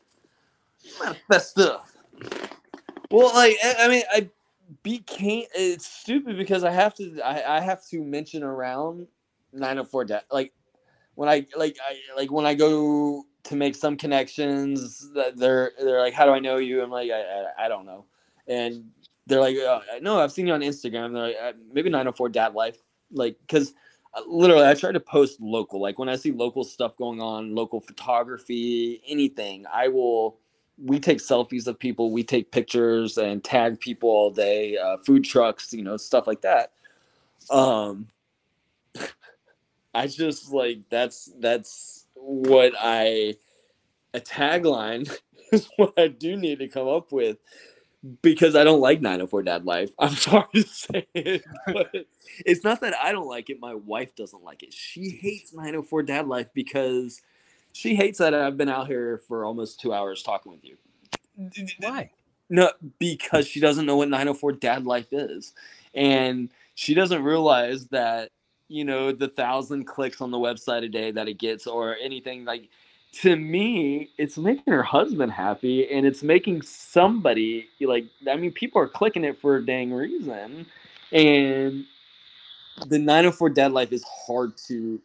Manifesta. Well, like I, I mean, I became it's stupid because I have to I, I have to mention around 904 debt like when I like I like when I go to make some connections that they're they're like how do I know you I'm like I I, I don't know and they're like uh, no I've seen you on Instagram. They're like uh, maybe 904 dad life like because literally I try to post local. Like when I see local stuff going on local photography anything I will we take selfies of people. We take pictures and tag people all day uh, food trucks you know stuff like that. Um i just like that's that's what i a tagline is what i do need to come up with because i don't like 904 dad life i'm sorry to say it but it's not that i don't like it my wife doesn't like it she hates 904 dad life because she hates that I've been out here for almost two hours talking with you. Why? No, because she doesn't know what 904 dad life is. And she doesn't realize that, you know, the thousand clicks on the website a day that it gets or anything like to me, it's making her husband happy and it's making somebody like I mean, people are clicking it for a dang reason. And the 904 dad life is hard to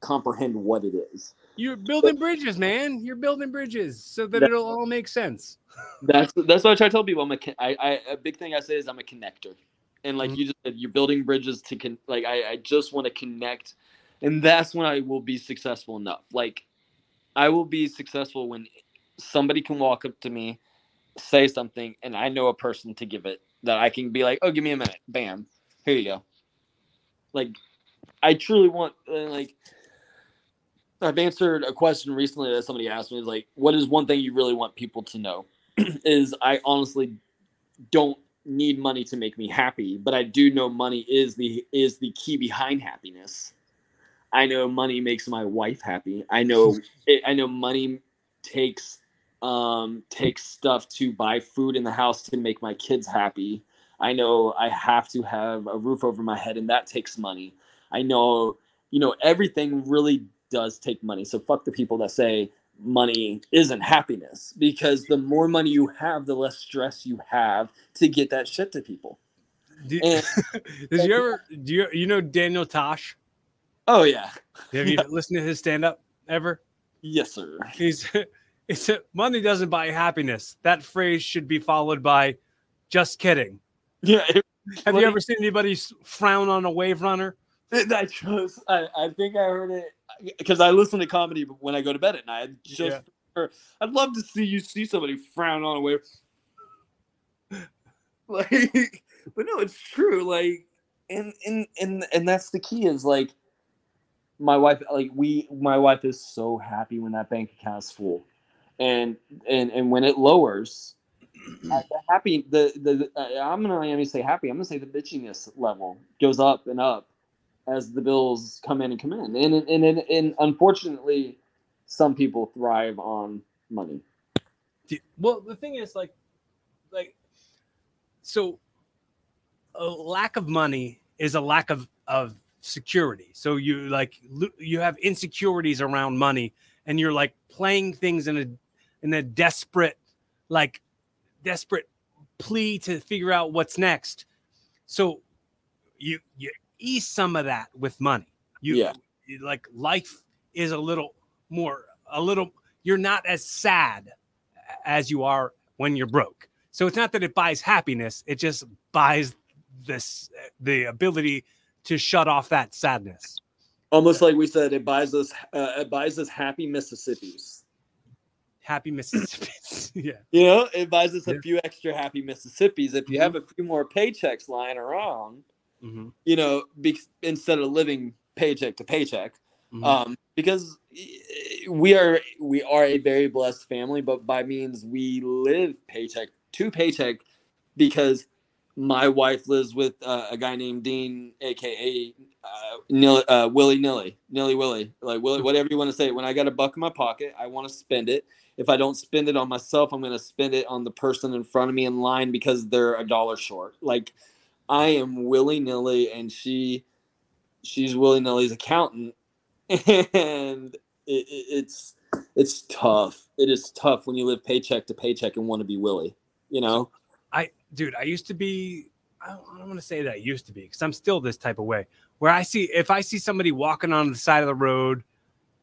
comprehend what it is. You're building bridges, man. You're building bridges so that it'll all make sense. That's that's what I try to tell people. I'm a, I, I a big thing I say is I'm a connector, and like Mhm. you just said, you're building bridges to con. Like I, I just want to connect, and that's when I will be successful enough. Like I will be successful when somebody can walk up to me, say something, and I know a person to give it that I can be like, oh, give me a minute, bam, here you go. Like I truly want uh, like. I've answered a question recently that somebody asked me is like, what is one thing you really want people to know? is I honestly don't need money to make me happy, but I do know money is the is the key behind happiness. I know money makes my wife happy. I know it, I know money takes um takes stuff to buy food in the house to make my kids happy. I know I have to have a roof over my head and that takes money. I know you know everything really does take money. So fuck the people that say money isn't happiness because the more money you have, the less stress you have to get that shit to people. Do, And does you ever do you you know Daniel Tosh? Oh yeah, Have you listened to his stand up ever? yes sir. He's it's a, money doesn't buy happiness. That phrase should be followed by just kidding. Yeah, it, Have you ever seen anybody frown on a wave runner? I just I, I think I heard it because I listen to comedy when I go to bed at night. Just Yeah. heard- I'd love to see you see somebody frown on a wave. Like, but no, it's true. Like, and and and and that's the key is like my wife like we my wife is so happy when that bank account is full. And and and when it lowers uh, the happy the the uh, i'm gonna let me say happy i'm gonna say the bitchiness level goes up and up as the bills come in and come in. And and and, and unfortunately some people thrive on money. Well, the thing is, like, like, so a lack of money is a lack of of security. So you like you have insecurities around money, and you're like playing things in a in a desperate, like, desperate plea to figure out what's next. So you you ease some of that with money. You, Yeah. you- like life is a little more a little. You're not as sad as you are when you're broke. So it's not that it buys happiness; it just buys this the ability to shut off that sadness. almost like we said it buys us uh, it buys us happy mississippi's Happy Mississippi's, yeah. you know it buys us Yeah. a few extra happy mississippi's if you have a few more paychecks lying around Mhm. you know be, instead of living paycheck to paycheck Mhm. um, because we are we are a very blessed family but by means we live paycheck to paycheck because my wife lives with uh, a guy named Dean, aka uh, Nilly, uh, Willy Nilly, Nilly Willy, like Willy, whatever you want to say. When I got a buck in my pocket, I want to spend it. If I don't spend it on myself, I'm going to spend it on the person in front of me in line because they're a dollar short. Like I am willy nilly, and she, she's willy nilly's accountant, and it, it, it's it's tough. It is tough when you live paycheck to paycheck and want to be willy. You know, dude, I used to be. I don't, I don't want to say that I used to be because I'm still this type of way. Where I see if I see somebody walking on the side of the road,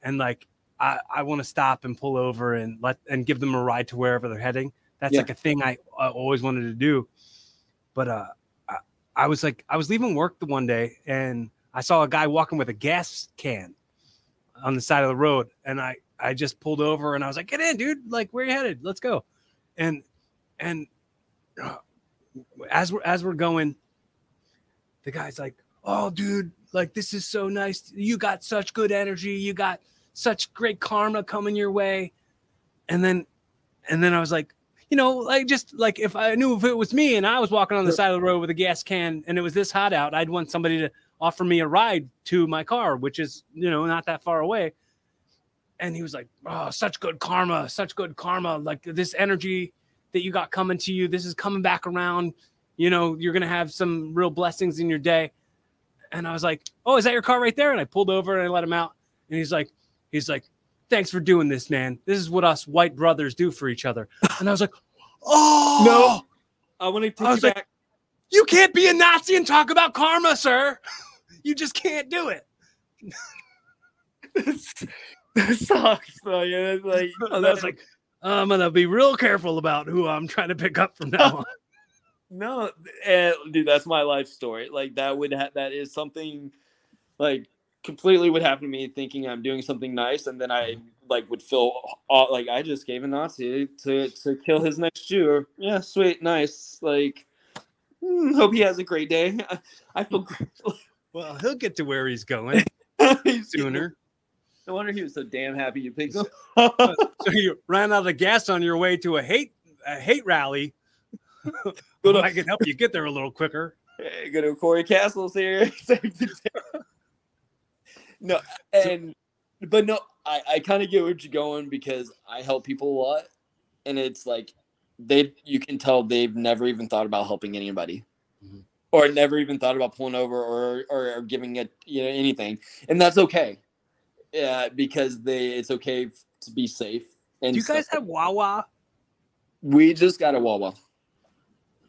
and like I, I want to stop and pull over and let and give them a ride to wherever they're heading. That's Yeah. like a thing I, I always wanted to do. But uh, I, I was like, I was leaving work the one day and I saw a guy walking with a gas can on the side of the road, and I I just pulled over and I was like, get in, dude. Like, where you headed? Let's go. And and uh, as we're as we're going, the guy's like, "Oh, dude, like this is so nice. You got such good energy. You got such great karma coming your way." And then, and then I was like, you know, like just like if I knew if it was me and I was walking on the side of the road with a gas can and it was this hot out, I'd want somebody to offer me a ride to my car, which is you know not that far away. And he was like, "Oh, such good karma, such good karma. Like this energy that you got coming to you, this is coming back around. You know, you're gonna have some real blessings in your day." And I was like, "Oh, is that your car right there?" And I pulled over and I let him out. And he's like, "He's like, thanks for doing this, man. This is what us white brothers do for each other." And I was like, "Oh No. Uh, I want to take I you was like- back. you can't be a Nazi and talk about karma, sir. You just can't do it." that sucks. though. Yeah, that's like, And I was like, I'm gonna be real careful about who I'm trying to pick up from now on. No, eh, dude, that's my life story. Like that would ha- that is something like completely would happen to me thinking I'm doing something nice, and then I like would feel like I just gave a Nazi to to kill his next Jew. Or, yeah, sweet, nice. Like, hmm, hope he has a great day. I, I feel great. Well, he'll get to where he's going sooner. No wonder he was so damn happy you picked him. So you ran out of gas on your way to a hate a hate rally. To- I can help you get there a little quicker. Hey, go to Corey Castle's here. Save the day. no, and but no, I, I kind of get what you're going because I help people a lot, and it's like they you can tell they've never even thought about helping anybody, Mhm. or never even thought about pulling over or, or or giving it you know anything, and that's okay, yeah, because they it's okay f- to be safe. And Do you stuff. guys have Wawa? We just got a Wawa.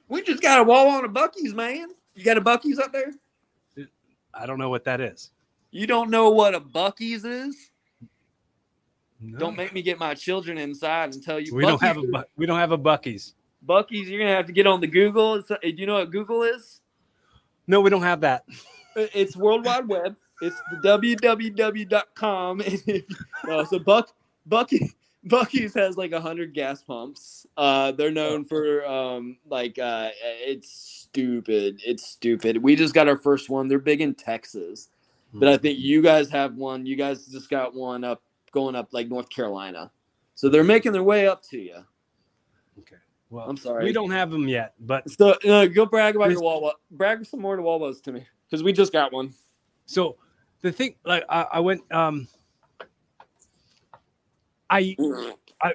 We just got a Wawa and a Buc-ee's, man. You got a Buc-ee's up there? I don't know what that is. You don't know what a Buc-ee's is? No. Don't make me get my children inside and tell you. we don't have a Bu- we don't have a Buc-ee's. Buc-ee's. You're gonna have to get on the Google. It's, do you know what Google is? No, we don't have that. It's World Wide Web. It's the www.com. No, so Buck Bucky Buc-ee's has like a hundred gas pumps. Uh, they're known for um, like uh, it's stupid. It's stupid. We just got our first one. They're big in Texas, but I think you guys have one. You guys just got one up going up like North Carolina, so they're making their way up to you. Okay. Well, I'm sorry. we don't have them yet, but So uh, go brag about your Wawa. Brag some more to Wawas to me because we just got one. so the thing like I, I went um I I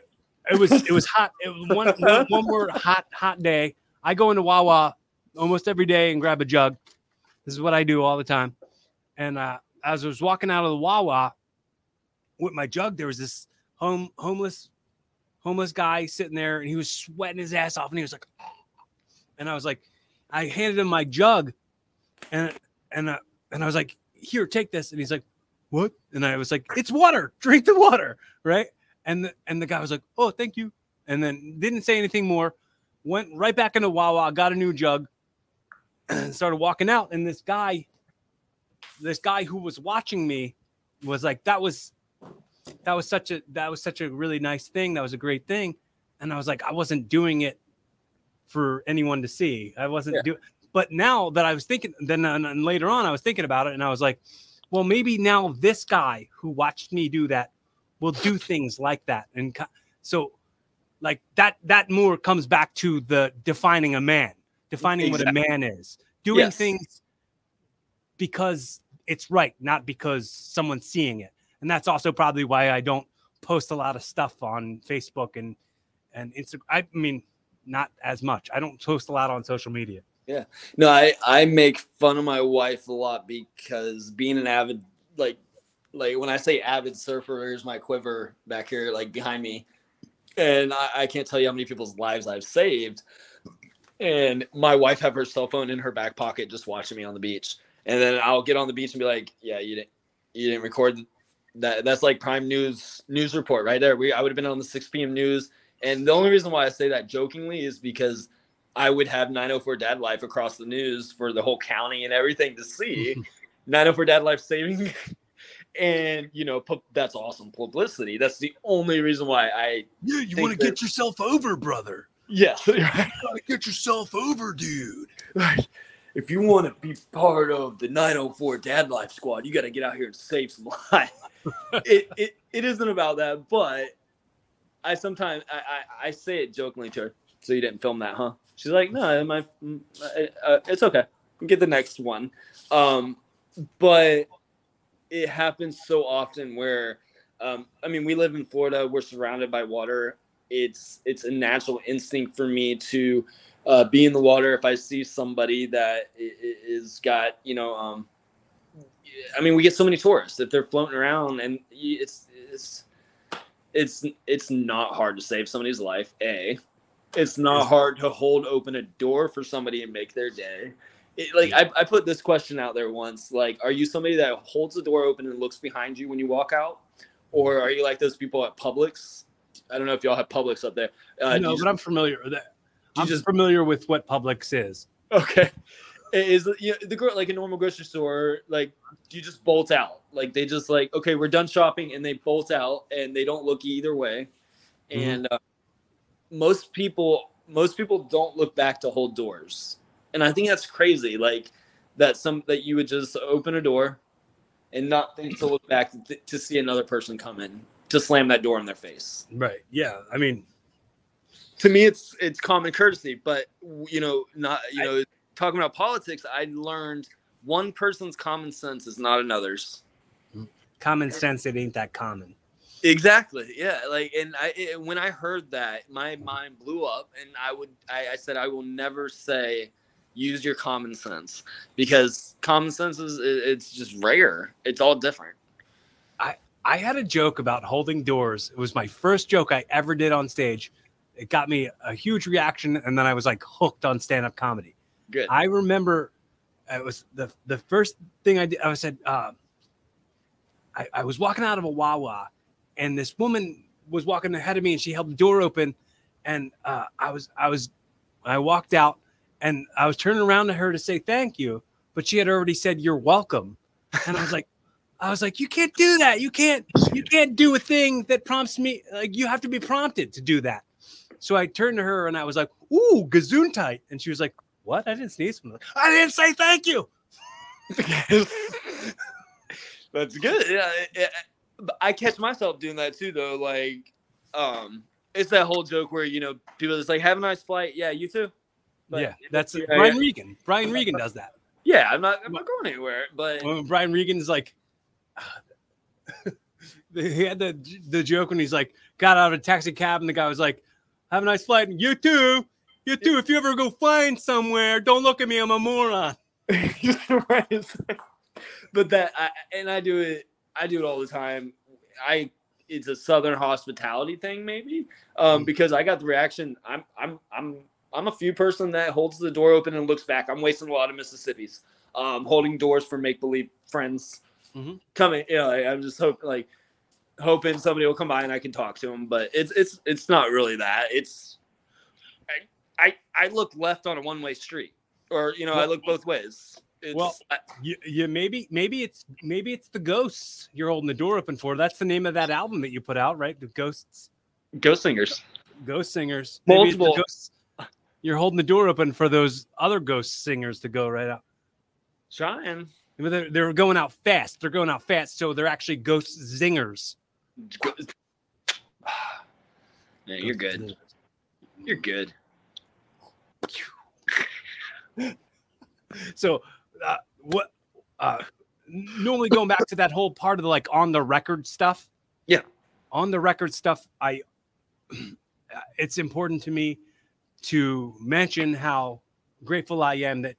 it was it was hot. It was one, one one word hot hot day. I go into Wawa almost every day and grab a jug. This is what I do all the time. And uh, as I was walking out of the Wawa with my jug, there was this home homeless homeless guy sitting there, and he was sweating his ass off, and he was like, and I was like, I handed him my jug, and and uh, and I was like, here, take this, and he's like, what? And I was like, it's water, drink the water, right? And the, and the guy was like, oh, thank you, and then didn't say anything more. Went right back into Wawa, got a new jug, and started walking out. And this guy, this guy who was watching me, was like, that was, that was such a that was such a really nice thing. That was a great thing. And I was like, I wasn't doing it for anyone to see. I wasn't Yeah. doing. But now that I was thinking, then and, later on, I was thinking about it, and I was like, well, maybe now this guy who watched me do that will do things like that, and so like that that more comes back to the defining a man defining what a man is, doing Yes. things because it's right, not because someone's seeing it. And that's also probably why I don't post a lot of stuff on Facebook and and Instagram. I mean, not as much. I don't post a lot on social media. No, I I make fun of my wife a lot because being an avid like like when I say avid surfer, here's my quiver back here like behind me, and I, I can't tell you how many people's lives I've saved. And my wife have her cell phone in her back pocket, just watching me on the beach, and then I'll get on the beach and be like, "Yeah, you didn't you didn't record that. That's like prime news news report right there. We I would have been on the 6 p.m. news." And the only reason why I say that jokingly is because I would have 904 Dad Life across the news for the whole county and everything to see. 904 Dad Life saving. and, you know, pu- that's awesome publicity. That's the only reason why I, Yeah, you want to that- get yourself over, brother. yes, you gotta get yourself over, dude. if you want to be part of the 904 Dad Life squad, you got to get out here and save some lives. it, it, it isn't about that, but I sometimes, I, I, I say it jokingly to her. So you didn't film that, huh? She's like, no, my, mm, uh, uh, it's okay. Get the next one. Um, but it happens so often where, um, I mean, we live in Florida. We're surrounded by water. It's it's a natural instinct for me to uh, be in the water if I see somebody that is got you know. Um, I mean, we get so many tourists if they're floating around, and it's it's it's it's not hard to save somebody's life. A, it's not hard to hold open a door for somebody and make their day. It, like I, I put this question out there once like are you somebody that holds the door open and looks behind you when you walk out or are you like those people at publix i don't know if y'all have publix up there uh, no, but I'm familiar with that. I'm just- familiar with what Publix is. Okay. Is you know, the girl like a normal grocery store? Like, do you just bolt out? Like they just like, okay, we're done shopping, and they bolt out, and they don't look either way. Mhm. And uh, most people, most people don't look back to hold doors, and I think that's crazy. Like that some that you would just open a door, and not think to look back to, to see another person come in to slam that door in their face Right. Yeah. I mean, to me it's it's common courtesy but you know not you know talking about politics i learned one person's common sense is not another's common sense, it ain't that common. Exactly yeah like and i it, when i heard that my mind blew up and i would I, I said i will never say use your common sense because common sense is it- it's just rare it's all different I I had a joke about holding doors. It was my first joke I ever did on stage. It got me a huge reaction, and then I was like hooked on stand up comedy. good I remember it was the the first thing I did. I said, uh, I, I was walking out of a Wawa, and this woman was walking ahead of me, and she held the door open, and uh, I was I was I walked out, and I was turning around to her to say thank you, but she had already said you're welcome, and I was like. I was like, you can't do that. You can't, you can't do a thing that prompts me. Like you have to be prompted to do that. So I turned to her and I was like, ooh, tight. And she was like, what? I didn't sneeze. Like, I didn't say thank you. That's good. Yeah, I catch myself doing that too, though. Like, um, it's that whole joke where you know people just like have a nice flight. Yeah, you too. But- yeah, that's yeah, Brian yeah. Regan. Brian Regan does that. Yeah, I'm not. I'm not going anywhere. But Brian Regan's like, he had the the joke when he's like, got out of a taxi cab and the guy was like, have a nice flight. And you too. You too. If you ever go flying somewhere, don't look at me. I'm a moron. right. but that I, and I do it. I do it all the time. I it's a southern hospitality thing, maybe, um, Mm. because I got the reaction. I'm I'm I'm I'm a few person that holds the door open and looks back. I'm wasting a lot of Mississippi's, um, holding doors for make believe friends Mhm. coming. You know, I'm just hoping like hoping somebody will come by and I can talk to them. But it's it's it's not really that. It's I I, I look left on a one way street, or you know, I look both ways. It's, Well- I- You, you maybe maybe it's maybe it's the ghosts you're holding the door open for. That's the name of that album that you put out, right? The ghosts, Ghost Singers. ghost singers. Maybe it's the Multiple. ghosts. You're holding the door open for those other ghost singers to go right out. Trying. But They're, they're going out fast. They're going out fast, so they're actually ghost zingers. Yeah, you're good. You're good. so uh, what uh normally going back to that whole part of the like on the record stuff Yeah. on the record stuff i it's important to me to mention how grateful i am that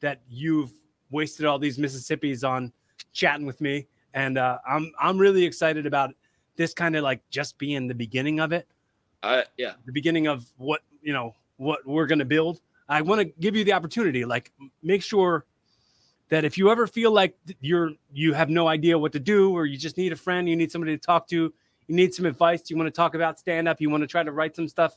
that you've wasted all these mississippis on chatting with me and uh i'm i'm really excited about this kind of like just being the beginning of it I yeah. the beginning of what you know what we're to build i want to give you the opportunity like make sure that if you ever feel like you're you have no idea what to do or you just need a friend you need somebody to talk to you need some advice you want to talk about stand up you want to try to write some stuff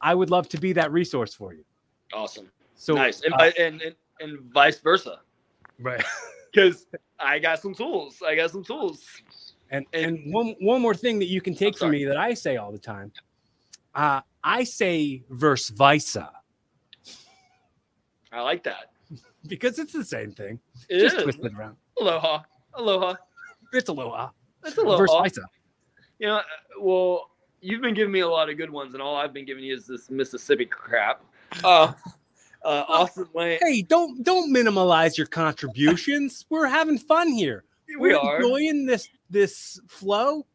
i would love to be that resource for you Awesome. so nice. And, uh, and, and and vice versa. right Because I got some tools. I got some tools. And and one one more thing that you can take from me that I say all the time, uh, I say verse visa I like that. Because it's the same thing, It just is. twisted around. Aloha. Aloha. It's aloha. Verse aloha. visa. You know, well, you've been giving me a lot of good ones, and all I've been giving you is this Mississippi crap. Uh, uh, Austin Lane. Hey, don't don't minimalize your contributions. We're having fun here. We We're are. enjoying this this flow.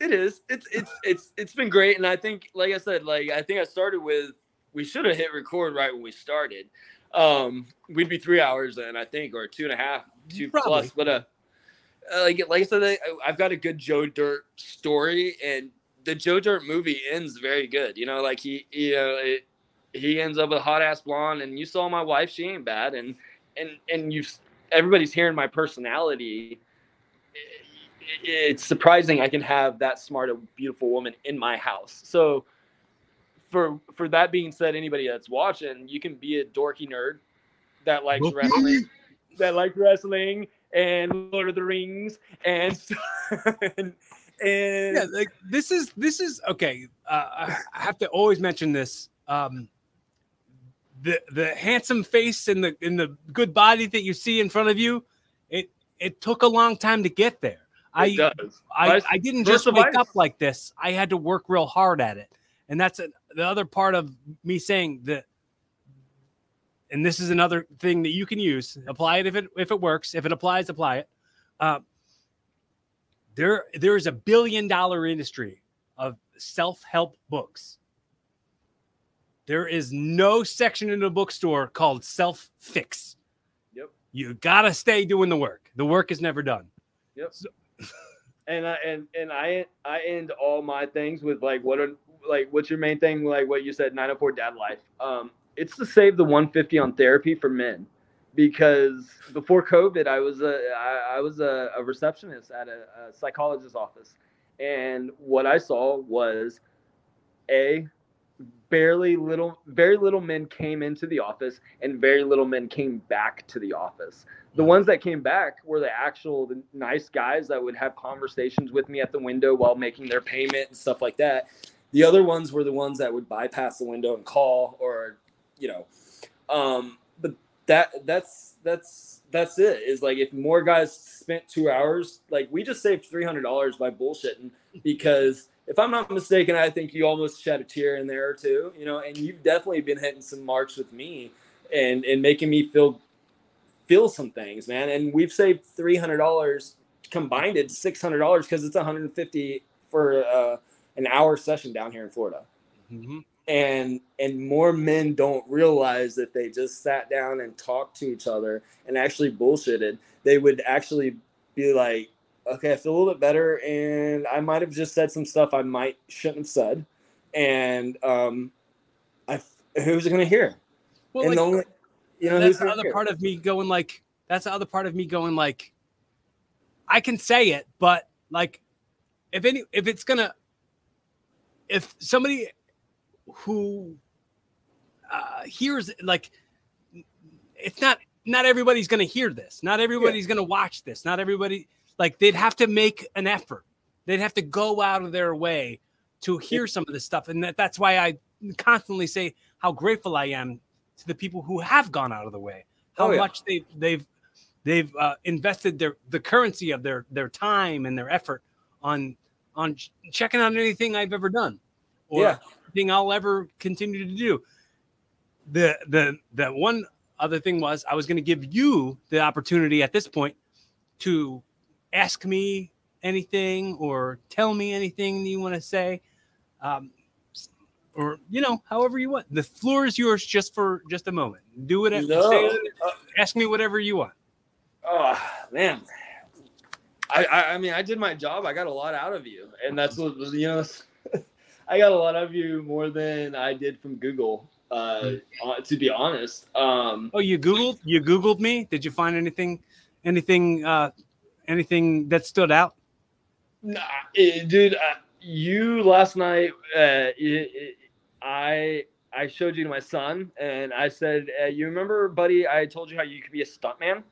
It is. It's it's it's it's been great, and I think, like I said, like I think I started with we should have hit record right when we started. Um, we'd be three hours in, I think, or two and a half, two Probably. plus. But uh, uh, like like I said, I, I've got a good Joe Dirt story, and the Joe Dirt movie ends very good. You know, like he you know it, he ends up with a hot ass blonde, and you saw my wife; she ain't bad, and and and you everybody's hearing my personality it's surprising I can have that smart, a beautiful woman in my house. So, for for that being said, anybody that's watching, you can be a dorky nerd that likes wrestling, that likes wrestling and Lord of the Rings and and, and Yeah, like this is this is okay. Uh, I have to always mention this. Um, the the handsome face and the and the good body that you see in front of you, it it took a long time to get there. I does. I, I didn't just wake up like this. I had to work real hard at it. And that's a, the other part of me saying that. And this is another thing that you can use. Apply it if it if it works. If it applies, apply it. Uh, there there is a billion dollar industry of self help books. There is no section in a bookstore called self fix. Yep. You gotta stay doing the work. The work is never done. Yep. and I and and I I end all my things with like what are like what's your main thing? Like what you said 904 dad life. Um it's to save the 150 on therapy for men. Because before covid i was a i, I was a, a receptionist at a, a psychologist's office. And what i saw was a barely little very little men came into the office and very little men came back to the office. The ones that came back were the actual the nice guys that would have conversations with me at the window while making their payment and stuff like that the other ones were the ones that would bypass the window and call or you know um but that that's that's that's it is like if more guys spent two hours like we just saved $300 by bullshitting because if i'm not mistaken i think you almost shed a tear in there too you know and you've definitely been hitting some marks with me and and making me feel feel some things man and we've saved $300 combined it's $600 because it's 150 for uh, an hour session down here in florida Mhm. and and more men don't realize that they just sat down and talked to each other and actually bullshitted they would actually be like okay i feel a little bit better and i might have just said some stuff i might shouldn't have said and um i who's gonna hear Well, and like, the only you know that's the other hear? part of me going like that's the other part of me going like i can say it but like if any if it's gonna if somebody who uh hears like it's not not everybody's gonna hear this. Not everybody's gonna watch this. Not everybody like they'd have to make an effort. They'd have to go out of their way to hear some of this stuff. And that, that's why i constantly say how grateful i am to the people who have gone out of the way. How Oh, yeah. much they've they've they've uh, invested their the currency of their their time and their effort on on checking out anything i've ever done or Yeah. anything i'll ever continue to do the the the one other thing was I was going to give you the opportunity at this point to ask me anything or tell me anything you want to say, um, or you know, however you want. The floor is yours just for just a moment. Do it. No. say- ask me whatever you want. Oh man, I, I I mean I did my job. I got a lot out of you, and that's what was you know. I got a lot of you more than I did from Google. Uh, uh, to be honest, um, Oh, you googled? You googled me? Did you find anything, anything, uh, anything that stood out? Nah, it, dude, uh, you last night, uh, it, it, I I showed you to my son, and I said, uh, "You remember, buddy? I told you how you could be a stuntman."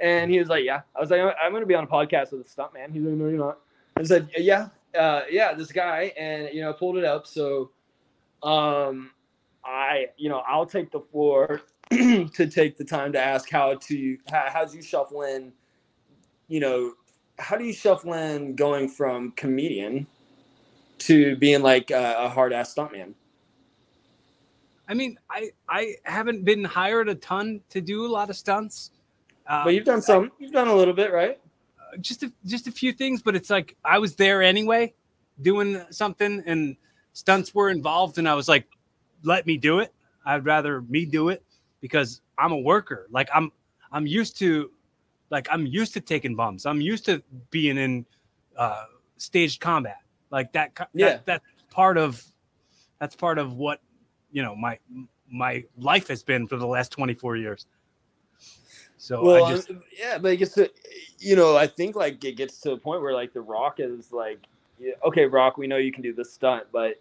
And he was like, "Yeah." I was like, "I'm going to be on a podcast with a stuntman." He's like, "No, you're not." I said, "Yeah, uh, yeah, this guy," and you know, I pulled it up. So, um, I, you know, I'll take the floor to take the time to ask how to how how's you shuffle in, you know, how do you shuffle in going from comedian to being like a, a hard ass stuntman? I mean, I I haven't been hired a ton to do a lot of stunts. Uh, But you've done some, you've done a little bit, right? just a, just a few things, but it's like I was there anyway, doing something, and stunts were involved, and I was like, let me do it. I'd rather me do it because I'm a worker. Like I'm I'm used to like I'm used to taking bumps. I'm used to being in uh staged combat. Like that Yeah. that, that's part of that's part of what you know my my life has been for the last 24 years. So well, I just I'm- yeah, but it gets to, you know, I think like it gets to a point where like the Rock is like, yeah, okay, Rock, we know you can do the stunt, but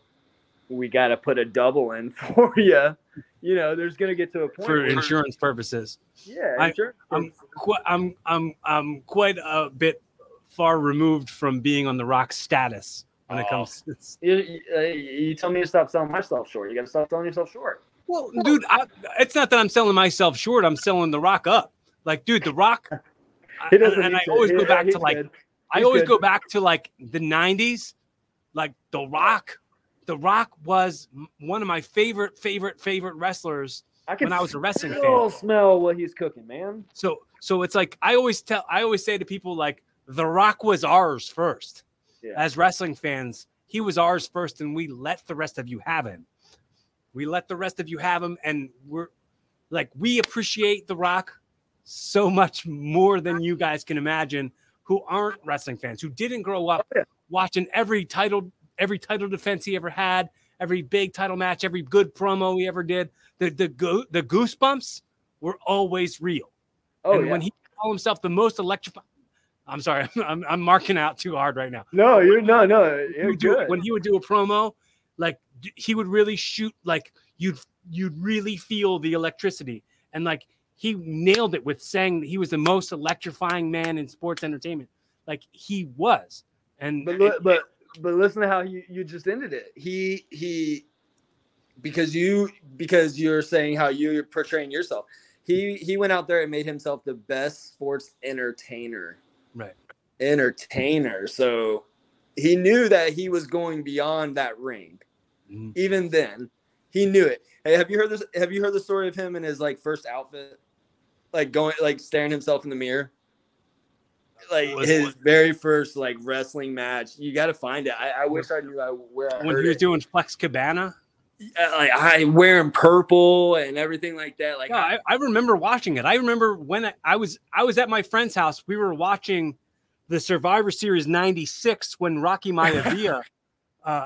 we got to put a double in for you. You know, there's gonna get to a point for where, insurance purposes. yeah, I- sure. I'm qu- I'm I'm I'm quite a bit far removed from being on the rock status when it Oh. comes. To, you, you, uh, you tell me to stop selling myself short. You got to stop selling yourself short. well, dude, I, it's not that I'm selling myself short. I'm selling the rock up. Like, dude, the rock. And, and I always go back to like good. I always good. go back to like the '90s, like the Rock. The Rock was one of my favorite, favorite, favorite wrestlers. I when I was a wrestling fan. smell what he's cooking, man. So, so it's like I always tell, I always say to people, like the Rock was ours first. Yeah. As wrestling fans, he was ours first, and we let the rest of you have him. We let the rest of you have him, and we're like we appreciate the Rock so much more than you guys can imagine. Who aren't wrestling fans, who didn't grow up Oh, yeah. watching every title, every title defense he ever had, every big title match, every good promo he ever did. The the go- the goosebumps were always real. Oh and yeah. when he called himself the most electrified. I'm sorry, I'm, I'm marking out too hard right now. no, you're no, no, you're do- when he would do a promo, like he would really shoot, like you'd you'd really feel the electricity, and like he nailed it with saying that he was the most electrifying man in sports entertainment. Like he was, and but it- but but listen to how you, you just ended it. He he because you because you're saying how you're portraying yourself. He he went out there and made himself the best sports entertainer. Right. Entertainer. So he knew that he was going beyond that ring. Mhm. Even then, he knew it. Hey, have you heard this? Have you heard the story of him in his like first outfit, like going like staring himself in the mirror? Like Was- his very first like wrestling match. You got to find it. I, I wish I knew I, where I when he was it. doing Flex Kavana, Uh, like I wearing purple and everything like that. Like Yeah, I, I remember watching it. I remember when I, was I was at my friend's house. We were watching the Survivor Series '96 when Rocky Maivia. uh,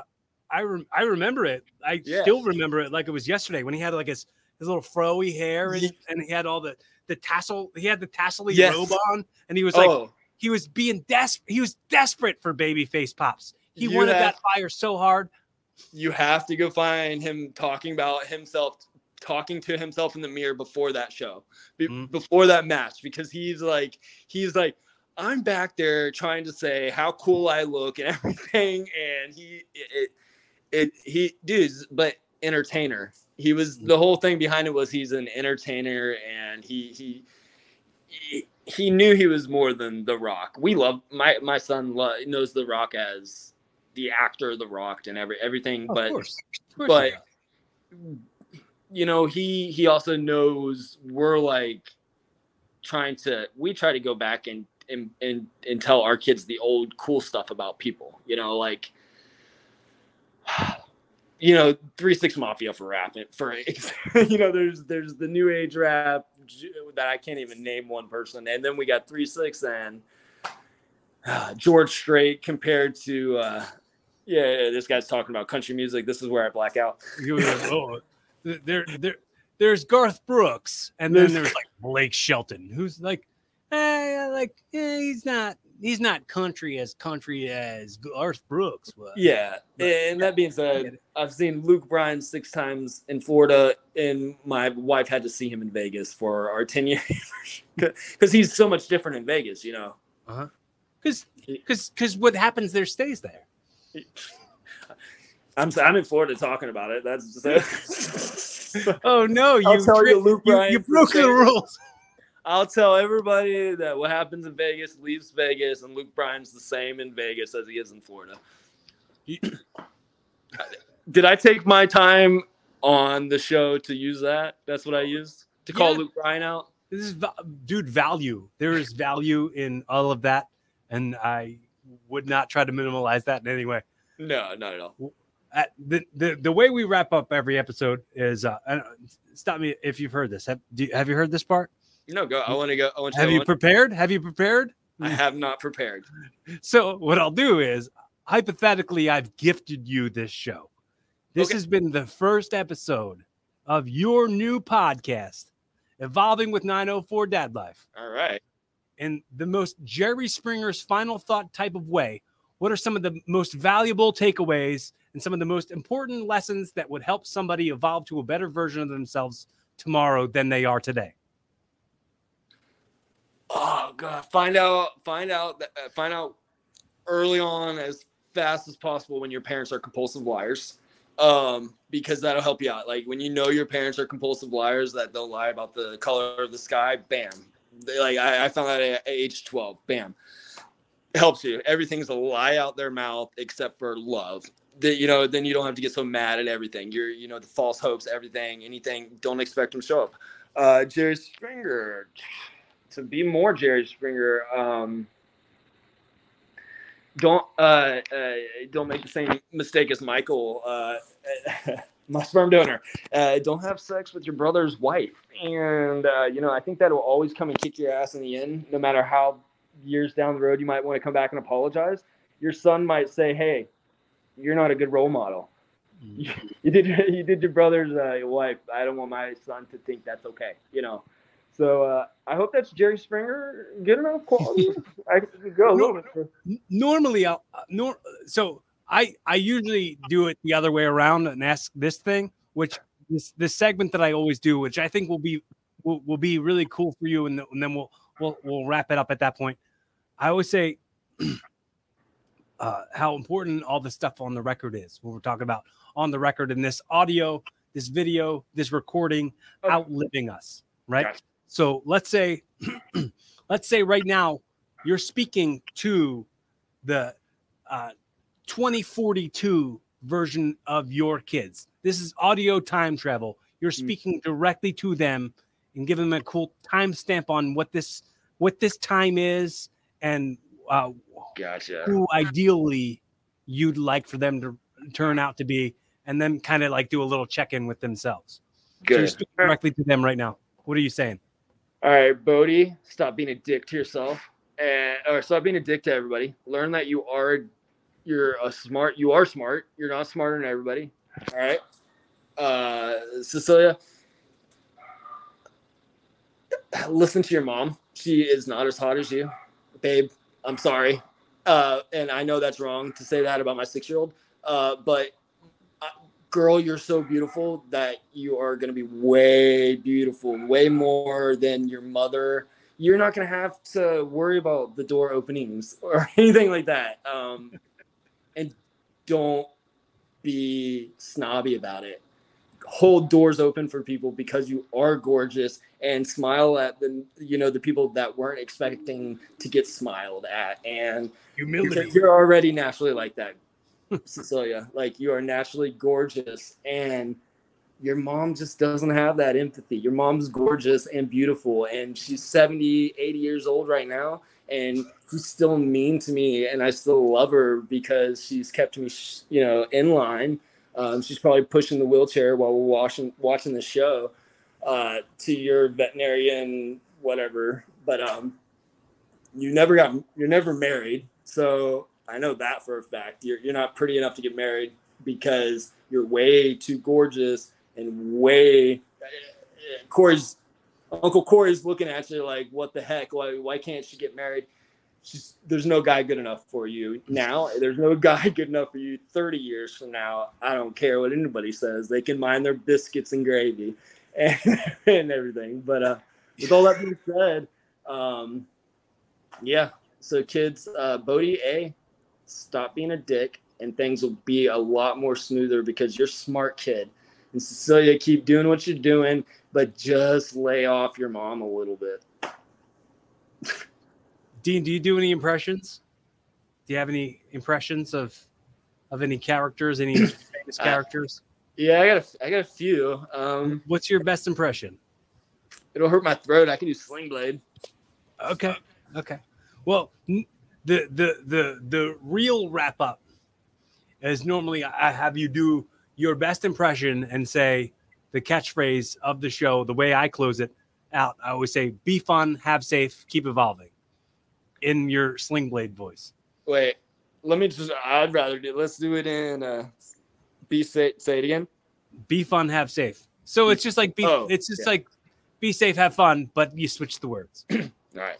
I rem- I remember it. I Yeah. still remember it like it was yesterday when he had like his his little froey hair and, and he had all the the tassel. He had the tassely Yes. robe on, and he was like oh, he was being desperate. He was desperate for baby face pops. He You wanted have- that fire so hard. you have to go find him talking about himself, talking to himself in the mirror before that show, be- Mhm. before that match, because he's like, he's like, I'm back there trying to say how cool I look and everything, and he, it, it, it he, dudes, but entertainer. He was hmm. the whole thing behind it was he's an entertainer, and he he. he he knew he was more than The Rock. We love my my son lo- knows The Rock as the actor The Rock and every everything, Of but course, Of course but you know, he he also knows we're like trying to we try to go back and and and, and tell our kids the old cool stuff about people. You know, like you know, three six mafia for rap. For you know, there's there's the new age rap that I can't even name one person, and then we got three six and uh, George Strait compared to uh, yeah, this guy's talking about country music. This is where I black out. oh, there, there, there's Garth Brooks, and then there's like Blake Shelton, who's like, eh, like eh, he's not he's not country as country as Garth Brooks was. Yeah, and that being said, I've seen Luke Bryan six times in Florida, and my wife had to see him in Vegas for our ten year because he's so much different in Vegas, you know. Uh huh. Because because because what happens there stays there. I'm I'm in Florida talking about it. That's just oh no, you I'll tell you, Luke you, you broke the rules. I'll tell everybody that what happens in Vegas leaves Vegas, and Luke Bryan's the same in Vegas as he is in Florida. Did I take my time on the show to use that? That's what I used to call yeah. Luke Bryan out. This is dude value. There is value in all of that, and I would not try to minimize that in any way. No, not at all. At the, the the way we wrap up every episode is uh, stop me if you've heard this. Have, do you, have you heard this part? No, go. I want to go. I want to. Have you prepared? Have you prepared? I have not prepared. So what I'll do is hypothetically, I've gifted you this show. This okay. has been the first episode of your new podcast, Evolving with 904 Dad Life. All right. In the most Jerry Springer's final thought type of way, what are some of the most valuable takeaways and some of the most important lessons that would help somebody evolve to a better version of themselves tomorrow than they are today? Oh god, find out, find out, uh, find out early on as fast as possible when your parents are compulsive liars um, because that'll help you out. Like when you know your parents are compulsive liars that they'll lie about the color of the sky, bam. They, like I, I, found that at age 12, bam. Helps you. Everything's a lie out their mouth except for love. That you know, then you don't have to get so mad at everything. You're, you know, the false hopes, everything, anything. Don't expect them to show up. Uh, Jerry Springer, to be more Jerry Springer. Um, don't uh, uh, don't make the same mistake as Michael, uh, my sperm donor. Uh, don't have sex with your brother's wife, and uh, you know I think that will always come and kick your ass in the end, no matter how years down the road you might want to come back and apologize. Your son might say, "Hey, you're not a good role model. You, mm. you did you did your brother's uh, wife. I don't want my son to think that's okay." You know. So uh, I hope that's Jerry Springer good enough quality. I could go a little bit. Normally, I'll, uh, nor, so I I usually do it the other way around and ask this thing, which this this segment that I always do, which I think will be will, will be really cool for you, and, and then we'll we'll we'll wrap it up at that point. I always say uh, how important all the stuff on the record is when we're talking about on the record and this audio, this video, this recording outliving us, right? Gotcha. So let's say, let's say right now you're speaking to the uh, 2042 version of your kids. This is audio time travel. You're hmm. speaking directly to them and giving them a cool timestamp on what this what this time is and uh, gotcha. who ideally you'd like for them to turn out to be, and then kind of like do a little check in with themselves. Good. So you're speaking directly to them right now. What are you saying? All right, Bodie, stop being a dick to yourself, and or stop being a dick to everybody. Learn that you are, you're a smart. You are smart. You're not smarter than everybody. All right, uh, Cecilia, listen to your mom. She is not as hot as you, babe. I'm sorry, uh, and I know that's wrong to say that about my six year old. Uh, but girl, you're so beautiful that you are going to be way beautiful, way more than your mother. You're not going to have to worry about the door openings or anything like that. Um, and don't be snobby about it. Hold doors open for people because you are gorgeous and smile at the you know the people that weren't expecting to get smiled at and humility. You're already naturally like that. Cecilia. Like you are naturally gorgeous, and your mom just doesn't have that empathy. Your mom's gorgeous and beautiful, and she's 70, 80 years old right now, and she's still mean to me, and I still love her because she's kept me, you know, in line. Um, she's probably pushing the wheelchair while we're watching watching the show. Uh, to your veterinarian, whatever, but um, you never got you're never married, so I know that for a fact. You're you're not pretty enough to get married because you're way too gorgeous and way Corey's Uncle Corey's looking at you like, what the heck? Why why can't she get married? She's, there's no guy good enough for you now. There's no guy good enough for you 30 years from now. I don't care what anybody says. They can mind their biscuits and gravy and, and everything. But uh, with all that being said, um, yeah. So kids, uh, Bodie, a stop being a dick, and things will be a lot more smoother because you're a smart kid. And Cecilia, keep doing what you're doing, but just lay off your mom a little bit. Dean, do you do any impressions? Do you have any impressions of of any characters, any famous characters? Yeah, I got a, I got a few. Um, What's your best impression? It'll hurt my throat. I can do Sling Blade. Okay, okay. Well, the the the the real wrap up is normally I have you do your best impression and say the catchphrase of the show. The way I close it out, I always say, "Be fun, have safe, keep evolving," in your Sling Blade voice. Wait, let me just. I'd rather do. Let's do it in. Uh, be safe. Say it again. Be fun, have safe. So it's just like be. Oh, it's just yeah. like be safe, have fun, but you switch the words. All right.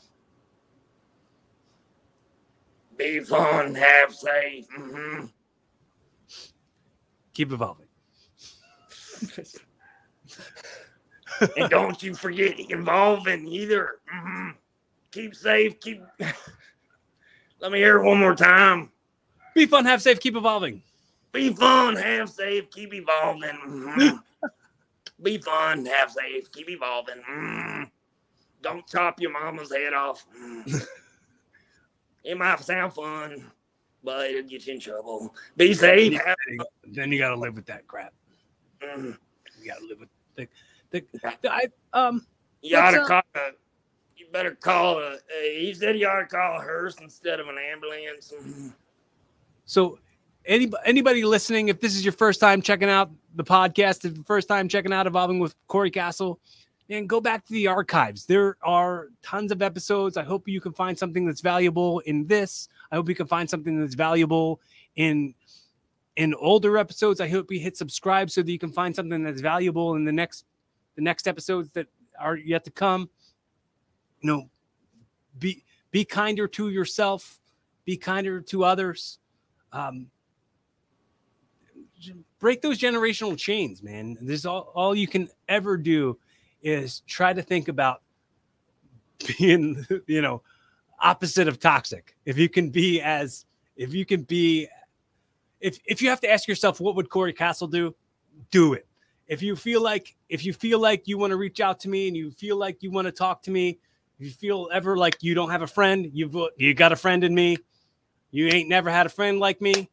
Be fun, have safe. hmm keep evolving. and don't you forget involving either. hmm Keep safe. Keep. Let me hear it one more time. Be fun, have safe, keep evolving. Be fun, have safe, keep evolving. Mhm. Be fun, have safe, keep evolving. Mm. Don't chop your mama's head off. Mm. It might sound fun, but it'll get you in trouble. Be safe. Then you got to live with that crap. mm. You got to live with the, the, the I um. You ought to call a, You better call a. Uh, he said you ought to call a hearse instead of an ambulance. So, any anybody listening, if this is your first time checking out the podcast, if the first time checking out Evolving with Corey Castle, and go back to the archives. There are tons of episodes. I hope you can find something that's valuable in this. I hope you can find something that's valuable in in older episodes. I hope you hit subscribe so that you can find something that's valuable in the next the next episodes that are yet to come. You know, be be kinder to yourself, be kinder to others. Um, break those generational chains, man. This is all all you can ever do is try to think about being, you know, opposite of toxic. If you can be as if you can be if if you have to ask yourself what would Corey Castle do, do it. If you feel like if you feel like you want to reach out to me and you feel like you want to talk to me, if you feel ever like you don't have a friend, you've you got a friend in me. You ain't never had a friend like me.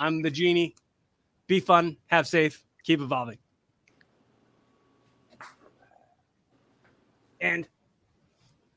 I'm the genie. Be fun, have safe, keep evolving. And